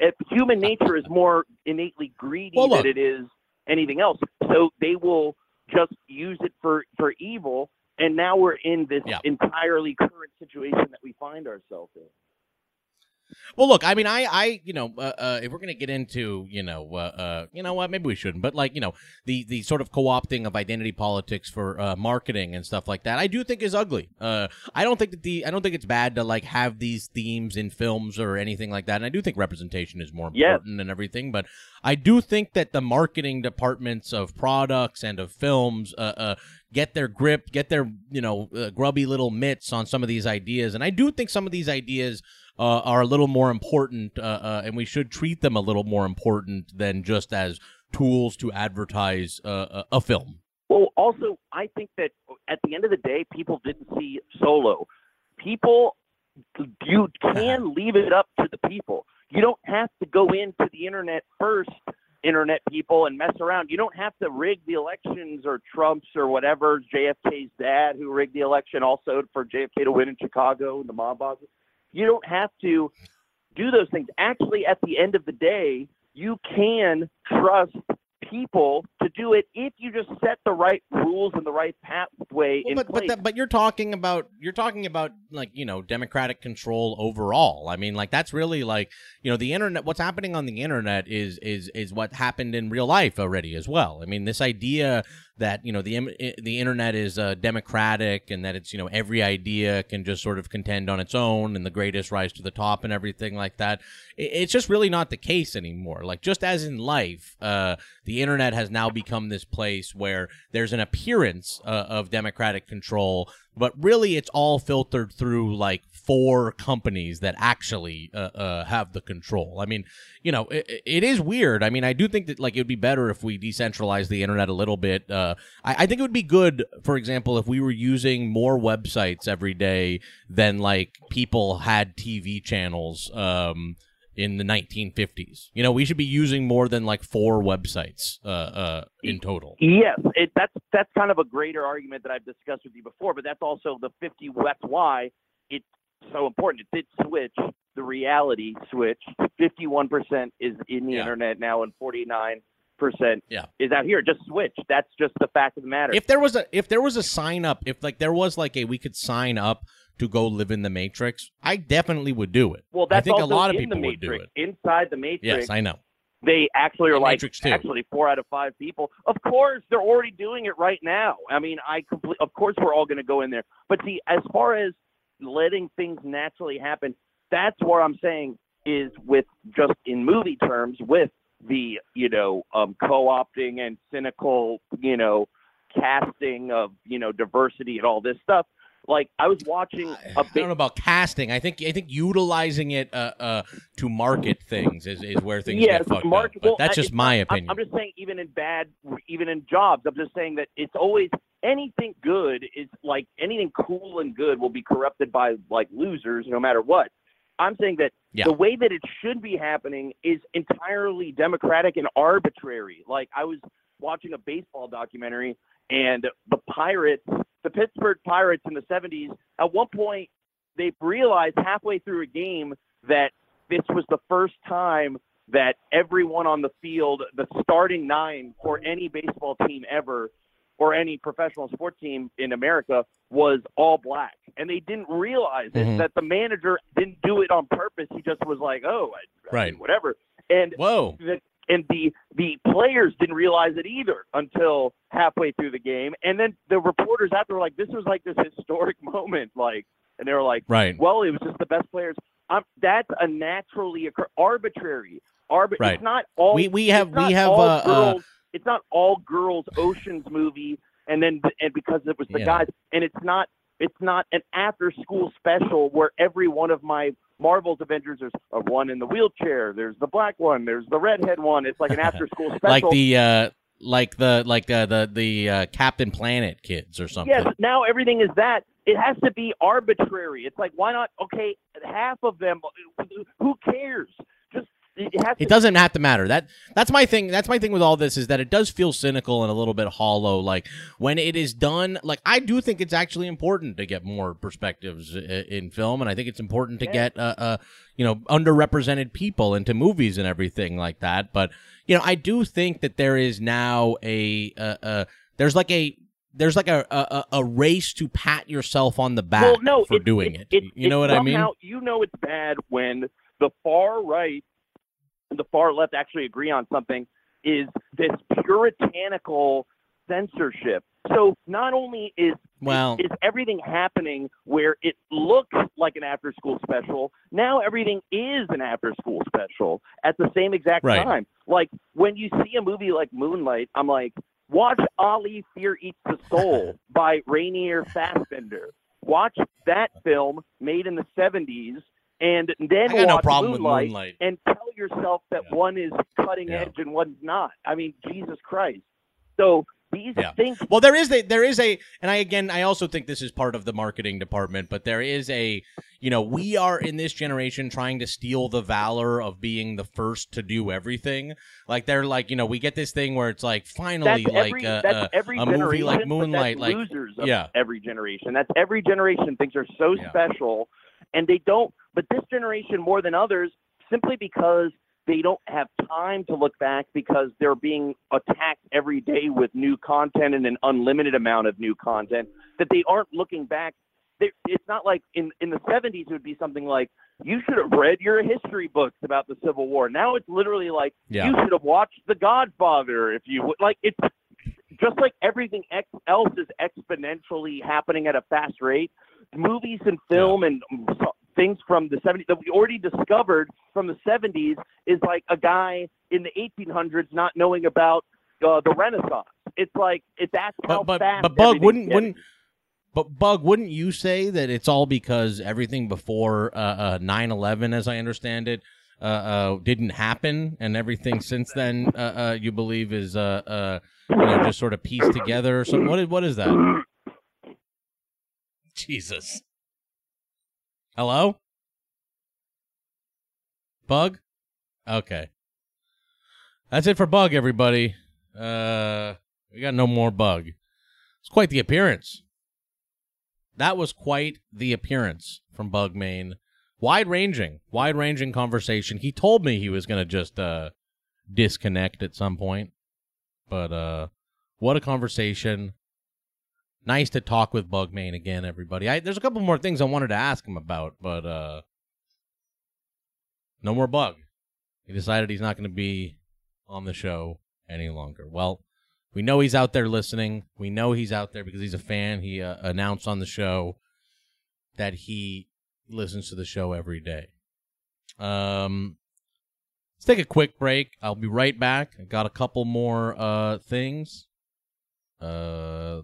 If human nature is more innately greedy than it is anything else, so they will just use it for for evil. And now we're in this Yeah. entirely current situation that we find ourselves in. Well, look, I mean, I, I, you know, uh, uh, if we're gonna get into, you know, uh, uh, you know what, maybe we shouldn't, but like, you know, the the sort of co-opting of identity politics for uh, marketing and stuff like that, I do think is ugly. Uh, I don't think that the, I don't think it's bad to like have these themes in films or anything like that, and I do think representation is more Yes. important and everything, but I do think that the marketing departments of products and of films, uh, uh, get their grip, get their, you know, uh, grubby little mitts on some of these ideas, and I do think some of these ideas uh, are a little more important, uh, uh, and we should treat them a little more important than just as tools to advertise uh, a, a film. Well, also, I think that at the end of the day, people didn't see Solo. People you can (laughs) leave it up to the people. You don't have to go into the internet first, internet people, and mess around. You don't have to rig the elections or Trump's or whatever. JFK's dad, who rigged the election, also for JFK to win in Chicago, and the mob bosses. You don't have to do those things. Actually, at the end of the day, you can trust people to do it if you just set the right rules and the right pathway Well, in but place. but that, but you're talking about you're talking about like you know democratic control overall. I mean, like that's really like you know the internet. What's happening on the internet is is is what happened in real life already as well. I mean, this idea that you know the the internet is uh, democratic and that it's you know every idea can just sort of contend on its own and the greatest rise to the top and everything like that. It's just really not the case anymore. Like just as in life, uh, the internet has now become this place where there's an appearance uh, of democratic control, but really it's all filtered through like four companies that actually uh, uh, have the control. I mean, you know, it, it is weird. I mean, I do think that like it would be better if we decentralized the internet a little bit. Uh, I, I think it would be good, for example, if we were using more websites every day than like people had TV channels. Um, in the 1950s, you know, we should be using more than like four websites uh, uh, in total. Yes, it, that's that's kind of a greater argument that I've discussed with you before, but that's also the 50. That's why it's so important. It did switch the reality switch. 51% is in the Yeah. internet now, and 49% Yeah. is out here. Just switch. That's just the fact of the matter. if there was a if there was a sign up if like there was like a we could sign up to go live in the matrix i definitely would do it well, i that's think a lot of people the would do it Inside the Matrix, yes i know they actually are And like Matrix actually four out of five people. Of course, they're already doing it right now. I mean, I complete. Of course, we're all going to go in there. But see, as far as letting things naturally happen, that's where I'm saying is with just in movie terms with the you know um, co-opting and cynical you know casting of you know diversity and all this stuff. Like I was watching I a don't know about casting. I think I think utilizing it uh, uh, to market things is, is where things yes, get fucked Mark, up. But well, that's just my opinion. I'm, just saying, even in bad, even in jobs, I'm just saying that it's always anything good is like anything cool and good will be corrupted by like losers, no matter what. I'm saying that Yeah. the way that it should be happening is entirely democratic and arbitrary. Like I was watching a baseball documentary, and the Pirates, the Pittsburgh Pirates in the 70s, at one point they realized halfway through a game that this was the first time that everyone on the field, the starting nine for any baseball team ever, or any professional sports team in America, was all black. And they didn't realize it, Mhm. that the manager didn't do it on purpose. He just was like, oh, I, I Right. mean, whatever. And Whoa. the, and the the players didn't realize it either until halfway through the game. And then the reporters after were like, "This was like this historic (laughs) moment," like, and they were like, Right. "Well, it was just the best players." Um, that's a naturally occur- arbitrary. Arbi- Right. It's not all. We we have we have uh, uh, girls. it's not all girls Ocean's movie, and then and because it was the Yeah. guys, and it's not it's not an after school special where every one of my Marvel's Avengers there's a one in the wheelchair, there's the black one, there's the redhead one. It's like an after school (laughs) special. like the uh, like the like uh, the the uh, Captain Planet kids or something. Yes, now everything is that. It has to be arbitrary. It's like, why not? Okay, half of them. Who cares? It It doesn't have to matter. That that's my thing. That's my thing with all this is that it does feel cynical and a little bit hollow. Like when it is done, like I do think it's actually important to get more perspectives in film, and I think it's important to Yeah. get uh, uh you know underrepresented people into movies and everything like that. But you know, I do think that there is now a uh, uh there's like a there's like a, a a race to pat yourself on the back well, no, for it- doing it. it. You know what I mean? You know it's bad when the far right and the far left actually agree on something. Is this puritanical censorship? So not only is Well, is everything happening where it looks like an after school special now everything is an after school special at the same exact Right. time like when you see a movie like moonlight i'm like watch ali fear eats the soul (laughs) by Rainer Fassbinder watch that film made in the 70s and then got no watch problem with moonlight, Moonlight. and tell yourself that Yeah. one is cutting Yeah. edge and one's not i mean jesus christ so these Yeah. things Well, there is a there is a, and I again I also think this is part of the marketing department, but there is a, you know, we are in this generation trying to steal the valor of being the first to do everything. Like they're like, you know, we get this thing where it's like finally that's like every, uh, that's uh, every a movie like Moonlight, like losers of yeah. every generation. That's every generation thinks they're so special, and they don't. But this generation more than others, simply because they don't have time to look back because they're being attacked every day with new content and an unlimited amount of new content that they aren't looking back. They, it's not like in in the 70s it would be something like you should have read your history books about the Civil War. Now it's literally like Yeah. you should have watched The Godfather if you would. Like it's just like everything ex- else is exponentially happening at a fast rate. Movies and film and things from the 70s that we already discovered from the 70s is like a guy in the 1800s not knowing about uh, the Renaissance. It's like it, that's how But but fast. but Bug wouldn't getting. wouldn't but Bug wouldn't you say that it's all because everything before uh, uh 9/11 as I understand it uh, uh didn't happen and everything since then uh, uh you believe is uh uh you know just sort of pieced together So what is what is that? Jesus. Hello? Bug? Okay. That's it for Bug everybody. Uh we got no more Bug. It's quite the appearance. That was quite the appearance from Bug Main. Wide ranging, wide ranging conversation. He told me he was gonna just uh disconnect at some point. But uh what a conversation. Nice to talk with Bug Main again, everybody. I, there's a couple more things I wanted to ask him about, but uh no more Bug. He decided he's not gonna be on the show any longer. Well, we know he's out there listening. We know he's out there because he's a fan. He uh, announced on the show that he listens to the show every day. Um, let's take a quick break. I'll be right back. I got a couple more uh things. Uh.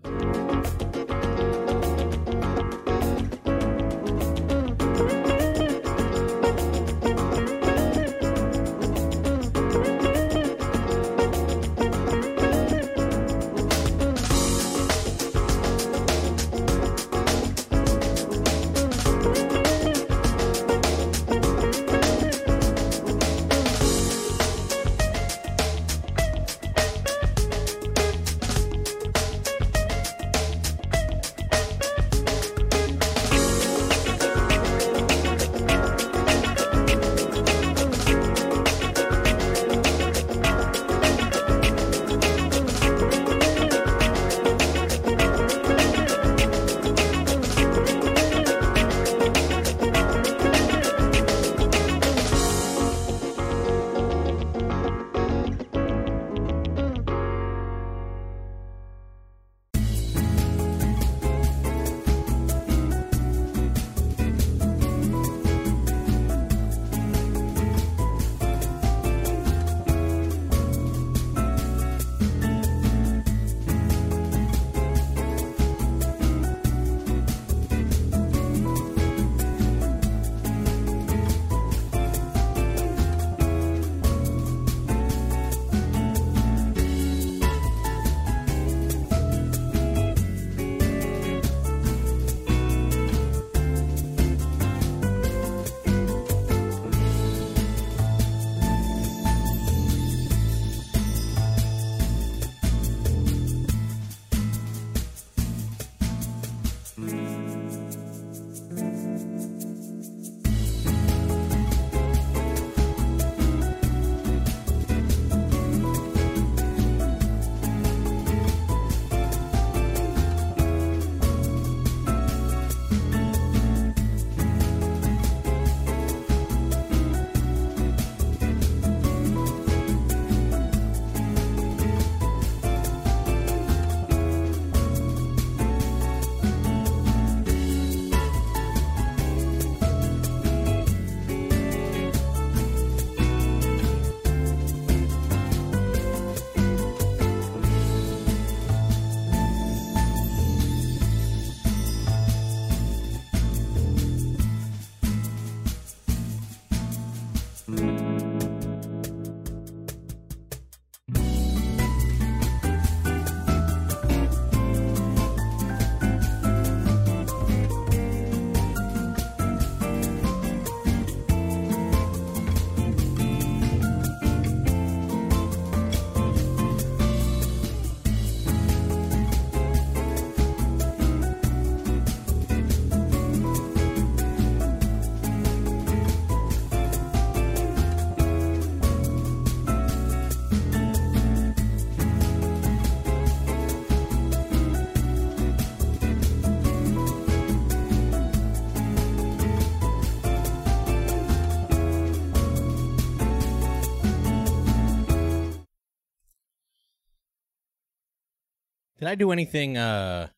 Did I do anything uh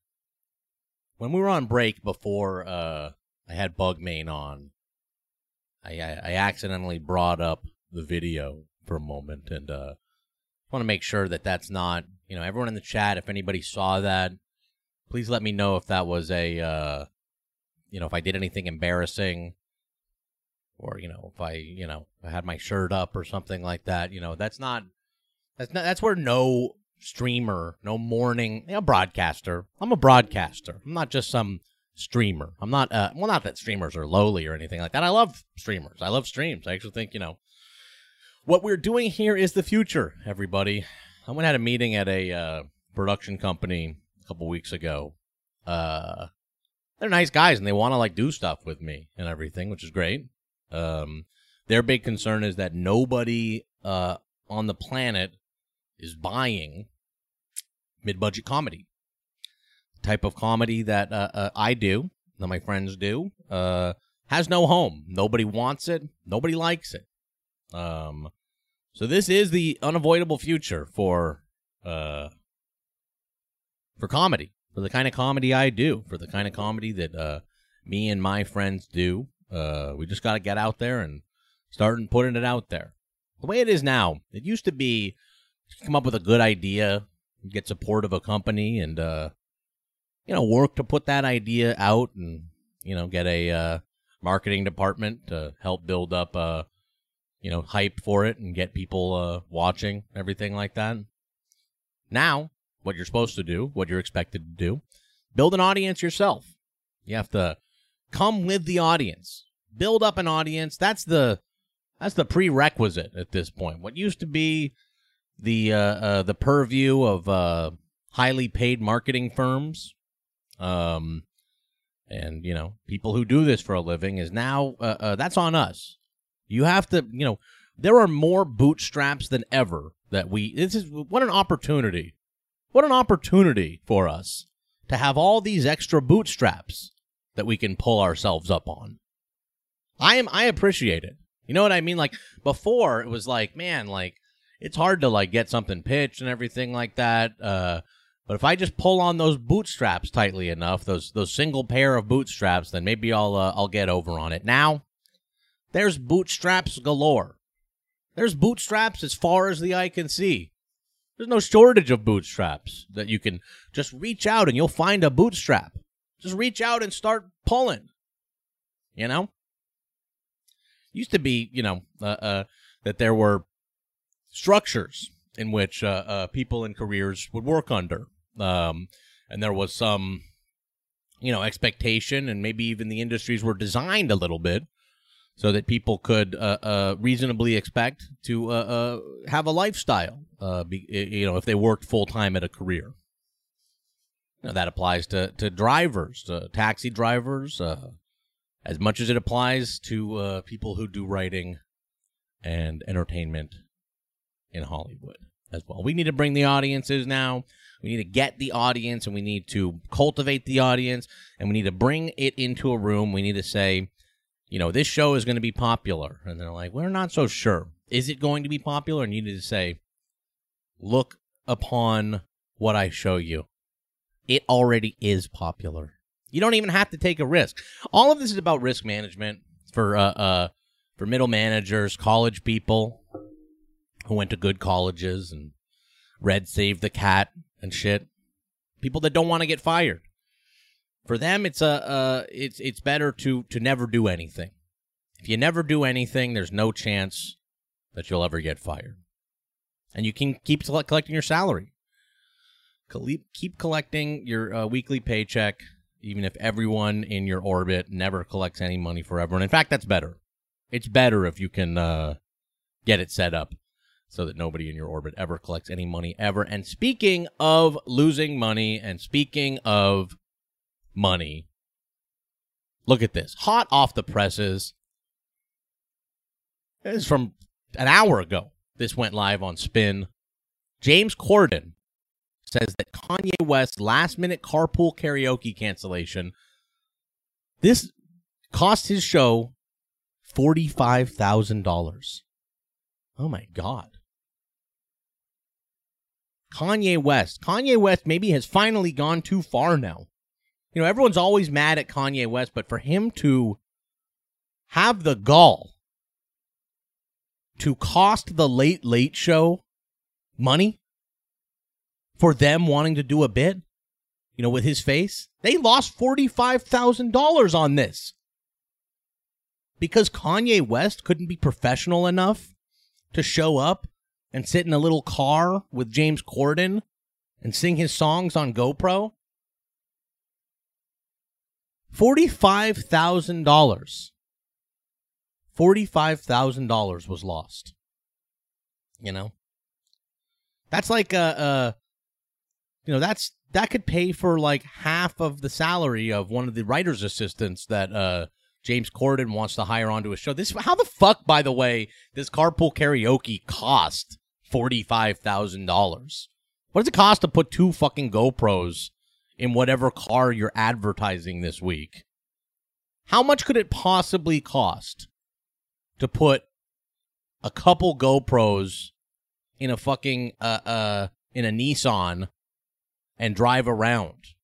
when we were on break before uh I had Bugmain on? I I, I accidentally brought up the video for a moment and uh want to make sure that that's not, you know, everyone in the chat if anybody saw that, please let me know if that was a uh you know, if I did anything embarrassing or you know, if I, you know, I had my shirt up or something like that, you know, that's not that's not that's where no streamer, no morning, know, broadcaster. I'm a broadcaster. I'm not just some streamer. I'm not uh well not that streamers are lowly or anything like that. I love streamers. I love streams. I actually think, you know, what we're doing here is the future, everybody. I went had a meeting at a uh, production company a couple weeks ago. Uh they're nice guys and they want to like do stuff with me and everything, which is great. Um, their big concern is that nobody uh, on the planet is buying mid-budget comedy. Type of comedy that uh, uh, I do, that my friends do, uh, has no home. Nobody wants it. Nobody likes it. Um, so this is the unavoidable future for uh, for comedy for the kind of comedy I do, for the kind of comedy that uh, me and my friends do. Uh, we just got to get out there and start putting it out there. The way it is now, it used to be come up with a good idea, get support of a company, and uh, you know work to put that idea out, and you know get a uh, marketing department to help build up uh, you know hype for it and get people uh, watching everything like that. Now what you're supposed to do, what you're expected to do. Build an audience yourself. You have to come with the audience. Build up an audience. That's the that's the prerequisite at this point. What used to be the uh, uh, the purview of uh, highly paid marketing firms, um, and you know people who do this for a living is now uh, uh, that's on us. You have to, you know, there are more bootstraps than ever that we. This is what an opportunity what an opportunity for us to have all these extra bootstraps that we can pull ourselves up on. I am I appreciate it. You know what I mean? Like before it was like, man, like it's hard to like get something pitched and everything like that. Uh but if I just pull on those bootstraps tightly enough, those those single pair of bootstraps, then maybe I'll uh, I'll get over on it. Now, there's bootstraps galore. There's bootstraps as far as the eye can see. There's no shortage of bootstraps that you can just reach out and you'll find a bootstrap. Just reach out and start pulling. You know? Used to be, you know, uh, uh, that there were structures in which uh, uh people and careers would work under. Um, and there was some, you know, expectation, and maybe even the industries were designed a little bit so that people could uh, uh, reasonably expect to uh, uh have a lifestyle. Be, you know, if they worked full time at a career. That applies to to drivers, to taxi drivers, as much as it applies to people who do writing and entertainment in Hollywood as well. We need to bring the audiences now. We need to get the audience, and we need to cultivate the audience, and we need to bring it into a room. We need to say you know, this show is going to be popular. And they're like, we're not so sure. Is it going to be popular? And you need to say, look upon what I show you. It already is popular. You don't even have to take a risk. All of this is about risk management for uh, uh for middle managers, college people who went to good colleges and read Save the Cat and shit. People that don't want to get fired. For them, it's a uh, it's it's better to to never do anything. If you never do anything, there's no chance that you'll ever get fired, and you can keep collecting your salary. Keep collecting your uh, weekly paycheck, even if everyone in your orbit never collects any money forever. And in fact, that's better. It's better if you can uh, get it set up so that nobody in your orbit ever collects any money ever. And speaking of losing money, and speaking of money. Look at this. Hot off the presses. This is from an hour ago. This went live on Spin. James Corden says that Kanye West's last minute carpool karaoke cancellation this cost his show $45,000. Oh my god. Kanye West. Kanye West maybe has finally gone too far now. You know, everyone's always mad at Kanye West, but for him to have the gall to cost the late late show money for them wanting to do a bit, you know, with his face, they lost $45,000 on this. Because Kanye West couldn't be professional enough to show up and sit in a little car with James Corden and sing his songs on GoPro? $45,000. $45,000 was lost. You know? That's like a, uh you know, that's that could pay for like half of the salary of one of the writer's assistants that uh James Corden wants to hire onto his show. This how the fuck, by the way, this carpool karaoke cost forty five thousand dollars. What does it cost to put two fucking GoPros in whatever car you're advertising this week? How much could it possibly cost to put a couple GoPros in a fucking uh uh in a Nissan and drive around?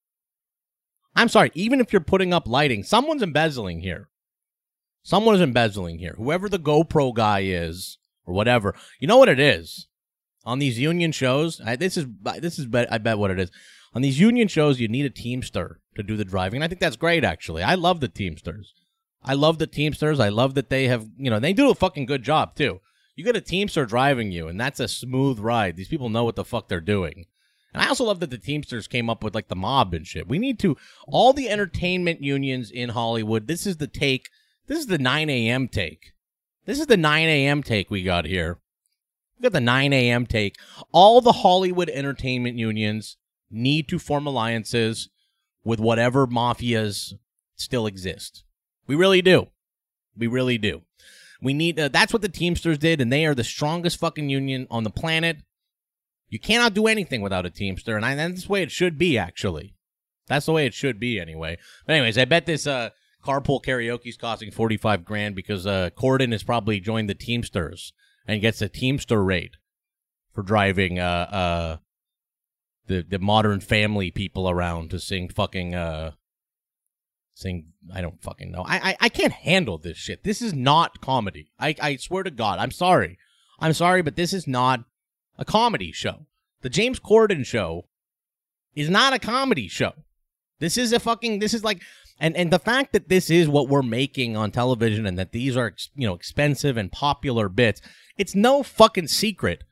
I'm sorry, even if you're putting up lighting, someone's embezzling here. Someone is embezzling here. Whoever the GoPro guy is or whatever. You know what it is? On these union shows, I, this is this is I bet what it is. On these union shows, you need a Teamster to do the driving. And I think that's great actually. I love the Teamsters. I love the Teamsters. I love that they have, you know, they do a fucking good job too. You get a Teamster driving you and that's a smooth ride. These people know what the fuck they're doing. And I also love that the Teamsters came up with like the mob and shit. We need to all the entertainment unions in Hollywood. This is the take. This is the 9 a.m. take. This is the 9 a.m. take we got here. We got the 9 a.m. take. All the Hollywood entertainment unions need to form alliances with whatever mafias still exist. We really do. We really do. We need uh, that's what the Teamsters did, and they are the strongest fucking union on the planet. You cannot do anything without a Teamster, and I, that's the way it should be. Actually, that's the way it should be. Anyway, but anyways, I bet this uh, carpool karaoke is costing forty five grand because uh, Corden has probably joined the Teamsters and gets a Teamster rate for driving uh uh the the modern family people around to sing fucking uh sing I don't fucking know. I, I I can't handle this shit. This is not comedy. I I swear to God. I'm sorry. I'm sorry, but this is not a comedy show. The James Corden show is not a comedy show. This is a fucking this is like and and the fact that this is what we're making on television and that these are you know expensive and popular bits, it's no fucking secret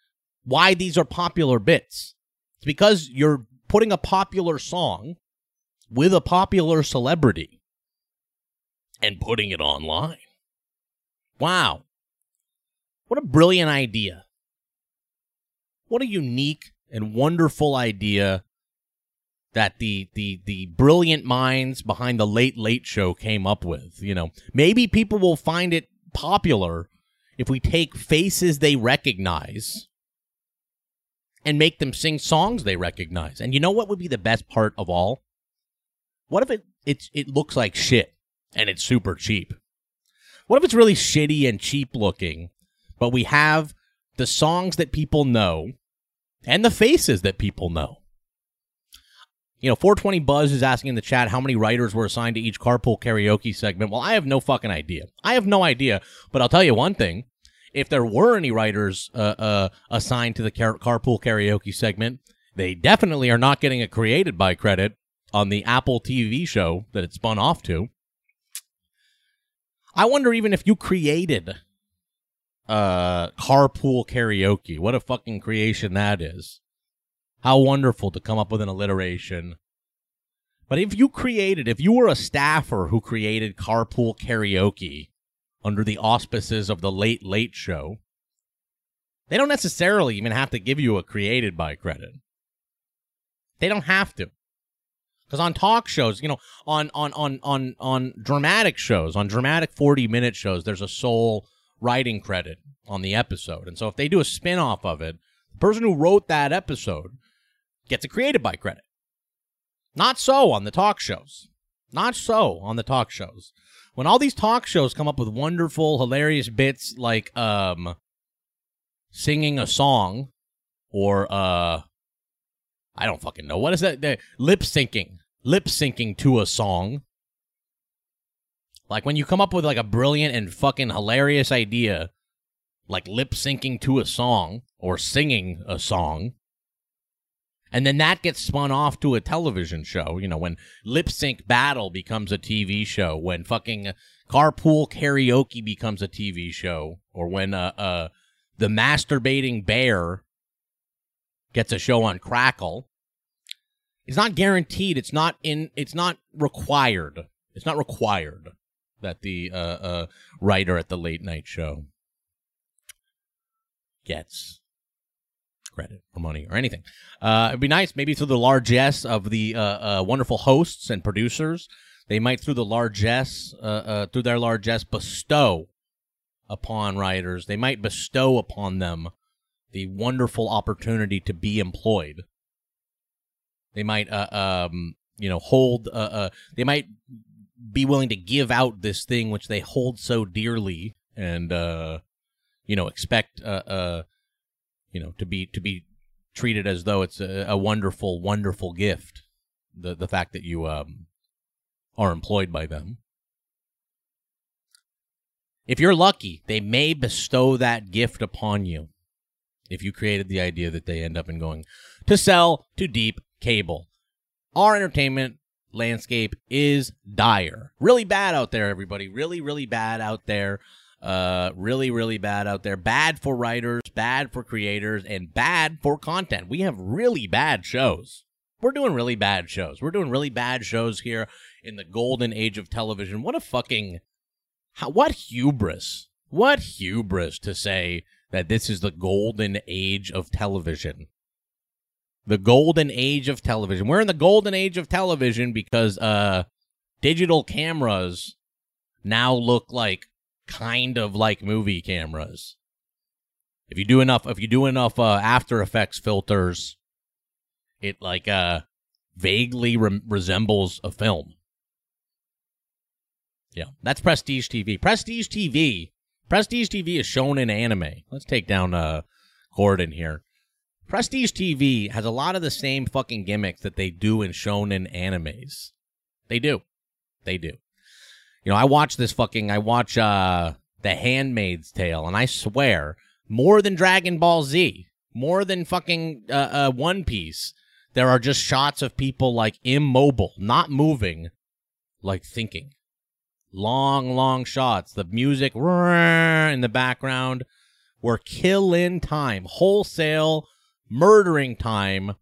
why these are popular bits. It's because you're putting a popular song with a popular celebrity and putting it online. Wow. What a brilliant idea. What a unique and wonderful idea that the the the brilliant minds behind the late late show came up with, you know. Maybe people will find it popular if we take faces they recognize and make them sing songs they recognize. And you know what would be the best part of all? What if it it it looks like shit and it's super cheap? What if it's really shitty and cheap looking, but we have the songs that people know and the faces that people know? You know, 420 Buzz is asking in the chat how many writers were assigned to each carpool karaoke segment. Well, I have no fucking idea. I have no idea, but I'll tell you one thing. If there were any writers uh, uh, assigned to the car- carpool karaoke segment, they definitely are not getting a created by credit on the Apple TV show that it spun off to. I wonder even if you created uh carpool karaoke, what a fucking creation that is. How wonderful to come up with an alliteration. But if you created, if you were a staffer who created carpool karaoke under the auspices of the Late Late Show, they don't necessarily even have to give you a created by credit. They don't have to. Because on talk shows, you know, on on on on on dramatic shows, on dramatic forty minute shows, there's a sole writing credit on the episode, and so if they do a spin off of it, the person who wrote that episode gets a created by credit. Not so on the talk shows. Not so on the talk shows. When all these talk shows come up with wonderful, hilarious bits like um singing a song or uh I don't fucking know. What is that? Lip syncing. Lip syncing to a song. Like when you come up with like a brilliant and fucking hilarious idea, like lip syncing to a song or singing a song, and then that gets spun off to a television show. You know, when Lip Sync Battle becomes a TV show, when fucking Carpool Karaoke becomes a TV show, or when uh, uh, the Masturbating Bear gets a show on Crackle. It's not guaranteed. It's not in. It's not required. It's not required that the uh, uh, writer at the late night show gets credit or money or anything. Uh, it'd be nice maybe through the largesse of the uh, uh, wonderful hosts and producers. They might through the largesse, uh, uh, through their largesse, bestow upon writers. They might bestow upon them the wonderful opportunity to be employed. They might, uh, um, you know, hold. They might be willing to give out this thing which they hold so dearly, and you know, expect, you know, to be to be treated as though it's a, a wonderful, wonderful gift. The the fact that you um are employed by them. If you're lucky, they may bestow that gift upon you. If you created the idea that they end up in going to sell to deep cable. Our entertainment landscape is dire. Really bad out there, everybody. Really, really bad out there. Uh, really, really bad out there. Bad for writers, bad for creators, and bad for content. We have really bad shows. We're doing really bad shows. We're doing really bad shows here in the golden age of television. What a fucking how, what hubris. What hubris to say that this is the golden age of television. The golden age of television. We're in the golden age of television because uh digital cameras now look like kind of like movie cameras. If you do enough if you do enough uh, after effects filters it like uh vaguely re- resembles a film. Yeah, that's Prestige TV. Prestige TV. Prestige TV is shonen anime. Let's take down uh Gordon here. Prestige TV has a lot of the same fucking gimmicks that they do in shonen animes. They do. They do. You know, I watch this fucking I watch uh The Handmaid's Tale and I swear more than Dragon Ball Z, more than fucking uh, uh One Piece, there are just shots of people like immobile, not moving, like thinking long, long shots. The music in the background. We're killing time, wholesale murdering time.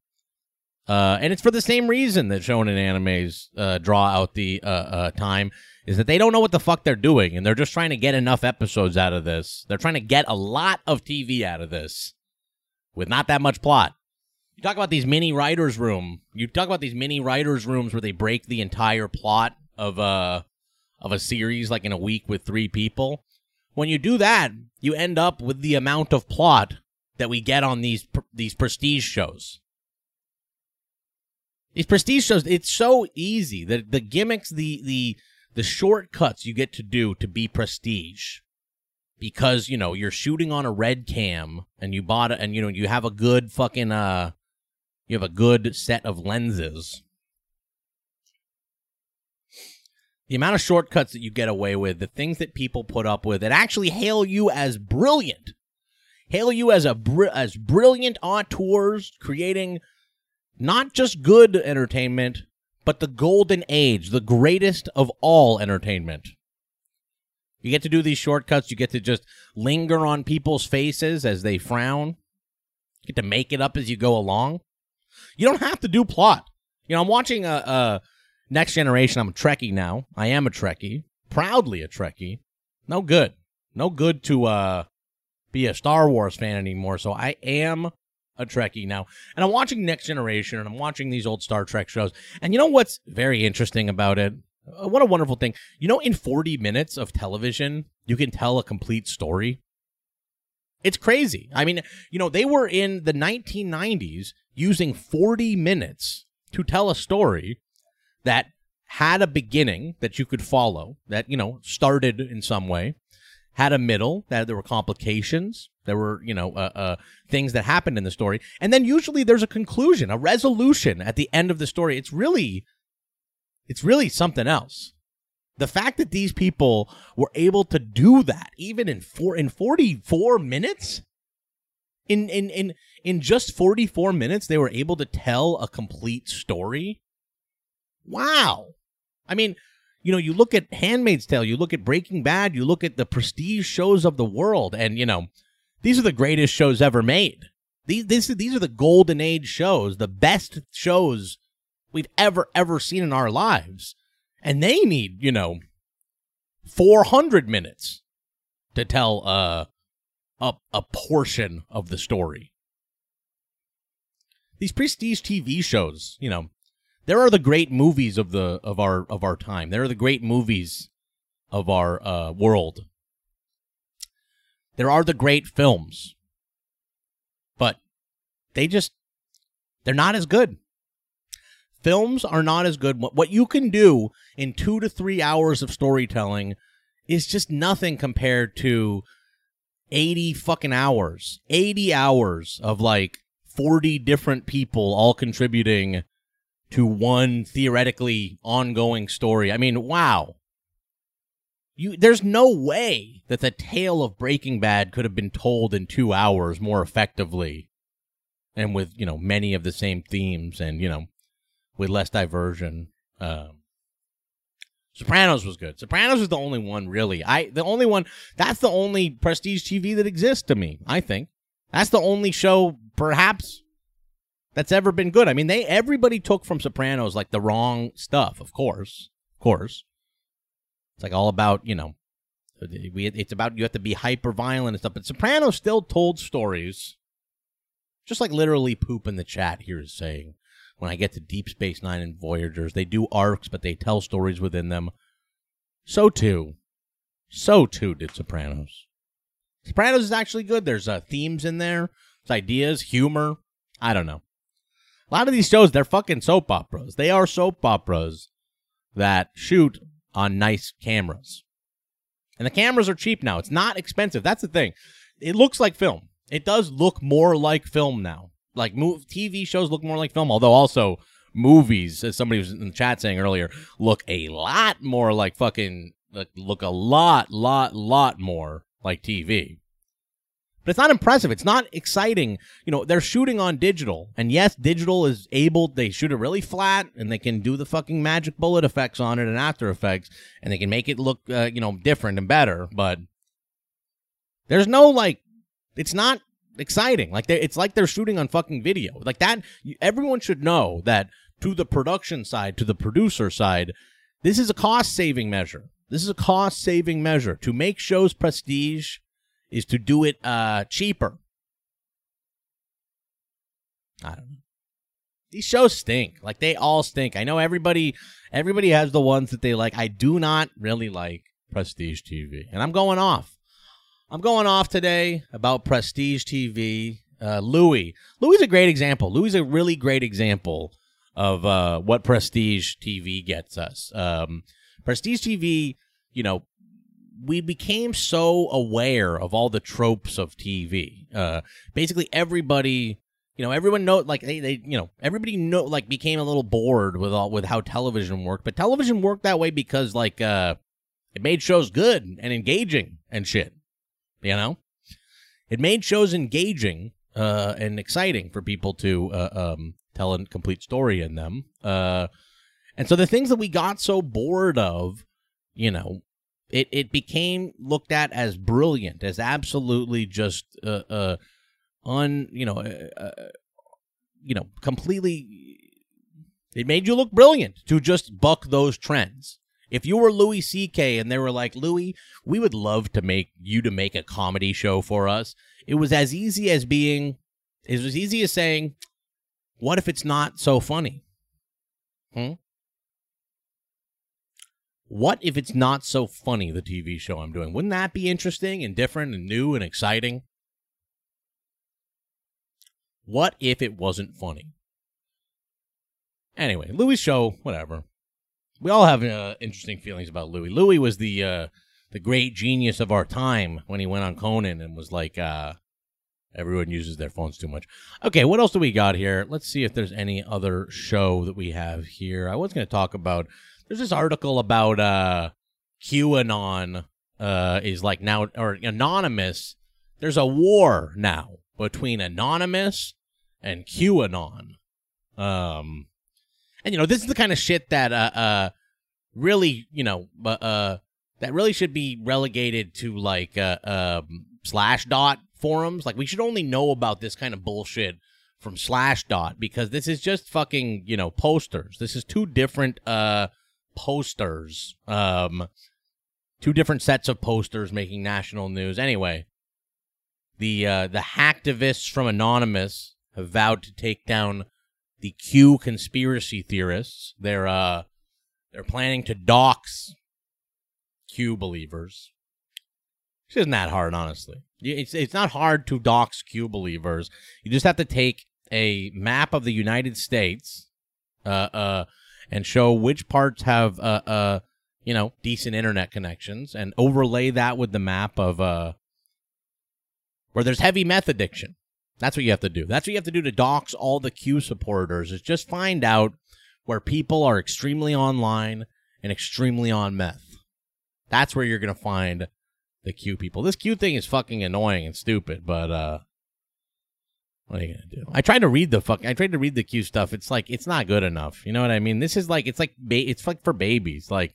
Uh, and it's for the same reason that shonen animes uh, draw out the uh, uh, time is that they don't know what the fuck they're doing and they're just trying to get enough episodes out of this. They're trying to get a lot of TV out of this with not that much plot. You talk about these mini writers room. You talk about these mini writers rooms where they break the entire plot of uh of a series like in a week with three people. When you do that, you end up with the amount of plot that we get on these these prestige shows. These prestige shows, it's so easy. The the gimmicks, the the the shortcuts you get to do to be prestige. Because, you know, you're shooting on a red cam and you bought it and you know, you have a good fucking uh you have a good set of lenses the amount of shortcuts that you get away with, the things that people put up with that actually hail you as brilliant, hail you as a br- as brilliant auteurs creating not just good entertainment, but the golden age, the greatest of all entertainment. You get to do these shortcuts. You get to just linger on people's faces as they frown. You get to make it up as you go along. You don't have to do plot. You know, I'm watching a, a Next generation, I'm a Trekkie now. I am a Trekkie. Proudly a Trekkie. No good. No good to uh be a Star Wars fan anymore. So I am a Trekkie now. And I'm watching Next Generation and I'm watching these old Star Trek shows. And you know what's very interesting about it? Uh, what a wonderful thing. You know, in 40 minutes of television, you can tell a complete story. It's crazy. I mean, you know, they were in the 1990s using 40 minutes to tell a story that had a beginning that you could follow, that, you know, started in some way, had a middle, that there were complications, There were, you know, uh, uh, things that happened in the story, and then usually there's a conclusion, a resolution at the end of the story. It's really, it's really something else. The fact that these people were able to do that, even in four in forty four minutes, in in in in just forty four minutes, they were able to tell a complete story. Wow, I mean, you know, you look at Handmaid's Tale, you look at Breaking Bad, you look at the prestige shows of the world, and you know, these are the greatest shows ever made. These these are the golden age shows, the best shows we've ever ever seen in our lives, and they need you know, four hundred minutes to tell uh, a a portion of the story. These prestige TV shows, you know, there are the great movies of the of our of our time. There are the great movies of our uh, world. There are the great films, but they just they're not as good. Films are not as good. What you can do in two to three hours of storytelling is just nothing compared to 80 fucking hours 80 hours of like 40 different people all contributing to one theoretically ongoing story. I mean, wow. You there's no way that the tale of Breaking Bad could have been told in 2 hours more effectively and with, you know, many of the same themes and, you know, with less diversion. Um Sopranos was good. Sopranos is the only one really. I the only one that's the only prestige TV that exists to me, I think. That's the only show perhaps that's ever been good. I mean, they everybody took from Sopranos like the wrong stuff, of course. Of course. It's like all about, you know, we it's about you have to be hyper violent and stuff, but Sopranos still told stories. Just like literally poop in the chat here is saying when I get to Deep Space Nine and Voyagers. They do arcs, but they tell stories within them. So too, so too did Sopranos. Sopranos is actually good. There's uh, themes in there, there's ideas, humor. I don't know. A lot of these shows, they're fucking soap operas. They are soap operas that shoot on nice cameras. And the cameras are cheap now. It's not expensive. That's the thing. It looks like film. It does look more like film now like move TV shows look more like film, although also movies, as somebody was in the chat saying earlier, look a lot more like fucking like, look a lot, lot, lot more like TV. But it's not impressive. It's not exciting. You know, they're shooting on digital. And yes, digital is able, they shoot it really flat and they can do the fucking magic bullet effects on it and After Effects and they can make it look, uh, you know, different and better. But there's no like, it's not exciting. Like it's like they're shooting on fucking video. Like that, everyone should know that to the production side, to the producer side, this is a cost saving measure. This is a cost saving measure. To make shows prestige is to do it uh, cheaper. I don't know. These shows stink. Like they all stink. I know everybody everybody has the ones that they like. I do not really like prestige TV. And I'm going off. I'm going off today about Prestige TV. Uh, Louis. Louie is a great example. Louie is a really great example of uh, what Prestige TV gets us. Um, Prestige TV, you know, we became so aware of all the tropes of TV. Uh, basically, everybody, you know, everyone know like they, they, you know, everybody know like became a little bored with all with how television worked. But television worked that way because like uh, it made shows good and engaging and shit. You know, it made shows engaging uh, and exciting for people to uh, um, tell a complete story in them. Uh, and so the things that we got so bored of, you know, it, it became looked at as brilliant, as absolutely just uh, uh, un, you know, uh, uh, you know, completely. It made you look brilliant to just buck those trends. If you were Louis C.K. and they were like, Louis, we would love to make you to make a comedy show for us, it was as easy as being, it was as easy as saying, what if it's not so funny? Hmm? What if it's not so funny, the TV show I'm doing? Wouldn't that be interesting and different and new and exciting? What if it wasn't funny? Anyway, Louis' show, whatever we all have uh, interesting feelings about Louis. Louis was the uh, the great genius of our time when he went on Conan and was like, uh, Everyone uses their phones too much. Okay, what else do we got here? Let's see if there's any other show that we have here. I was going to talk about. There's this article about uh, QAnon uh, is like now or anonymous. There's a war now between anonymous and QAnon. Um, and you know this is the kind of shit that uh, uh really you know uh, uh that really should be relegated to like uh um slash dot forums. Like we should only know about this kind of bullshit from slash dot because this is just fucking you know posters. This is two different uh posters. Um, two different sets of posters making national news. Anyway, the uh, the hacktivists from Anonymous have vowed to take down the Q conspiracy theorists. They're uh they're planning to dox Q believers. Which isn't that hard, honestly. It's it's not hard to dox Q believers. You just have to take a map of the United States, uh, uh, and show which parts have uh, uh, you know, decent internet connections, and overlay that with the map of uh, where there's heavy meth addiction. That's what you have to do. That's what you have to do to dox all the Q supporters. Is just find out where people are extremely online and extremely on meth. That's where you're gonna find the Q people. This Q thing is fucking annoying and stupid, but uh what are you gonna do? I tried to read the fuck. I tried to read the Q stuff. It's like it's not good enough. You know what I mean? This is like it's like ba- it's like for babies. Like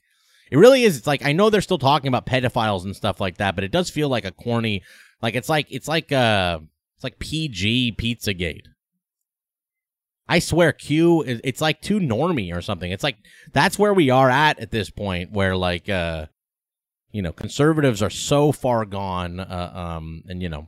it really is. It's like I know they're still talking about pedophiles and stuff like that, but it does feel like a corny. Like it's like it's like uh it's like PG Pizzagate. I swear, Q it's like too normy or something. It's like that's where we are at at this point, where like uh, you know, conservatives are so far gone, uh, um, and you know,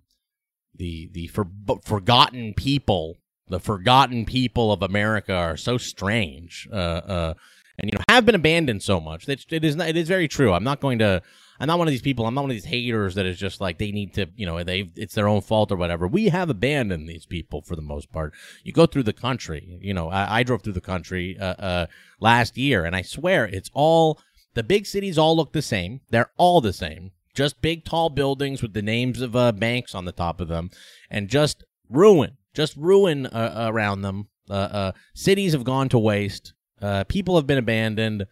the the for, forgotten people, the forgotten people of America are so strange, uh, uh, and you know, have been abandoned so much. It, it is not, it is very true. I'm not going to I'm not one of these people. I'm not one of these haters that is just like they need to, you know, they it's their own fault or whatever. We have abandoned these people for the most part. You go through the country, you know, I, I drove through the country uh, uh, last year, and I swear it's all the big cities all look the same. They're all the same, just big tall buildings with the names of uh, banks on the top of them, and just ruin, just ruin uh, around them. Uh, uh, cities have gone to waste. Uh, people have been abandoned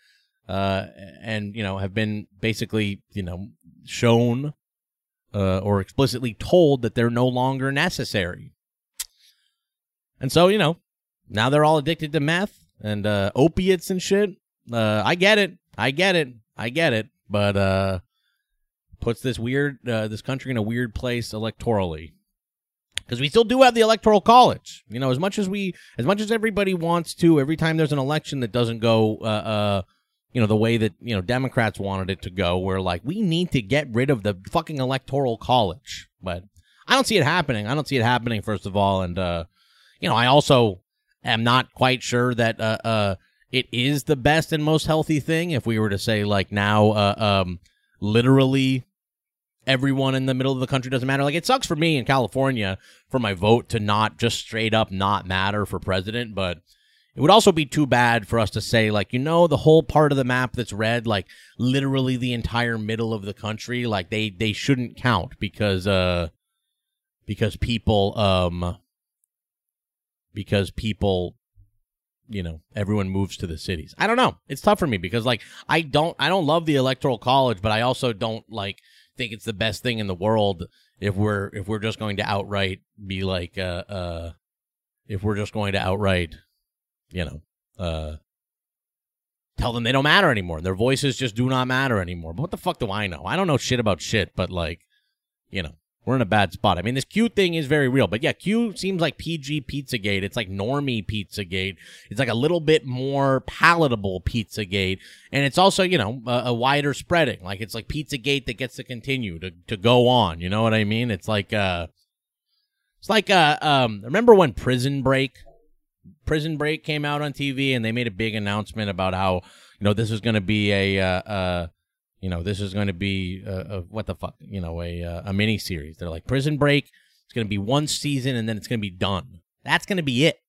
uh, and you know have been basically you know shown or explicitly told that they're no longer necessary. And so you know now they're all addicted to meth and opiates and shit. I get it, I get it, I get it, but uh, puts this weird uh, this country in a weird place electorally because we still do have the electoral college. You know, as much as we, as much as everybody wants to, every time there's an election that doesn't go uh, uh, you know, the way that, you know, Democrats wanted it to go, where like we need to get rid of the fucking electoral college. But I don't see it happening. I don't see it happening, first of all. And, uh, you know, I also am not quite sure that, uh, uh, it is the best and most healthy thing. If we were to say, like, now, uh, um, literally everyone in the middle of the country doesn't matter. Like it sucks for me in California for my vote to not just straight up not matter for president, but it would also be too bad for us to say, like, you know, the whole part of the map that's red, like literally the entire middle of the country, like they they shouldn't count because uh because people um because people you know everyone moves to the cities i don't know it's tough for me because like i don't i don't love the electoral college but i also don't like think it's the best thing in the world if we're if we're just going to outright be like uh uh if we're just going to outright you know, uh, tell them they don't matter anymore. Their voices just do not matter anymore. But what the fuck do I know? I don't know shit about shit, but like, you know, we're in a bad spot. I mean, this Q thing is very real, but yeah, Q seems like PG Pizzagate. It's like normie Pizzagate. It's like a little bit more palatable Pizzagate, and it's also you know a, a wider spreading. Like it's like Pizzagate that gets to continue to to go on. You know what I mean? It's like uh, it's like uh um. Remember when Prison Break Prison Break came out on TV and they made a big announcement about how you know this is going to be a uh, uh, you know this is going to be a, a, what the fuck you know a uh, a mini series. They're like Prison Break. It's going to be one season and then it's going to be done. That's going to be it.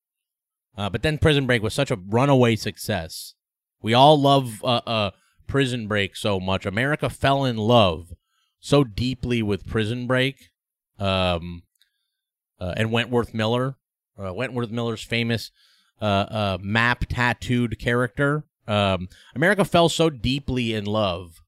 Uh, but then Prison Break was such a runaway success. We all love uh, uh, Prison Break so much. America fell in love so deeply with Prison Break. Um, uh, and Wentworth Miller, uh, Wentworth Miller's famous map tattooed character. Um, America fell so deeply in love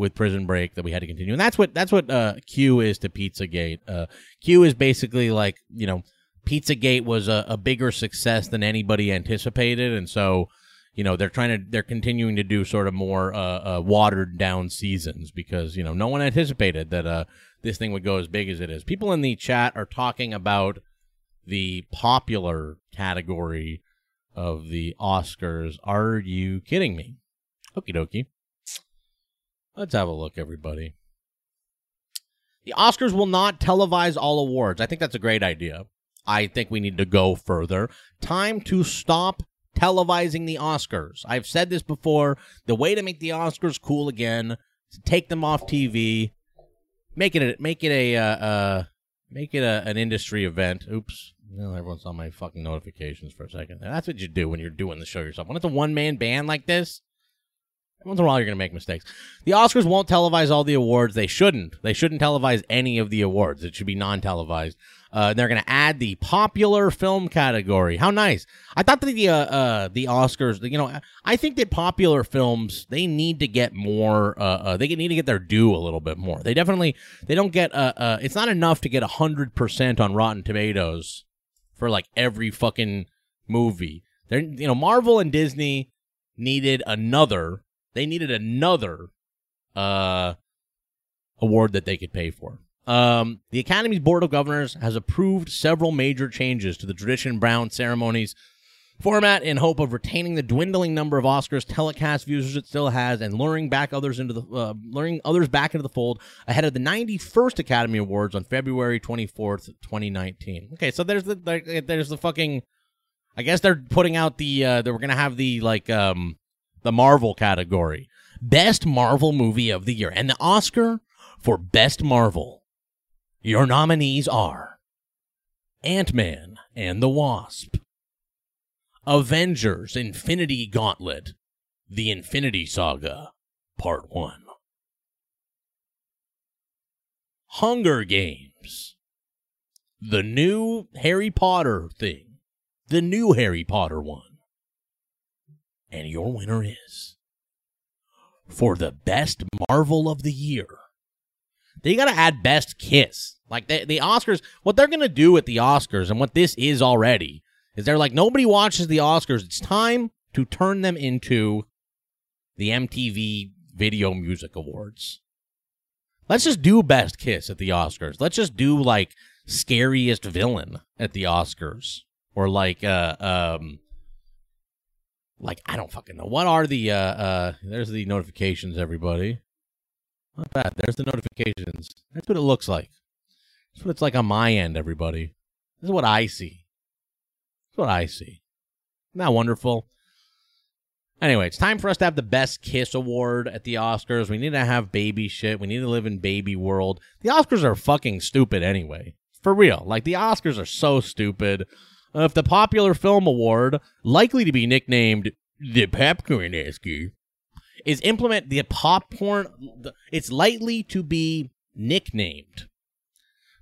with Prison Break that we had to continue, and that's what that's what uh, Q is to Pizzagate. Uh, Q is basically like you know, Pizzagate was a, a bigger success than anybody anticipated, and so you know they're trying to they're continuing to do sort of more uh, uh, watered down seasons because you know no one anticipated that uh, this thing would go as big as it is. People in the chat are talking about the popular category of the Oscars. Are you kidding me? Okie dokie. Let's have a look, everybody. The Oscars will not televise all awards. I think that's a great idea. I think we need to go further. Time to stop televising the Oscars. I've said this before. The way to make the Oscars cool again is to take them off TV, make it a, make it a uh, uh, make it a, an industry event. Oops. Well, everyone saw my fucking notifications for a second. That's what you do when you're doing the show yourself. When it's a one man band like this, once in a while you're going to make mistakes. The Oscars won't televise all the awards. They shouldn't. They shouldn't televise any of the awards. It should be non televised. Uh, they're going to add the popular film category. How nice! I thought that the uh, uh, the Oscars, you know, I think that popular films they need to get more. Uh, uh, they need to get their due a little bit more. They definitely they don't get. Uh, uh, it's not enough to get hundred percent on Rotten Tomatoes for like every fucking movie. They're you know Marvel and Disney needed another. They needed another uh award that they could pay for. Um, the Academy's Board of Governors has approved several major changes to the tradition Brown ceremonies format in hope of retaining the dwindling number of Oscars telecast viewers it still has and luring back others into the uh, luring others back into the fold ahead of the 91st Academy Awards on February 24th, 2019. Okay, so there's the there's the fucking I guess they're putting out the uh that we're going to have the like um the Marvel category. Best Marvel movie of the year and the Oscar for Best Marvel your nominees are Ant Man and the Wasp, Avengers Infinity Gauntlet, The Infinity Saga, Part 1, Hunger Games, the new Harry Potter thing, the new Harry Potter one. And your winner is for the best Marvel of the year they got to add best kiss. Like the, the Oscars, what they're going to do at the Oscars and what this is already is they're like, nobody watches the Oscars. It's time to turn them into the MTV Video Music Awards. Let's just do best kiss at the Oscars. Let's just do like scariest villain at the Oscars or like, uh, um, like I don't fucking know. What are the uh uh there's the notifications everybody. Not bad. There's the notifications. That's what it looks like. That's what it's like on my end, everybody. This is what I see. That's what I see. Isn't that wonderful? Anyway, it's time for us to have the Best Kiss Award at the Oscars. We need to have baby shit. We need to live in baby world. The Oscars are fucking stupid anyway. For real. Like, the Oscars are so stupid. If the Popular Film Award, likely to be nicknamed the Popcorn Oscar, is implement the popcorn. It's likely to be nicknamed.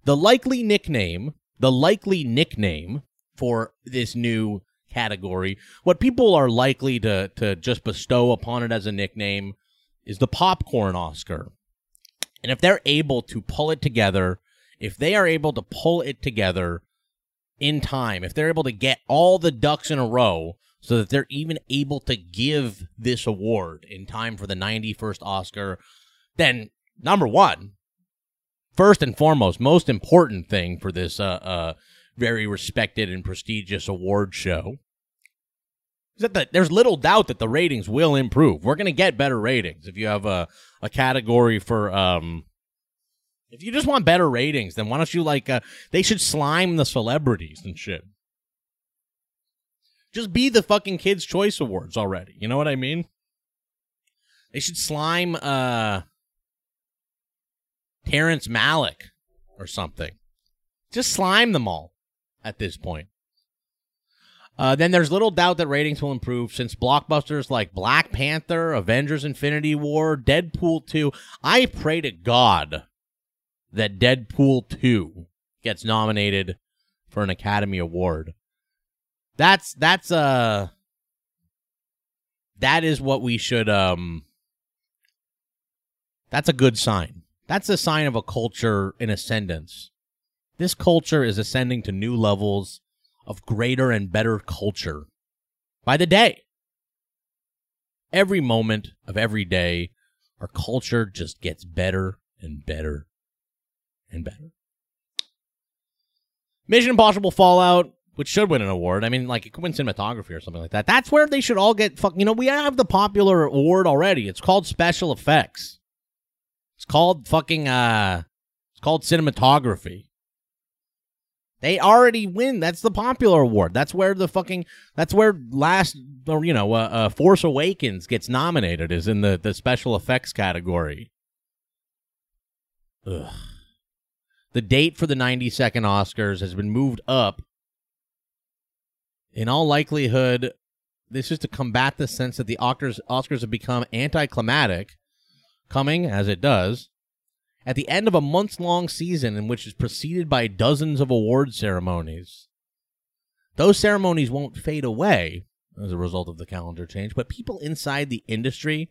The likely nickname, the likely nickname for this new category, what people are likely to, to just bestow upon it as a nickname is the popcorn Oscar. And if they're able to pull it together, if they are able to pull it together in time, if they're able to get all the ducks in a row so that they're even able to give this award in time for the 91st Oscar, then number one, first and foremost, most important thing for this uh, uh, very respected and prestigious award show is that the, there's little doubt that the ratings will improve. We're going to get better ratings if you have a, a category for. Um, if you just want better ratings, then why don't you like? Uh, they should slime the celebrities and shit. Just be the fucking Kids' Choice Awards already. You know what I mean? They should slime uh Terrence Malick or something. Just slime them all at this point. Uh, then there's little doubt that ratings will improve since blockbusters like Black Panther, Avengers Infinity War, Deadpool 2. I pray to God that Deadpool 2 gets nominated for an Academy Award. That's that's uh that is what we should um that's a good sign. That's a sign of a culture in ascendance. This culture is ascending to new levels of greater and better culture by the day. Every moment of every day, our culture just gets better and better and better. Mission Impossible Fallout, which should win an award. I mean, like it could win cinematography or something like that. That's where they should all get fuck. You know, we have the popular award already. It's called special effects. It's called fucking uh, it's called cinematography. They already win. That's the popular award. That's where the fucking. That's where last or you know, uh, uh, Force Awakens gets nominated is in the the special effects category. Ugh. The date for the 92nd Oscars has been moved up. In all likelihood, this is to combat the sense that the Oscars, have become anticlimactic, coming, as it does, at the end of a months long season in which is preceded by dozens of award ceremonies. Those ceremonies won't fade away as a result of the calendar change, but people inside the industry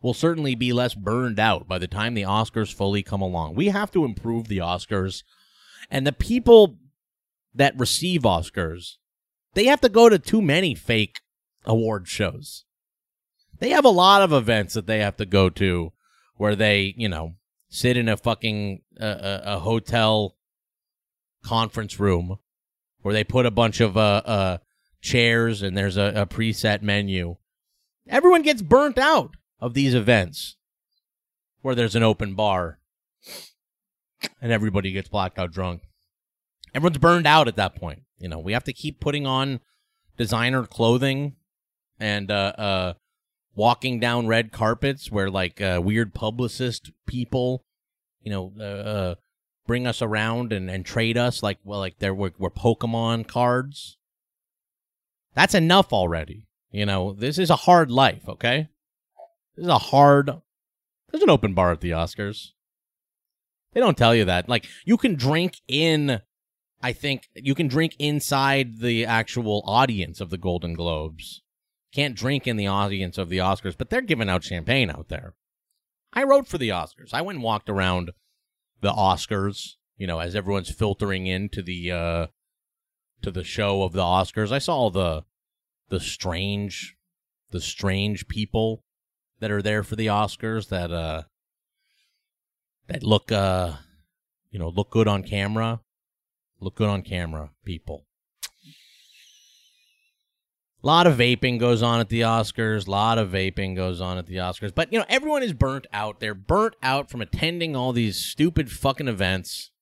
will certainly be less burned out by the time the Oscars fully come along. We have to improve the Oscars, and the people that receive Oscars, they have to go to too many fake award shows. They have a lot of events that they have to go to where they, you know, sit in a fucking uh, a, a hotel conference room where they put a bunch of uh, uh chairs and there's a, a preset menu. Everyone gets burnt out of these events where there's an open bar and everybody gets blackout drunk. Everyone's burned out at that point. You know, we have to keep putting on designer clothing and uh uh walking down red carpets where like uh, weird publicist people, you know, uh, uh, bring us around and, and trade us like well like there were, we're, we're Pokemon cards. That's enough already. You know, this is a hard life, okay? This is a hard. There's an open bar at the Oscars. They don't tell you that. Like you can drink in. I think you can drink inside the actual audience of the Golden Globes. Can't drink in the audience of the Oscars, but they're giving out champagne out there. I wrote for the Oscars. I went and walked around the Oscars, you know, as everyone's filtering into the uh to the show of the Oscars. I saw the the strange the strange people that are there for the Oscars that uh that look uh you know look good on camera look good on camera people a lot of vaping goes on at the Oscars. A lot of vaping goes on at the Oscars. But, you know, everyone is burnt out. They're burnt out from attending all these stupid fucking events.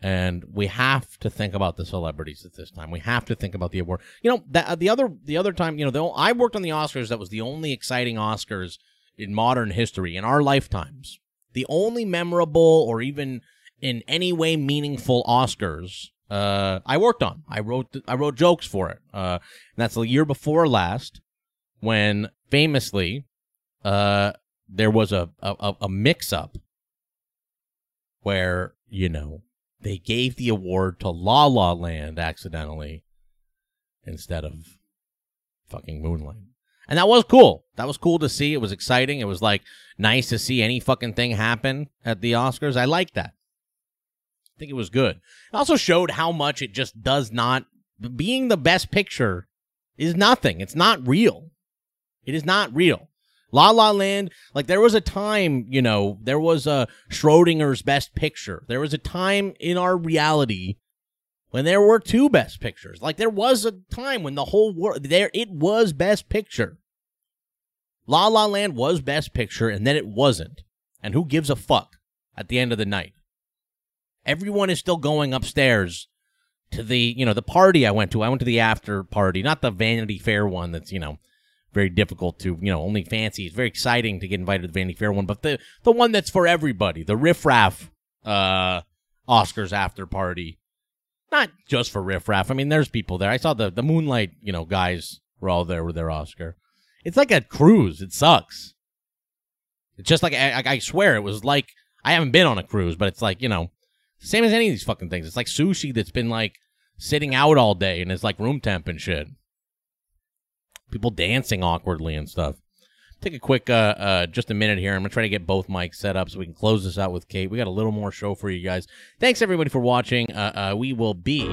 And we have to think about the celebrities at this time. We have to think about the award. You know, the, the other the other time, you know, the, I worked on the Oscars. That was the only exciting Oscars in modern history in our lifetimes. The only memorable or even in any way meaningful Oscars uh, I worked on. I wrote I wrote jokes for it. Uh, that's the year before last when famously uh, there was a a, a mix up where you know they gave the award to La La Land accidentally instead of fucking Moonlight. And that was cool. That was cool to see. It was exciting. It was like nice to see any fucking thing happen at the Oscars. I like that. I think it was good. It also showed how much it just does not being the best picture is nothing. It's not real. It is not real. La La Land, like there was a time, you know, there was a Schrodinger's best picture. There was a time in our reality when there were two best pictures. Like there was a time when the whole world there it was best picture. La La Land was best picture and then it wasn't. And who gives a fuck at the end of the night? Everyone is still going upstairs to the, you know, the party I went to. I went to the after party, not the Vanity Fair one that's, you know, very difficult to, you know, only fancy. It's very exciting to get invited to the Vanity Fair one, but the the one that's for everybody, the Riff Raff uh Oscars after party. Not just for Riff Raff. I mean, there's people there. I saw the the Moonlight, you know, guys were all there with their Oscar. It's like a cruise. It sucks. It's just like I, I swear it was like I haven't been on a cruise, but it's like you know, same as any of these fucking things. It's like sushi that's been like sitting out all day and it's like room temp and shit. People dancing awkwardly and stuff. Take a quick, uh, uh, just a minute here. I'm gonna try to get both mics set up so we can close this out with Kate. We got a little more show for you guys. Thanks everybody for watching. Uh, uh, we will be.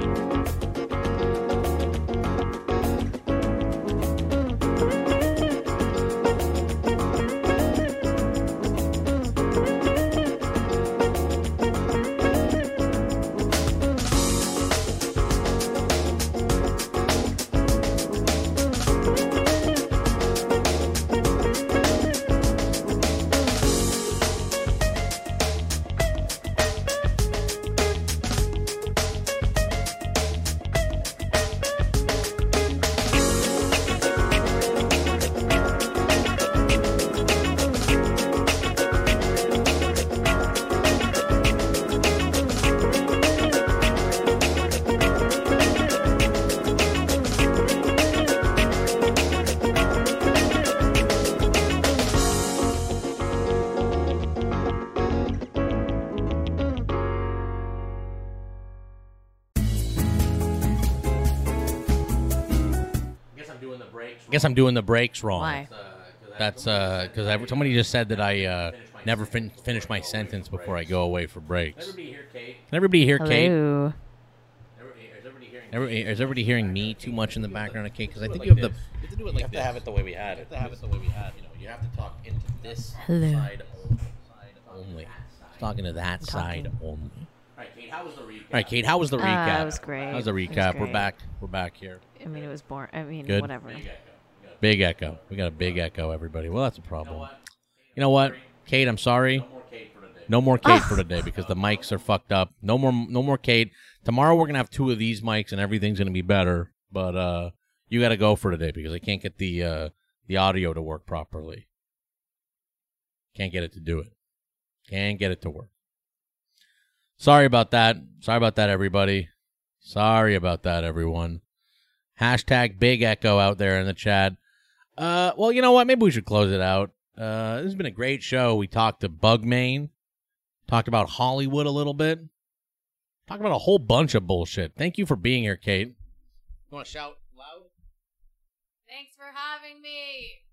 I guess I'm doing the breaks wrong. Why? That's uh because somebody just said that I uh never fin- finish my sentence before I go away for breaks. Can everybody hear Kate? Hello. Everybody, is everybody hearing me too much in the background of Kate? Because I think you have the you have to do it like You have to have it the way we had You it. have to have it the way we had. You know, you have to talk into this Hello. side only. Talking to that side only. All right, Kate. How was the recap? All right, Kate. How was the Uh, recap? it was great. How was the It was recap? We're back. We're back here. I mean, it was boring. I mean, Good. whatever. Big echo. We got a big echo, everybody. Well, that's a problem. You know what, Kate? I'm sorry. No more Kate for today because the mics are fucked up. No more, no more Kate. Tomorrow we're gonna have two of these mics and everything's gonna be better. But uh, you got to go for today because I can't get the uh, the audio to work properly. Can't get it to do it. Can't get it to work. Sorry about that. Sorry about that, everybody. Sorry about that, everyone. Hashtag big echo out there in the chat. Uh, well, you know what? Maybe we should close it out. Uh, this has been a great show. We talked to Bugmain, talked about Hollywood a little bit, talked about a whole bunch of bullshit. Thank you for being here, Kate. You want to shout loud? Thanks for having me.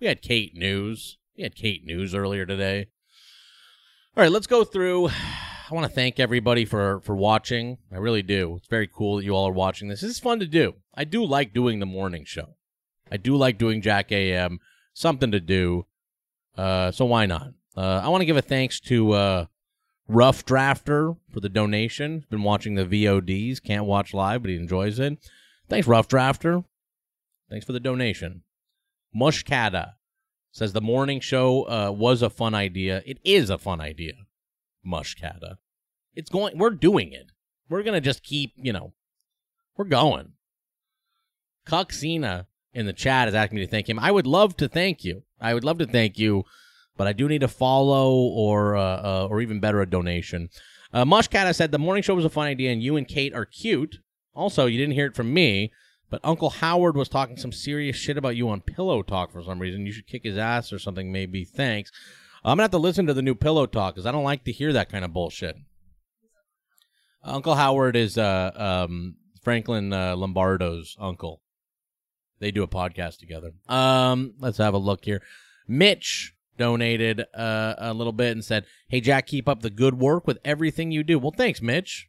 We had Kate News. We had Kate News earlier today. All right, let's go through. I want to thank everybody for for watching. I really do. It's very cool that you all are watching this. This is fun to do. I do like doing the morning show. I do like doing Jack AM. Something to do. Uh, so why not? Uh, I want to give a thanks to uh, Rough Drafter for the donation. Been watching the VODs. Can't watch live, but he enjoys it. Thanks, Rough Drafter. Thanks for the donation. Mushkata says the morning show uh, was a fun idea. It is a fun idea. Mushkata. It's going. We're doing it. We're gonna just keep. You know, we're going. Cuxina in the chat is asking me to thank him. I would love to thank you. I would love to thank you, but I do need a follow or uh, uh, or even better a donation. Uh, Mushkata said the morning show was a fun idea, and you and Kate are cute. Also, you didn't hear it from me, but Uncle Howard was talking some serious shit about you on Pillow Talk for some reason. You should kick his ass or something, maybe. Thanks. I'm gonna have to listen to the new Pillow Talk because I don't like to hear that kind of bullshit. Uncle Howard is uh, um, Franklin uh, Lombardo's uncle. They do a podcast together. Um, let's have a look here. Mitch donated uh, a little bit and said, "Hey Jack, keep up the good work with everything you do." Well, thanks, Mitch.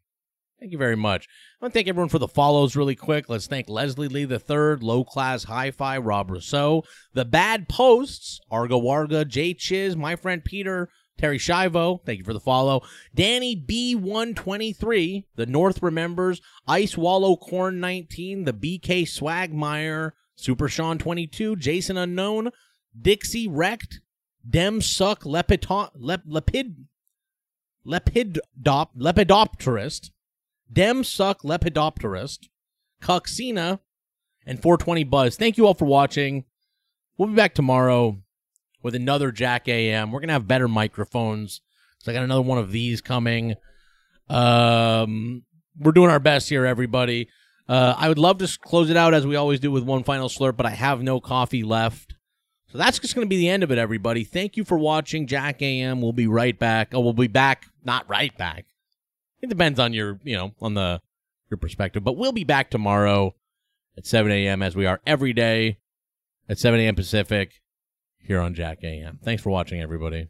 Thank you very much. I want to thank everyone for the follows really quick. Let's thank Leslie Lee III, Low Class Hi-Fi, Rob Rousseau, The Bad Posts, Argo Warga, Jay Chiz, my friend Peter, Terry Shivo, thank you for the follow. Danny B123, The North Remembers, Ice Wallow Corn 19, The BK Swagmeyer, Super Sean 22, Jason Unknown, Dixie Wrecked, Dem Suck Lepidop, Lep, Lepid, Lepidop, Lepidopterist, Dem Suck Lepidopterist, Coxina, and 420 Buzz. Thank you all for watching. We'll be back tomorrow with another Jack AM. We're gonna have better microphones. So I got another one of these coming. Um, we're doing our best here, everybody. Uh, I would love to close it out as we always do with one final slurp, but I have no coffee left. So that's just going to be the end of it, everybody. Thank you for watching Jack AM. We'll be right back. Oh, we'll be back. Not right back. It depends on your, you know, on the your perspective. But we'll be back tomorrow at 7 a.m. as we are every day at 7 a.m. Pacific here on Jack AM. Thanks for watching, everybody.